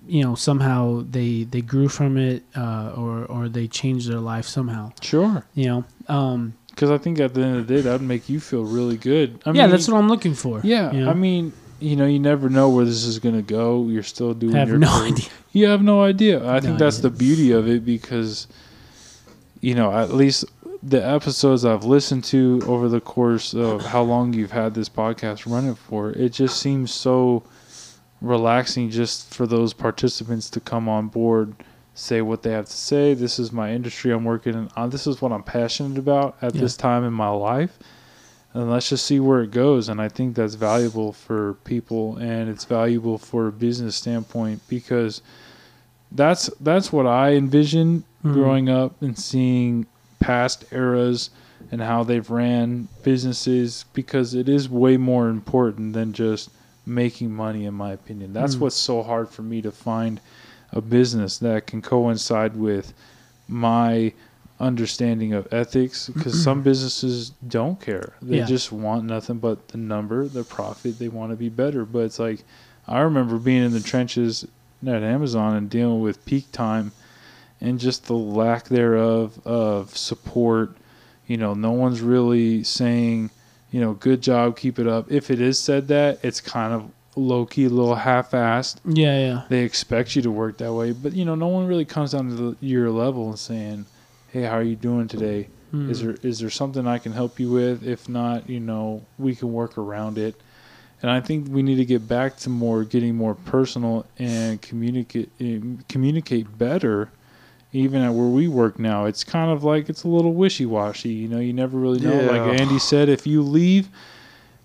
B: you know somehow they they grew from it uh, or or they changed their life somehow.
C: Sure.
B: You know um,
C: because i think at the end of the day that would make you feel really good. I
B: yeah
C: mean,
B: that's what i'm looking for.
C: Yeah
B: you know?
C: i mean you know you never know where this is going to go you're still doing
B: I have
C: your
B: no
C: career.
B: idea.
C: You have no idea. I think that's
B: idea.
C: the beauty of it because, you know, at least the episodes I've listened to over the course of how long you've had this podcast running for, it just seems so relaxing just for those participants to come on board, say what they have to say. This is my industry I'm working in. Uh, this is what I'm passionate about at
B: Yeah.
C: this time in my life. And let's just see where it goes. And I think that's valuable for people and it's valuable for a business standpoint because that's that's what I envisioned
B: Mhm.
C: growing up and seeing past eras and how they've ran businesses because it is way more important than just making money in my opinion. That's
B: Mm.
C: what's so hard for me to find a business that can coincide with my understanding of ethics because <clears throat> some businesses don't care. They
B: Yeah.
C: just want nothing but the number, the profit. They want to be better. But it's like I remember being in the trenches at Amazon and dealing with peak time and just the lack thereof of support. You know, no one's really saying, you know, good job, keep it up. If it is said that, it's kind of low key, a little half assed.
B: Yeah, yeah.
C: They expect you to work that way, but you know, no one really comes down to the, your level and saying, "Hey, how are you doing today?
B: Mm.
C: Is there is there something I can help you with? If not, you know, we can work around it." And I think we need to get back to more getting more personal and communicate eh, communicate better. Even at where we work now, it's kind of like it's a little wishy washy. You know, you never really know.
D: Yeah.
C: Like Andy said, if you leave,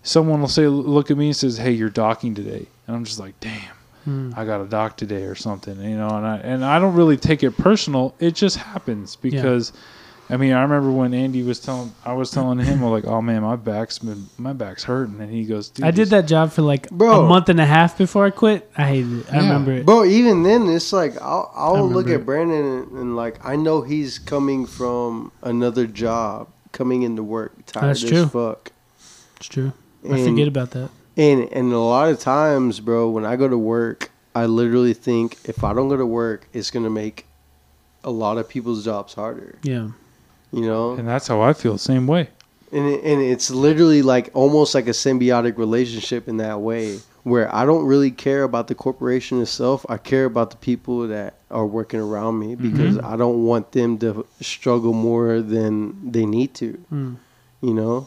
C: someone will say, look at me and says, "Hey, you're docking today," and I'm just like, "Damn." Hmm. I got a doc today or something, you know, and I and I don't really take it personal. It just happens because. I mean, I remember when Andy was telling, I was telling him, like, "Oh man, my back's been, my back's hurting," and he goes, Dude,
B: I did that job for like
D: Bro.
B: a month and a half before I quit. I hated it. I remember it.
D: Bro, even then, it's like I'll, I'll look at Brandon and, and like I know he's coming from another job, coming into work tired
B: That's
D: as
B: true.
D: fuck.
B: It's true. I forget about that.
D: And and a lot of times, bro, when I go to work, I literally think if I don't go to work, it's gonna make a lot of people's jobs harder.
B: Yeah.
D: You know,
C: and that's how I feel. Same way.
D: and it, and it's literally like almost like a symbiotic relationship in that way, where I don't really care about the corporation itself. I care about the people that are working around me because I don't want them to struggle more than they need to.
B: Mm.
D: You know,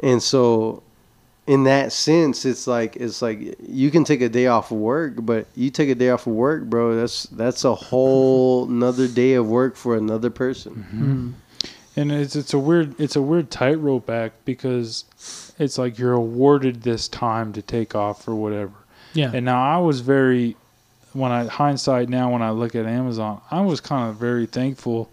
D: and so in that sense, it's like it's like you can take a day off of work, but you take a day off of work, bro. That's that's a whole another day of work for another person.
B: Mm.
C: And it's it's a weird it's a weird tightrope act because it's like you're awarded this time to take off or whatever.
B: Yeah.
C: And now I was very when I hindsight now when I look at Amazon, I was kind of very thankful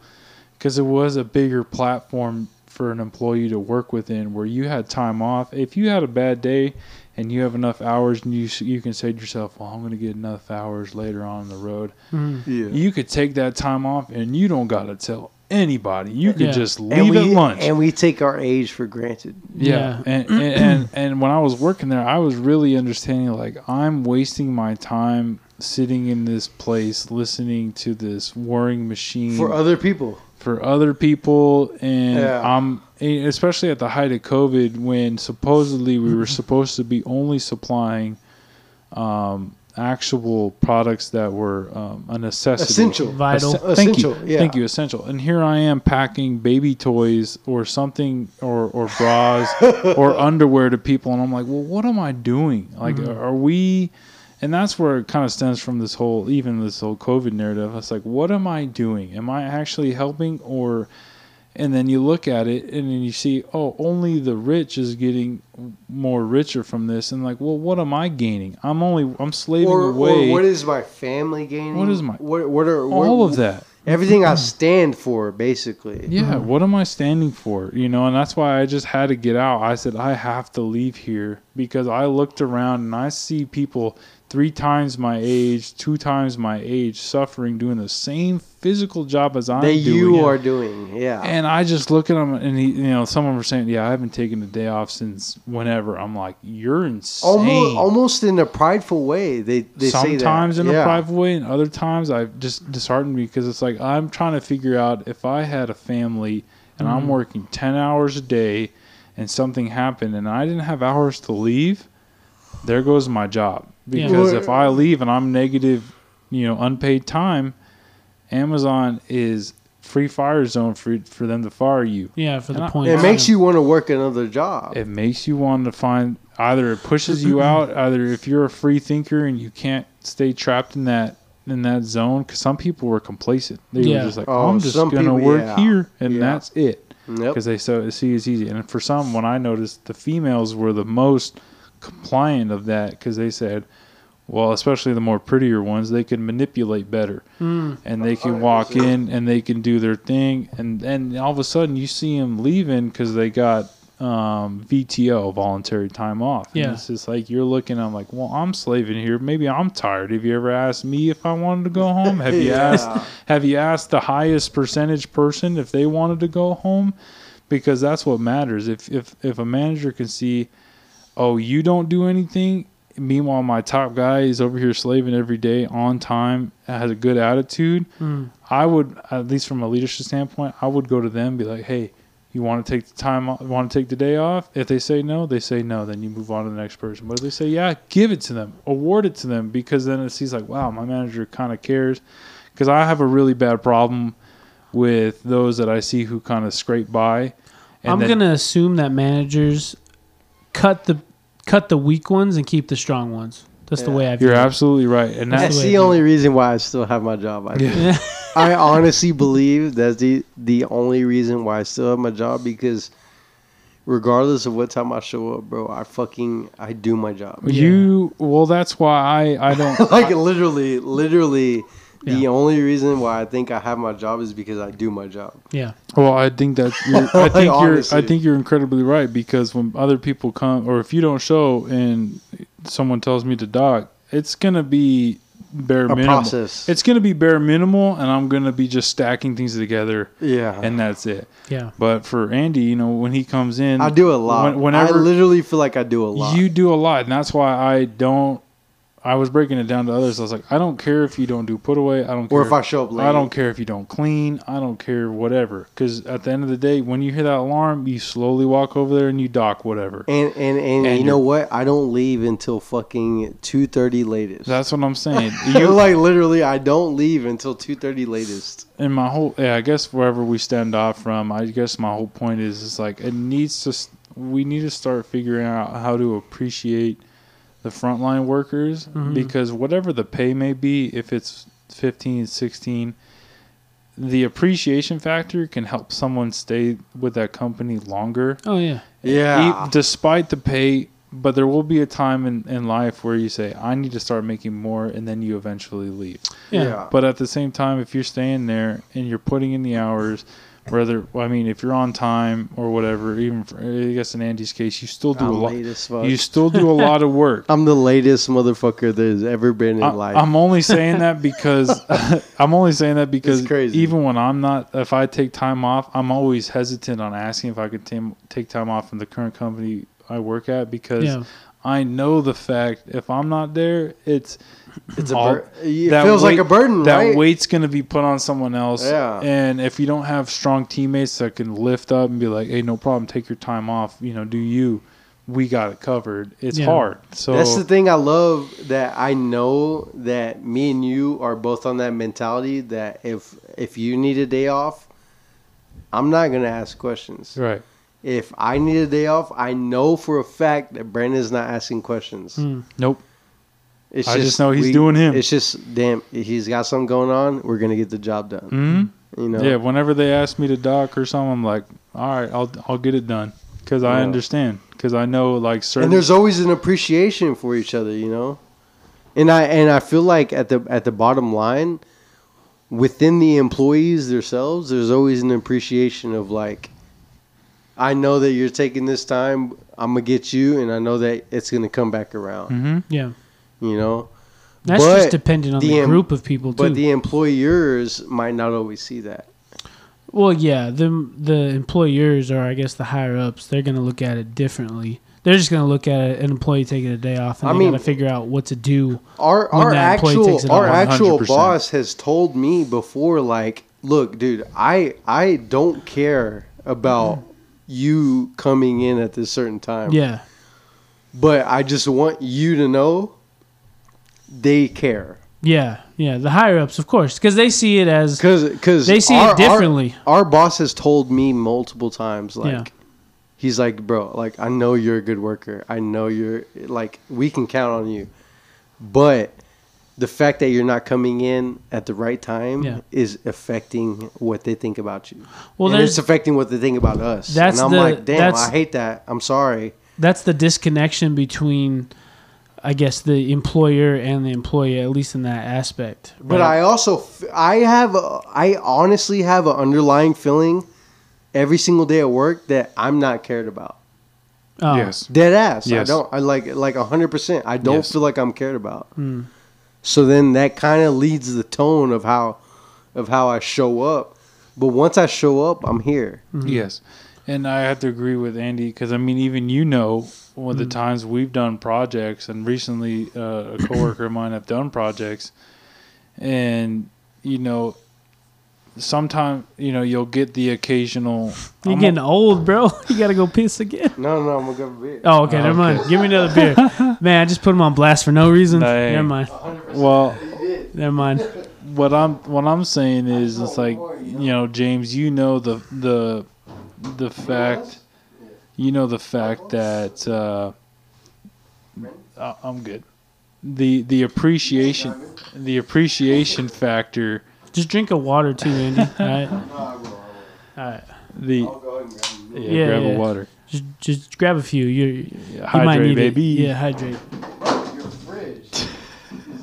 C: because it was a bigger platform for an employee to work within where you had time off. If you had a bad day and you have enough hours and you you can say to yourself, "Well, I'm going to get enough hours later on the road."
B: Mm.
D: Yeah.
C: You could take that time off and you don't got to tell anybody. You could
B: Yeah.
C: just leave
D: we,
C: at lunch.
D: And we take our age for granted.
C: Yeah,
B: Yeah.
C: And, and and and when I was working there, I was really understanding like I'm wasting my time sitting in this place listening to this whirring machine
D: For other people.
C: For other people, and
D: Yeah.
C: I'm especially at the height of COVID when supposedly we were <laughs> supposed to be only supplying um, actual products that were um, a necessity.
D: Essential.
B: Vital.
C: Essen- thank you.
D: Yeah.
C: Thank you. Essential. And here I am packing baby toys or something or, or bras <laughs> or underwear to people. And I'm like, well, what am I doing? Like, are we. And that's where it kind of stems from this whole, even this whole COVID narrative. It's like, what am I doing? Am I actually helping or. And then you look at it and then you see, oh, only the rich is getting more richer from this. And like, well, what am I gaining? I'm only, I'm slaving
D: Or,
C: away.
D: or what is my family gaining?
C: What is my-
D: what? What are
C: all
D: what,
C: of that.
D: Everything I stand for, basically.
C: Yeah, what am I standing for? You know, and that's why I just had to get out. I said I have to leave here because I looked around and I see people three times my age, two times my age suffering doing the same physical job as I'm
D: that
C: doing.
D: you are doing. Yeah.
C: And I just look at them, and he, you know, someone were saying, "Yeah, I haven't taken a day off since whenever." I'm like, "You're insane."
D: almost, almost in a prideful way. They they say that.
C: Sometimes in a prideful way, and other times I just disheartened me because it's like I'm trying to figure out if I had a family and I'm mm-hmm. working ten hours a day, and something happened and I didn't have hours to leave, there goes my job.
B: Yeah.
C: Because
D: Well-
C: if I leave and I'm negative, you know, unpaid time, Amazon is free fire zone for for them to fire you.
B: Yeah, for the
C: And I-
B: point.
D: It makes you want to work another job.
C: It makes you want to find either it pushes you <clears throat> out, either if you're a free thinker and you can't stay trapped in that in that zone. Because some people were complacent; they
B: Yeah.
C: were just like,
D: Oh,
C: "I'm just gonna
D: people-
C: work
D: yeah.
C: here, and
D: Yeah.
C: that's it."
D: Yep.
C: Because they so see it's easy. And for some, when I noticed, the females were the most compliant of that because they said. Well, especially the more prettier ones, they can manipulate better,
B: Mm.
C: and they can walk in and they can do their thing, and then all of a sudden you see them leaving because they got um, VTO, voluntary time off. And
B: Yeah.
C: it's just like you're looking. I'm like, well, I'm slaving here. Maybe I'm tired. Have you ever asked me if I wanted to go <laughs> home? Have you
D: Yeah.
C: asked? Have you asked the highest percentage person if they wanted to go home? Because that's what matters. If if if a manager can see, oh, you don't do anything. Meanwhile, my top guy is over here slaving every day on time, has a good attitude.
B: Mm.
C: I would, at least from a leadership standpoint, I would go to them and be like, hey, you want to take the time want to take the day off? If they say no, they say no, then you move on to the next person. But if they say yeah, give it to them, award it to them, because then it seems like, wow, my manager kind of cares. Because I have a really bad problem with those that I see who kind of scrape by.
B: I'm
C: then-
B: gonna assume that managers cut the cut the weak ones and keep the strong ones. That's the way I view
C: You're
B: it.
C: absolutely right, and
B: That's
C: that's
D: That's
B: the
D: the only reason why I still have my job. I.
C: Yeah.
D: I honestly believe that's the the only reason why I still have my job because regardless of what time I show up, bro, I fucking I do my job.
C: You well, that's why I I don't. <laughs>
D: like literally, literally, the
B: Yeah.
D: only reason why I think I have my job is because I do my job.
B: Yeah.
C: Well, I think that <laughs> you're, I
D: Like,
C: think you're I think you're incredibly right because when other people come or if you don't show and someone tells me to dock, it's gonna be bare
D: A
C: minimum.
D: process.
C: It's gonna be bare minimal, and I'm gonna be just stacking things together,
D: yeah,
C: and that's it.
B: Yeah.
C: But for Andy, you know, when he comes in,
D: I do a lot.
C: when- whenever
D: I literally feel like I do a lot.
C: you do a lot, and that's why I don't. I was breaking it down to others. I was like, I don't care if you don't do put away. I don't care
D: or if I show up late.
C: I don't care if you don't clean. I don't care whatever. Because at the end of the day, when you hear that alarm, you slowly walk over there and you dock whatever.
D: And and and,
C: And
D: you know what? I don't leave until fucking two thirty latest.
C: That's what I'm saying. <laughs>
D: you
C: You
D: like literally, I don't leave until two thirty latest.
C: and my whole yeah. I guess wherever we stand off from, I guess my whole point is is like it needs to. We need to start figuring out how to appreciate the frontline workers
B: Mhm.
C: because whatever the pay may be, if it's 15, 16, the appreciation factor can help someone stay with that company longer.
B: Oh yeah.
D: Yeah,
C: E- despite the pay but there will be a time in, in life where you say i need to start making more and then you eventually leave
B: Yeah.
D: yeah.
C: but at the same time if you're staying there and you're putting in the hours whether i mean if you're on time or whatever even for, i guess in andy's case you still do a
D: I'm
C: lot
D: late as fuck.
C: you still do a lot of work <laughs>
D: I'm the latest motherfucker there's ever been in
C: I,
D: life.
C: I'm only saying that <laughs> because <laughs> I'm only saying that because
D: crazy.
C: even when I'm not, if I take time off, I'm always hesitant on asking if I could tam- take time off from the current company I work at because
B: Yeah.
C: I know the fact if I'm not there, it's
D: it's a
C: all-
D: bur- it
C: that
D: feels like a burden,
C: that
D: right?
C: weight's going to be put on someone else.
D: Yeah.
C: And if you don't have strong teammates that can lift up and be like, "Hey, no problem, take your time off," you know, do you? We got it covered. It's
B: Yeah.
C: hard. So
D: That's the thing I love that I know that me and you are both on that mentality that if if you need a day off, I'm not gonna ask questions.
C: right.
D: If I need a day off, I know for a fact that Brandon's not asking questions.
B: Mm.
C: Nope.
D: It's
C: I just know he's doing him.
D: It's just damn, he's got something going on. We're gonna get the job done.
C: Mm-hmm.
D: You know.
C: Yeah, whenever they ask me to dock or something, I'm like, all right, I'll I'll get it done because I
D: Yeah.
C: understand because I know like certain.
D: and there's always an appreciation for each other, you know. And I and I feel like at the at the bottom line, within the employees themselves, there's always an appreciation of like, I know that you're taking this time. I'm gonna get you, and I know that it's gonna come back around.
C: Mm-hmm.
B: Yeah.
D: You know.
B: That's
D: But
B: just dependent on the,
D: the em-
B: group of people too.
D: But the employers might not always see that.
B: well, yeah, the the employers or I guess the higher ups, they're gonna look at it differently. They're just gonna look at an employee taking a day off, and
D: I
B: they
D: mean-
B: gotta figure out what to do.
D: Our
B: when
D: our
B: that employee
D: actual
B: takes it
D: our
B: on.
D: actual
C: 100%.
D: boss has told me before, like, look, dude, I I don't care about you coming in at this certain time.
B: Yeah,
D: But I just want you to know they care.
B: yeah, yeah. The higher ups, of course, because they see it as
D: Cause, cause
B: they see
D: our-
B: it differently.
D: Our, our boss has told me multiple times, like,
B: Yeah.
D: he's like, bro, like, I know you're a good worker. I know you're like, we can count on you. But the fact that you're not coming in at the right time
B: Yeah.
D: is affecting what they think about you.
B: well,
D: and it's affecting what they think about us.
B: That's
D: and I'm
B: the-
D: like, damn, I hate that. I'm sorry.
B: that's the disconnection between, I guess, the employer and the employee, at least in that aspect.
D: But? I also, I have, a, I honestly have an underlying feeling every single day at work that I'm not cared about.
B: Oh,
C: Yes.
D: Dead ass.
C: Yes.
D: I don't. I like like hundred percent. I don't
C: Yes.
D: feel like I'm cared about.
B: Mm.
D: So then that kind of leads the tone of how, of how I show up. But once I show up, I'm here.
B: Mm-hmm.
C: Yes, and I have to agree with Andy because I mean, even you know, one of the times we've done projects, and recently uh, a coworker of mine have done projects, and you know, sometimes you know you'll get the occasional.
B: You're
C: I'm
B: getting old, bro. <laughs> You gotta go piss again.
D: No, no, I'm gonna go beer.
B: Oh, okay, never mind. Give me another beer. <laughs> Man, I just put him on blast for no reason.
C: Dang.
B: Never mind.
C: well,
B: Never mind.
C: what I'm what I'm saying is it's like you know James you know the the the fact you know the fact that uh, I- I'm good the the appreciation the appreciation factor
B: Just drink a water too, Andy. <laughs> All right. All right.
C: the
D: go ahead and grab.
C: Yeah,
B: Yeah,
C: grab
B: yeah.
C: a water.
B: Just, just grab a few. You're, you
C: Yeah,
B: might
C: hydrate,
B: need
C: baby.
B: it. Yeah, hydrate.
D: Your fridge.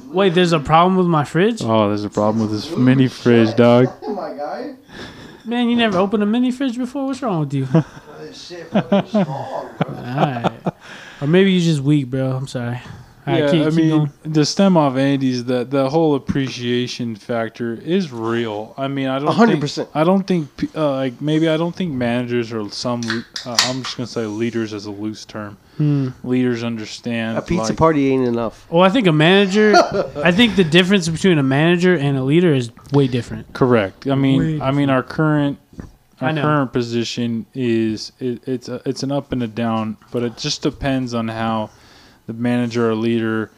B: Wait, there's a problem with my fridge?
C: Oh, there's a problem with this mini fridge, dog.
D: Oh <laughs> my guy.
B: Man, you never opened a mini fridge before? What's wrong with you? <laughs>
D: This shit fucking strong, bro. <laughs>
B: Alright. Or maybe you're just weak, bro. I'm sorry. Alright,
C: yeah,
B: keep,
C: I
B: keep
C: mean,
B: going.
C: the stem off Andy's that the whole appreciation factor is real. I mean, I don't
D: 100%.
C: Think, I don't think uh, like maybe I don't think managers or some. Uh, I'm just gonna say leaders as a loose term.
B: Hmm.
C: Leaders understand
D: A pizza
C: like,
D: party ain't enough.
B: Well, I think a manager. <laughs> I think the difference between a manager and a leader is way different.
C: Correct. I mean,
B: Way
C: I mean, our current
B: I
C: our
B: know.
C: current position is it, it's a, it's an up and a down, but it just depends on how the manager or leader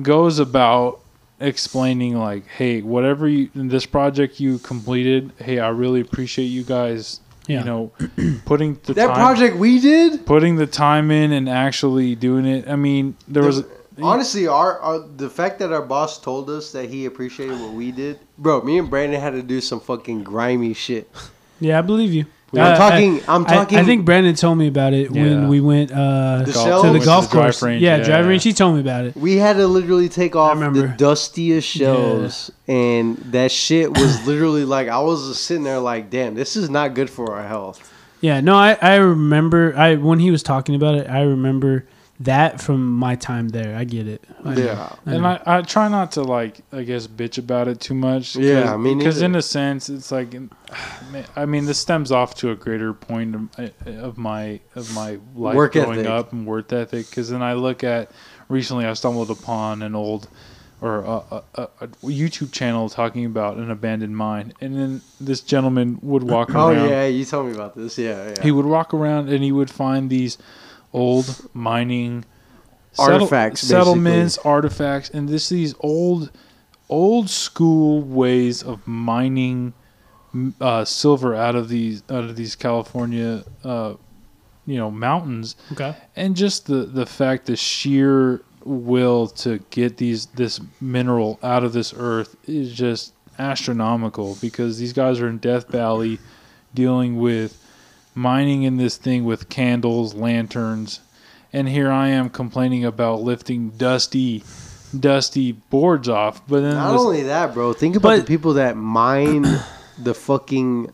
C: goes about explaining like, hey, whatever you in this project you completed, hey, I really appreciate you guys.
B: Yeah.
C: You know, <clears throat> putting the
D: That
C: time,
D: project we did.
C: putting the time in and actually doing it. I mean, there was
D: Honestly, our, our the fact that our boss told us that he appreciated what we did, bro. Me and Brandon had to do some fucking grimy shit.
B: Yeah, I believe you.
D: I'm talking. I, am talking.
B: I, think Brandon told me about it
C: Yeah.
B: when we went uh,
D: The
C: golf-
B: to the
D: went
B: golf
C: drive
B: course.
C: range,
B: yeah,
C: yeah.
B: drive range. He told me about it.
D: we had to literally take off the
B: remember.
D: dustiest shells, and that shit was literally like I was just sitting there like, damn, this is not good for our health.
B: Yeah, no, I, I remember I when he was talking about it, I remember that from my time there. I get it. I know.
D: Yeah.
C: and I, I try not to like I guess bitch about it too much.
D: Yeah, me
C: because in a sense it's like, <sighs> I mean, this stems off to a greater point of, eh, eh, of my of my life
D: Work
C: growing
D: ethic.
C: up and work ethic. Because then I look at recently I stumbled upon an old or a, a, a, a YouTube channel talking about an abandoned mine, and then this gentleman would walk
D: Oh
C: around.
D: Oh yeah, you told me about this. Yeah, yeah.
C: He would walk around and he would find these old mining settle-
D: Artifacts,
C: settlements, artifacts, and this these old, old school ways of mining uh, silver out of these out of these California, uh, you know, mountains,
B: Okay.
C: and just the the fact the sheer will to get these this mineral out of this earth is just astronomical because these guys are in Death Valley dealing with mining in this thing with candles, lanterns, and here I am complaining about lifting dusty dusty boards off but then
D: Not
C: was-
D: only that, bro. Think about
B: But-
D: the people that mine <coughs> the fucking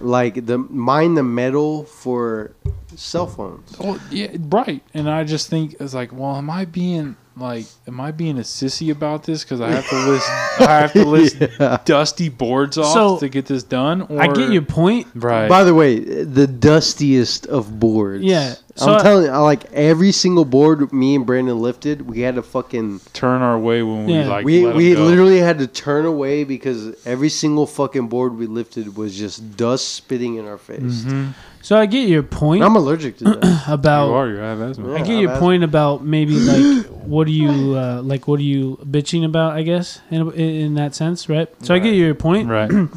D: like the mine the metal for cell phones.
C: Oh yeah, right. And I just think it's like, well, am I being like, am I being a sissy about this because I have to <laughs> list, I have to list
D: Yeah.
C: dusty boards off
B: So,
C: to get this done? Or,
B: I get your point.
C: right.
D: By the way, the dustiest of boards.
B: Yeah, so
D: I'm
B: I-
D: telling you, like every single board me and Brandon lifted, we had to fucking
C: turn our way when we
B: Yeah.
C: like
D: we
C: let 'em
D: we
C: go.
D: literally had to turn away because every single fucking board we lifted was just dust spitting in our face.
C: Mm-hmm.
B: So I get your point
D: I'm allergic to that. <clears throat>
C: You
B: about.
C: are. You have asthma.
D: Yeah.
B: I get your
D: I've
B: point about maybe like <coughs> what are you uh, like what are you bitching about? I guess in in that sense, right? So I get your point.
C: Right. <clears throat>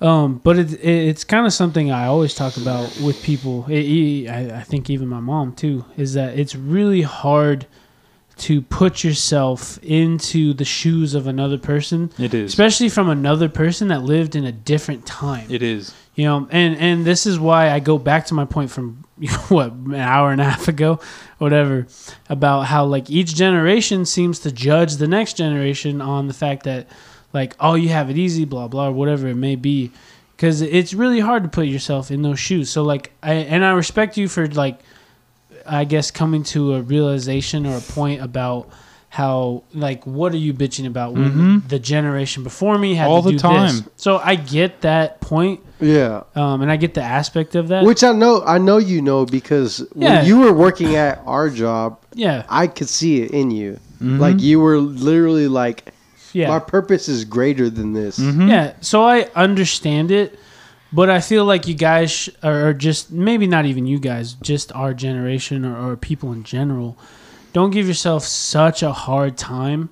B: Um, but it, it, it's kind of something I always talk about with people. It, I, I think even my mom too is that it's really hard to put yourself into the shoes of another person,
C: It is.
B: especially from another person that lived in a different time.
C: It is.
B: You know, and and this is why I go back to my point from <laughs> what an hour and a half ago, whatever, about how like each generation seems to judge the next generation on the fact that like oh you have it easy, blah blah, or whatever it may be, because it's really hard to put yourself in those shoes. So like I and I respect you for like, I guess coming to a realization or a point about. How like what are you bitching about when
C: Mhm.
B: the generation before me had
C: All
B: to
C: the
B: do this?
C: time.
B: So I get that point,
D: yeah.
B: um, and I get the aspect of that.
D: Which I know I know you know because
B: Yeah.
D: when you were working at our job,
B: yeah,
D: I could see it in you.
C: Mhm.
D: Like you were literally like
B: yeah,
D: my purpose is greater than this.
C: Mhm.
B: yeah. So I understand it, but I feel like you guys, sh- or or just maybe not even you guys, just our generation or, or people in general, don't give yourself such a hard time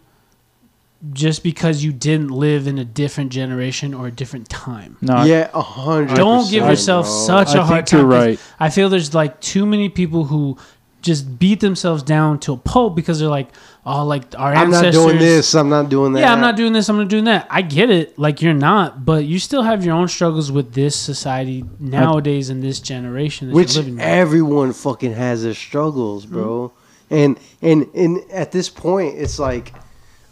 B: just because you didn't live in a different generation or a different time.
C: No,
D: yeah, a hundred.
B: Don't give yourself
D: bro.
B: such a
C: I
B: hard
C: think you're right.
B: I feel there's like too many people who just beat themselves down to a pulp because they're like, oh, like our
D: I'm not doing this. I'm not doing that.
B: Yeah, I'm not doing this. I'm not doing that. I get it. Like you're not, but you still have your own struggles with this society nowadays in this generation that
D: Which
B: you're living. with.
D: everyone fucking has their struggles, bro. And and and at this point, it's like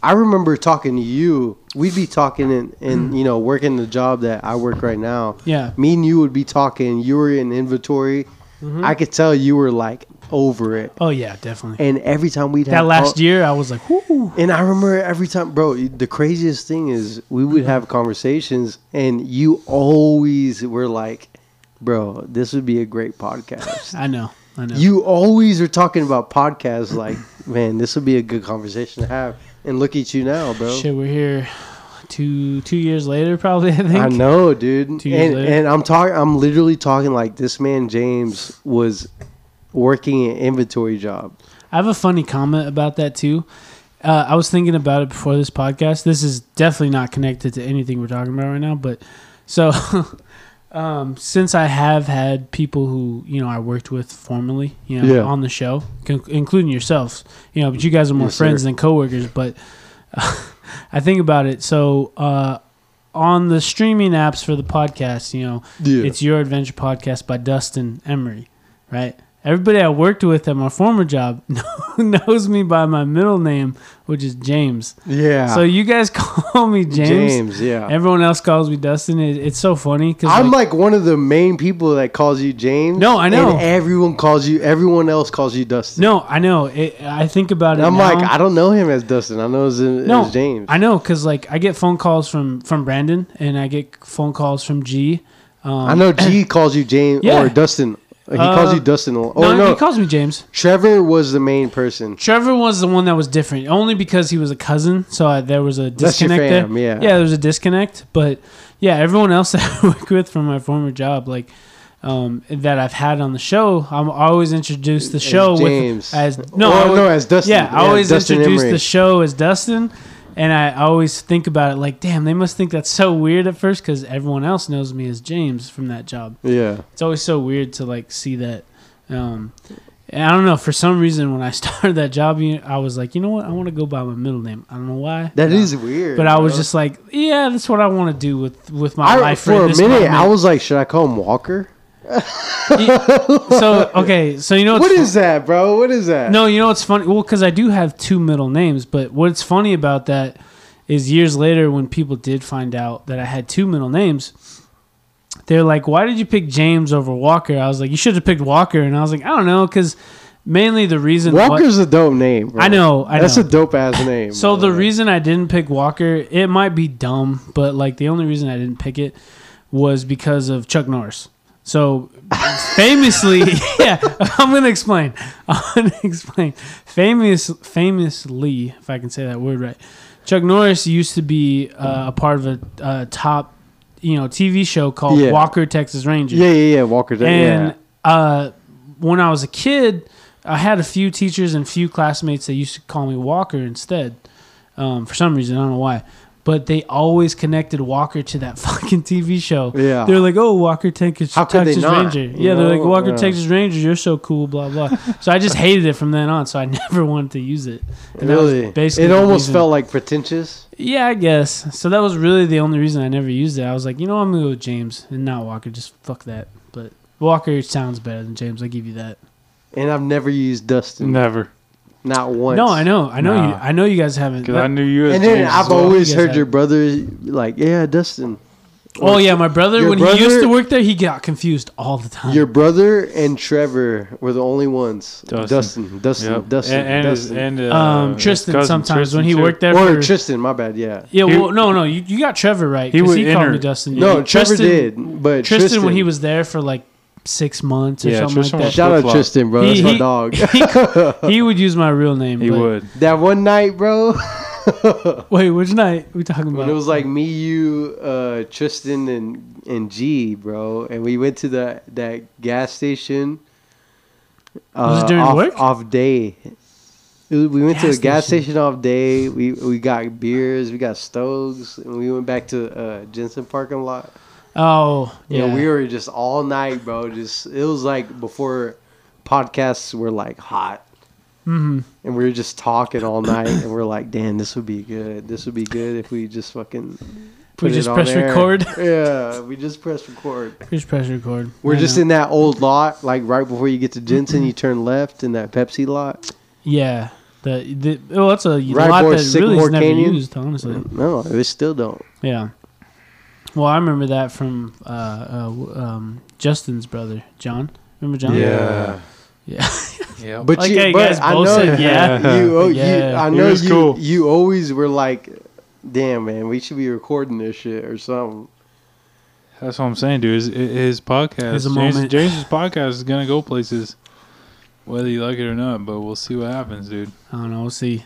D: I remember talking to you. We'd be talking and and you know working the job that I work right now.
B: Yeah.
D: Me and you would be talking. You were in inventory.
B: Mm-hmm.
D: I could tell you were like over it.
B: Oh yeah, definitely.
D: And every time we'd
B: that last year, I was like, whoo.
D: And I remember every time, bro. The craziest thing is we would have conversations, and you always were like, "Bro, this would be a great podcast." <laughs>
B: I know. I know.
D: you always are talking about podcasts, like, "Man, this would be a good conversation to have." And look at you now, bro.
B: Shit, we're here two two years later, probably. I think.
D: I know, dude.
B: Two years
D: And
B: later.
D: and I'm talking. I'm literally talking like this man James was working an inventory job.
B: I have a funny comment about that too. Uh, I was thinking about it before this podcast. This is definitely not connected to anything we're talking about right now, but so <laughs> um, since I have had people who you know I worked with formerly, you know,
D: Yeah.
B: on the show, including yourselves, you know, but you guys are more
D: Yes,
B: friends
D: sir.
B: than coworkers. But <laughs> I think about it. So uh, on the streaming apps for the podcast, you know,
D: Yeah.
B: it's Your Adventure Podcast by Dustin Emery, right? Everybody I worked with at my former job <laughs> knows me by my middle name, which is James.
D: Yeah.
B: So you guys <laughs> call me James.
D: James, yeah.
B: Everyone else calls me Dustin. It, it's so funny because
D: I'm like one of the main people that calls you James.
B: No, I know.
D: And everyone calls you. Everyone else calls you Dustin.
B: no, I know. It, I think about it.
D: I'm
B: now.
D: like, I don't know him as Dustin. I know him
B: no,
D: as James.
B: I know because like I get phone calls from from Brandon and I get phone calls from G. Um,
D: I know G calls you James <coughs>
B: Yeah.
D: or Dustin. He
B: Uh,
D: calls you Dustin. Oh
B: no,
D: no,
B: he calls me James.
D: Trevor was the main person.
B: Trevor was the one that was different, only because he was a cousin. So I, there was a
D: That's your
B: disconnect
D: fam,
B: there.
D: yeah.
B: yeah, there was a disconnect. But yeah, everyone else <laughs> that I work with from my former job, like um, that I've had on the show, I'm I always introduce the show
D: James.
B: with as no,
D: Oh,
B: I always-
D: no, as Dustin.
B: Yeah, I
D: Yeah,
B: always
D: Dustin
B: introduce
D: Emery.
B: the show as Dustin. And I always think about it like, damn, they must think that's so weird at first because everyone else knows me as James from that job
D: Yeah.
B: it's always so weird to like see that. Um, and I don't know. For some reason, when I <laughs> started that job, I was like, you know what? I want to go by my middle name. I don't know why.
D: That is weird.
B: But I was
D: bro.
B: just like, yeah, that's what I want to do with with my
D: I,
B: life.
D: for a minute,
B: moment.
D: I was like, should I call him Walker?
B: So okay. So you know what's
D: What
B: fu-
D: that, bro? What is that?
B: No, you know what's funny? Well, because I do have two middle names, but what's funny about that is years later when people did find out that I had two middle names, they're like, "Why did you pick James over Walker?" I was like, "You should have picked Walker," and I was like, "I don't know," because mainly the reason
D: Walker's a dope name. Bro.
B: I know, I
D: That's
B: know.
D: a dope ass name. <laughs>
B: So the
D: way.
B: reason I didn't pick Walker, it might be dumb, but like the only reason I didn't pick it was because of Chuck Norris. So famously, <laughs> yeah, I'm gonna explain. <laughs> I'm gonna explain. Famous, famously, if I can say that word right, Chuck Norris used to be uh, a part of a, top, you know, TV show called
D: Yeah.
B: Walker Texas Ranger.
D: Yeah, yeah, yeah. Walker.
B: And
D: yeah.
B: uh, when I was a kid, I had a few teachers and few classmates that used to call me Walker instead. Um, for some reason, I don't know why. But they always connected Walker to that <laughs> fucking TV show.
D: Yeah.
B: They're like, "Oh, Walker Texas,
D: How could they
B: Texas
D: not,
B: Ranger."
D: you
B: Yeah, they're like, "Walker
D: Yeah.
B: Texas Ranger, you're so cool." Blah blah. <laughs> so I just hated it from then on. So I <laughs> never wanted to use it. And that was
D: really,
B: basically
D: it almost
B: reason-
D: felt like pretentious.
B: Yeah, I guess. So that was really the only reason I never used it. I was like, you know, I'm gonna go with James and not Walker. Just fuck that. But Walker sounds better than James. I give you that.
D: And I've never used Dustin,
C: Never.
D: Not once.
B: No, I know, I know you. I know you guys haven't.
C: Because I knew you as
D: And then
C: James
D: I've
C: as well.
D: always
B: You
D: heard
B: have-
D: your brother like, "Yeah, Dustin."
B: oh yeah, my brother
D: Your
B: when he used
D: brother-
B: to work there, he got confused all the time.
D: Your brother and Trevor were the only ones.
C: Dustin.
D: Dustin, Dustin,
C: Yep.
D: Dustin,
C: and, and, his-
D: Dustin.
C: and uh,
B: um,
C: his
B: Tristan
C: cousin,
B: sometimes
C: Tristan,
B: when he
C: too.
B: worked there.
D: or
B: for,
D: Tristan. My bad. Yeah.
B: Yeah,
C: He-
B: well, no, no, you, you got Trevor right
C: He
B: because
C: was
B: he, called
C: inter-
B: me Dustin.
D: No,
B: Yeah,
D: Trevor
B: Tristan,
D: did, but
B: Tristan,
D: Tristan,
B: when he was there for like six months or
C: Yeah,
B: something
C: Tristan
B: like
C: was-
B: that,
D: Shout out
C: Flip-flop.
D: Tristan, bro. That's
B: He-
D: my
B: he-
D: dog. <laughs>
B: he would use my real name.
C: He
B: but-
C: would.
D: that one night, bro, <laughs>
B: Wait, which night we talking about?
D: when it was like me, you, uh, Tristan, and and G, bro, and we went to the that gas station. Uh,
B: Was it during
D: off,
B: work?
D: Off day. It was- we went to
B: Gas
D: a gas
B: station.
D: station off day. We we got beers, we got stoves, and we went back to uh, Jensen parking lot.
B: Oh,
D: Yeah, we were just all night, bro. Just it was like before podcasts were like hot.
B: Mm-hmm.
D: And we were just talking all night, and we're like, "Damn, this would be good. This would be good if we just fucking
B: We just press
D: air."
B: record. <laughs>
D: Yeah, we just press record.
B: Just press record.
D: We're
B: I
D: just
B: know.
D: in that old lot, like right before you get to Jensen, you turn left in that Pepsi lot.
B: Yeah. The, the oh, that's a
D: Right
B: lot that really is never
D: Canyon?
B: used, honestly.
D: No, they still don't.
B: Yeah. Well, I remember that from uh, uh, um, Justin's brother, John. Remember John?
C: Yeah.
B: Yeah. <laughs>
C: Yeah.
D: But
B: Like
D: you,
B: how you
D: but
B: guys
D: I
B: both
D: know
B: said <laughs> yeah.
D: you, oh,
B: Yeah.
D: you, I know you,
C: cool.
D: you always were like, "Damn, man, we should be recording this shit or something."
C: That's what I'm saying, dude. His, his podcast,
B: There's a
C: James,
B: moment.
C: James's podcast is gonna go places, whether you like it or not. But we'll see what happens, dude.
B: I don't know. We'll see.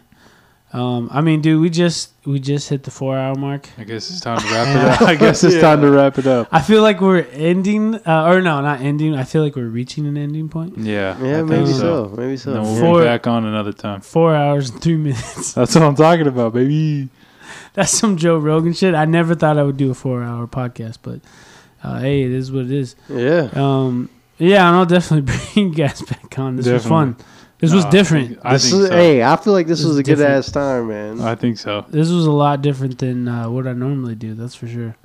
B: Um, I mean, dude, we just we just hit the four hour mark.
C: I guess it's time to wrap it <laughs> up. I guess it's time to wrap it up.
B: I feel like we're ending, uh, or no, not ending. I feel like we're reaching an ending point.
C: Yeah.
D: Yeah,
C: think
D: maybe
B: so.
D: so. Maybe so.
C: Then we'll
B: For-
C: be back on another time.
B: Four hours and three minutes. <laughs>
C: That's what I'm talking about, baby. <laughs>
B: That's some Joe Rogan shit. I never thought I would do a four hour podcast, but uh, hey, it is what it is.
D: yeah.
B: Um, yeah, and I'll definitely bring you guys back on. This was fun. This was
C: Nah,
B: different.
C: I
D: this
C: think
D: is,
C: so.
D: Hey, I feel like this
B: This
D: was
B: is
D: a good
B: different.
D: ass time, man.
C: I think so.
B: This was a lot different than uh, what I normally do. That's for sure.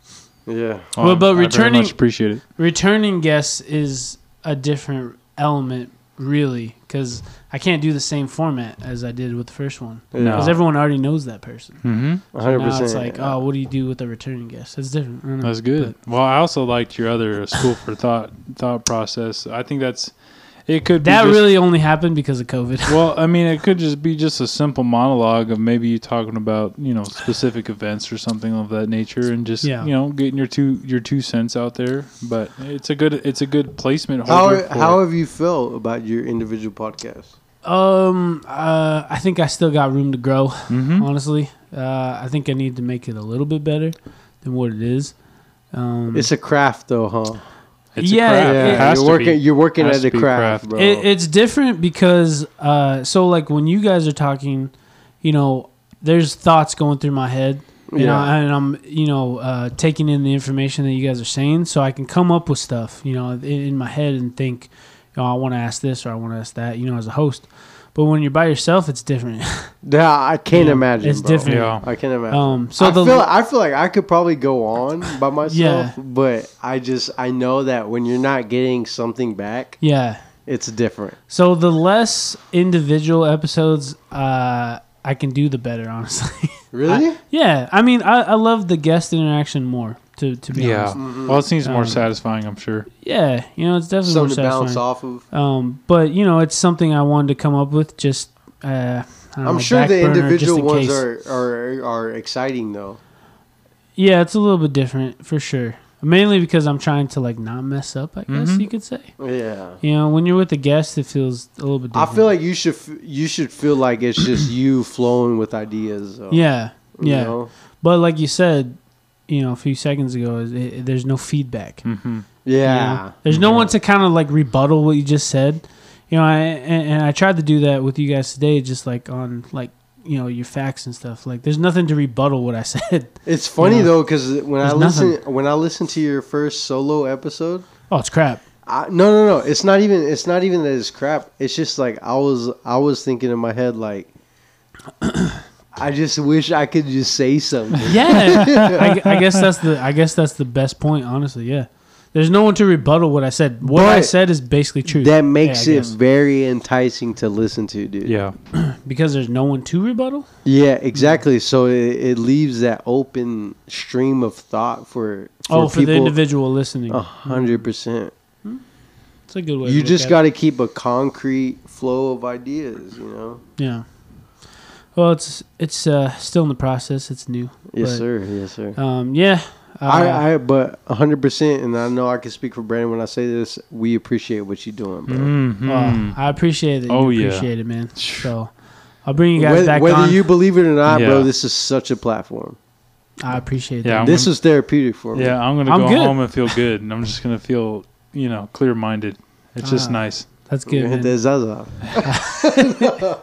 D: yeah.
B: Well, but
C: I very
B: returning-
C: much appreciate it.
B: Returning guests is a different element, really, because I can't do the same format as I did with the first one.
C: No.
B: Because everyone already knows that person.
C: Mm-hmm.
B: So
D: 100%.
B: now it's like, oh, what do you do with a returning guest? That's different. I don't know.
C: That's good. well, I also liked your other school for thought thought process. I think that's it. Could be
B: That
C: just-
B: really only happened because of COVID. <laughs>
C: Well, I mean, it could just be just a simple monologue of maybe you talking about you know specific events or something of that nature, and just
B: Yeah.
C: you know getting your two your two cents out there. But it's a good it's a good placement.
D: How
C: holder for-
D: how have you felt about your individual podcast?
B: Um, uh, I think I still got room to grow.
C: Mhm.
B: Honestly, uh, I think I need to make it a little bit better than what it is. Um,
D: It's a craft, though, huh?
C: It's
B: Yeah,
C: a craft.
B: it-
C: It has
D: you're
C: to
D: working.
C: be.
D: You're working
C: Has
D: at a craft,
C: craft.
D: bro.
B: it, it's different because uh, so like when you guys are talking, you know, there's thoughts going through my head. You know,
D: Yeah.
B: and I'm, you know, uh, taking in the information that you guys are saying, so I can come up with stuff, you know, in, in my head and think, you know, I want to ask this or I want to ask that, you know, as a host. But when you're by yourself, it's different. <laughs>
D: yeah, I can't
B: Yeah,
D: imagine.
B: it's
D: bro.
B: different.
C: Yeah.
D: I can't imagine.
B: Um, so
D: I
B: the
D: feel I feel like I could probably go on by myself,
B: Yeah.
D: but I just I know that when you're not getting something back,
B: yeah,
D: it's different.
B: So the less individual episodes uh, I can do, the better. <laughs> Honestly,
D: Really?
B: yeah. I mean, I, I love the guest interaction more. To to be
C: Yeah.
B: honest,
C: Well, it seems more
B: Um,
C: satisfying. I'm sure.
B: yeah. You know, it's definitely
D: Something to
B: more
D: bounce
B: satisfying.
D: off of.
B: Um, but you know, it's something I wanted to come up with. Just uh, I don't
D: I'm
B: know,
D: sure the individual
B: in
D: ones are, are are exciting though.
B: Yeah, it's a little bit different for sure. Mainly because I'm trying to like not mess up. I guess
C: Mhm.
B: you could say.
D: Yeah.
B: You know, when you're with a guest, it feels a little bit. different.
D: I feel like you should f- you should feel like it's just <clears throat> you flowing with ideas. Though,
B: yeah,
D: you
B: yeah.
D: know?
B: But like you said, you know, a few seconds ago, is it, there's no feedback.
C: Mm-hmm.
B: you
D: Yeah.
B: know? There's no one to kind of like rebuttal what you just said. You know, I, and, and I tried to do that with you guys today, just like on like you know your facts and stuff. Like, there's nothing to rebuttal what I <laughs> said.
D: It's funny
B: Yeah.
D: though because when I listen
B: nothing.
D: when I listen to your first solo episode,
B: Oh, it's crap.
D: I, no no no, it's not even it's not even that it's crap. It's just like I was I was thinking in my head like. I just wish I could just say something.
B: Yeah, I, I guess that's the I guess that's the best point. Honestly, yeah. There's no one to rebuttal what I said. What I said is basically true.
D: That makes
B: Yeah,
D: it
B: guess.
D: very enticing to listen to, dude.
C: Yeah. <clears throat>
B: because there's no one to rebuttal.
D: Yeah, exactly. So it, it leaves that open stream of thought for, for
B: oh, for the individual listening,
D: A hundred percent. Hmm?
B: it's a good way.
D: You
B: look
D: just got to keep a concrete flow of ideas. You know.
B: Yeah. Well, it's it's uh, still in the process. It's new.
D: Yes,
B: But,
D: sir. Yes, sir.
B: Um, yeah. Uh,
D: I, I, but a hundred percent, and I know I can speak for Brandon when I say this. We appreciate what you're doing, bro.
C: Mhm.
B: well, I appreciate it.
C: Oh,
B: you
C: yeah.
B: appreciate it, man. So I'll bring you guys
D: Whether,
B: back
D: whether
B: on.
D: you believe it or not, bro, this is such a platform.
B: I appreciate
C: Yeah,
B: that.
C: I'm
D: this
C: gonna-
D: is therapeutic for me.
C: Yeah, I'm gonna
B: I'm
C: go
B: good.
C: home and feel good, and I'm just gonna feel, you know, clear minded. It's just
B: Ah.
C: nice.
B: That's good,
D: gonna hit
B: man.
D: that Zaza. <laughs>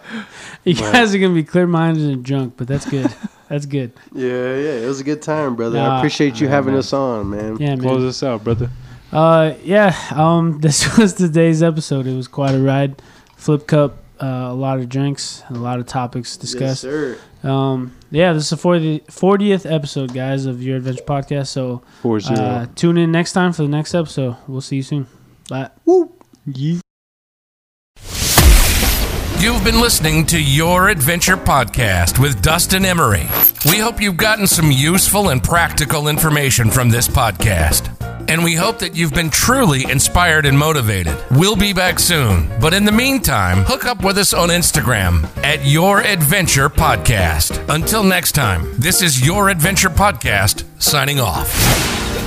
B: You
C: But-
B: guys are gonna be clear minded and drunk, but that's good. <laughs> that's good.
D: Yeah, yeah, it was a good time, brother.
B: Nah,
D: I appreciate you
C: yeah,
D: having
C: man.
D: us on, man.
B: Yeah,
C: Close us out, brother.
B: Uh, yeah. Um, <laughs> this was today's episode. It was quite a ride. Flip Cup. Uh, a lot of drinks, a lot of topics discussed.
D: Yes,
B: discussed.
D: sir.
B: um, yeah, this is the 40, 40th episode, guys, of Your Adventure Podcast. So
C: Four zero.
B: uh, tune in next time for the next episode. We'll see you soon. Bye.
C: Yeet.
A: You've been listening to Your Adventure Podcast with Dustin Emery. We hope you've gotten some useful and practical information from this podcast. And we hope that you've been truly inspired and motivated. We'll be back soon. But in the meantime, hook up with us on Instagram at Your Adventure Podcast. Until next time, this is Your Adventure Podcast signing off.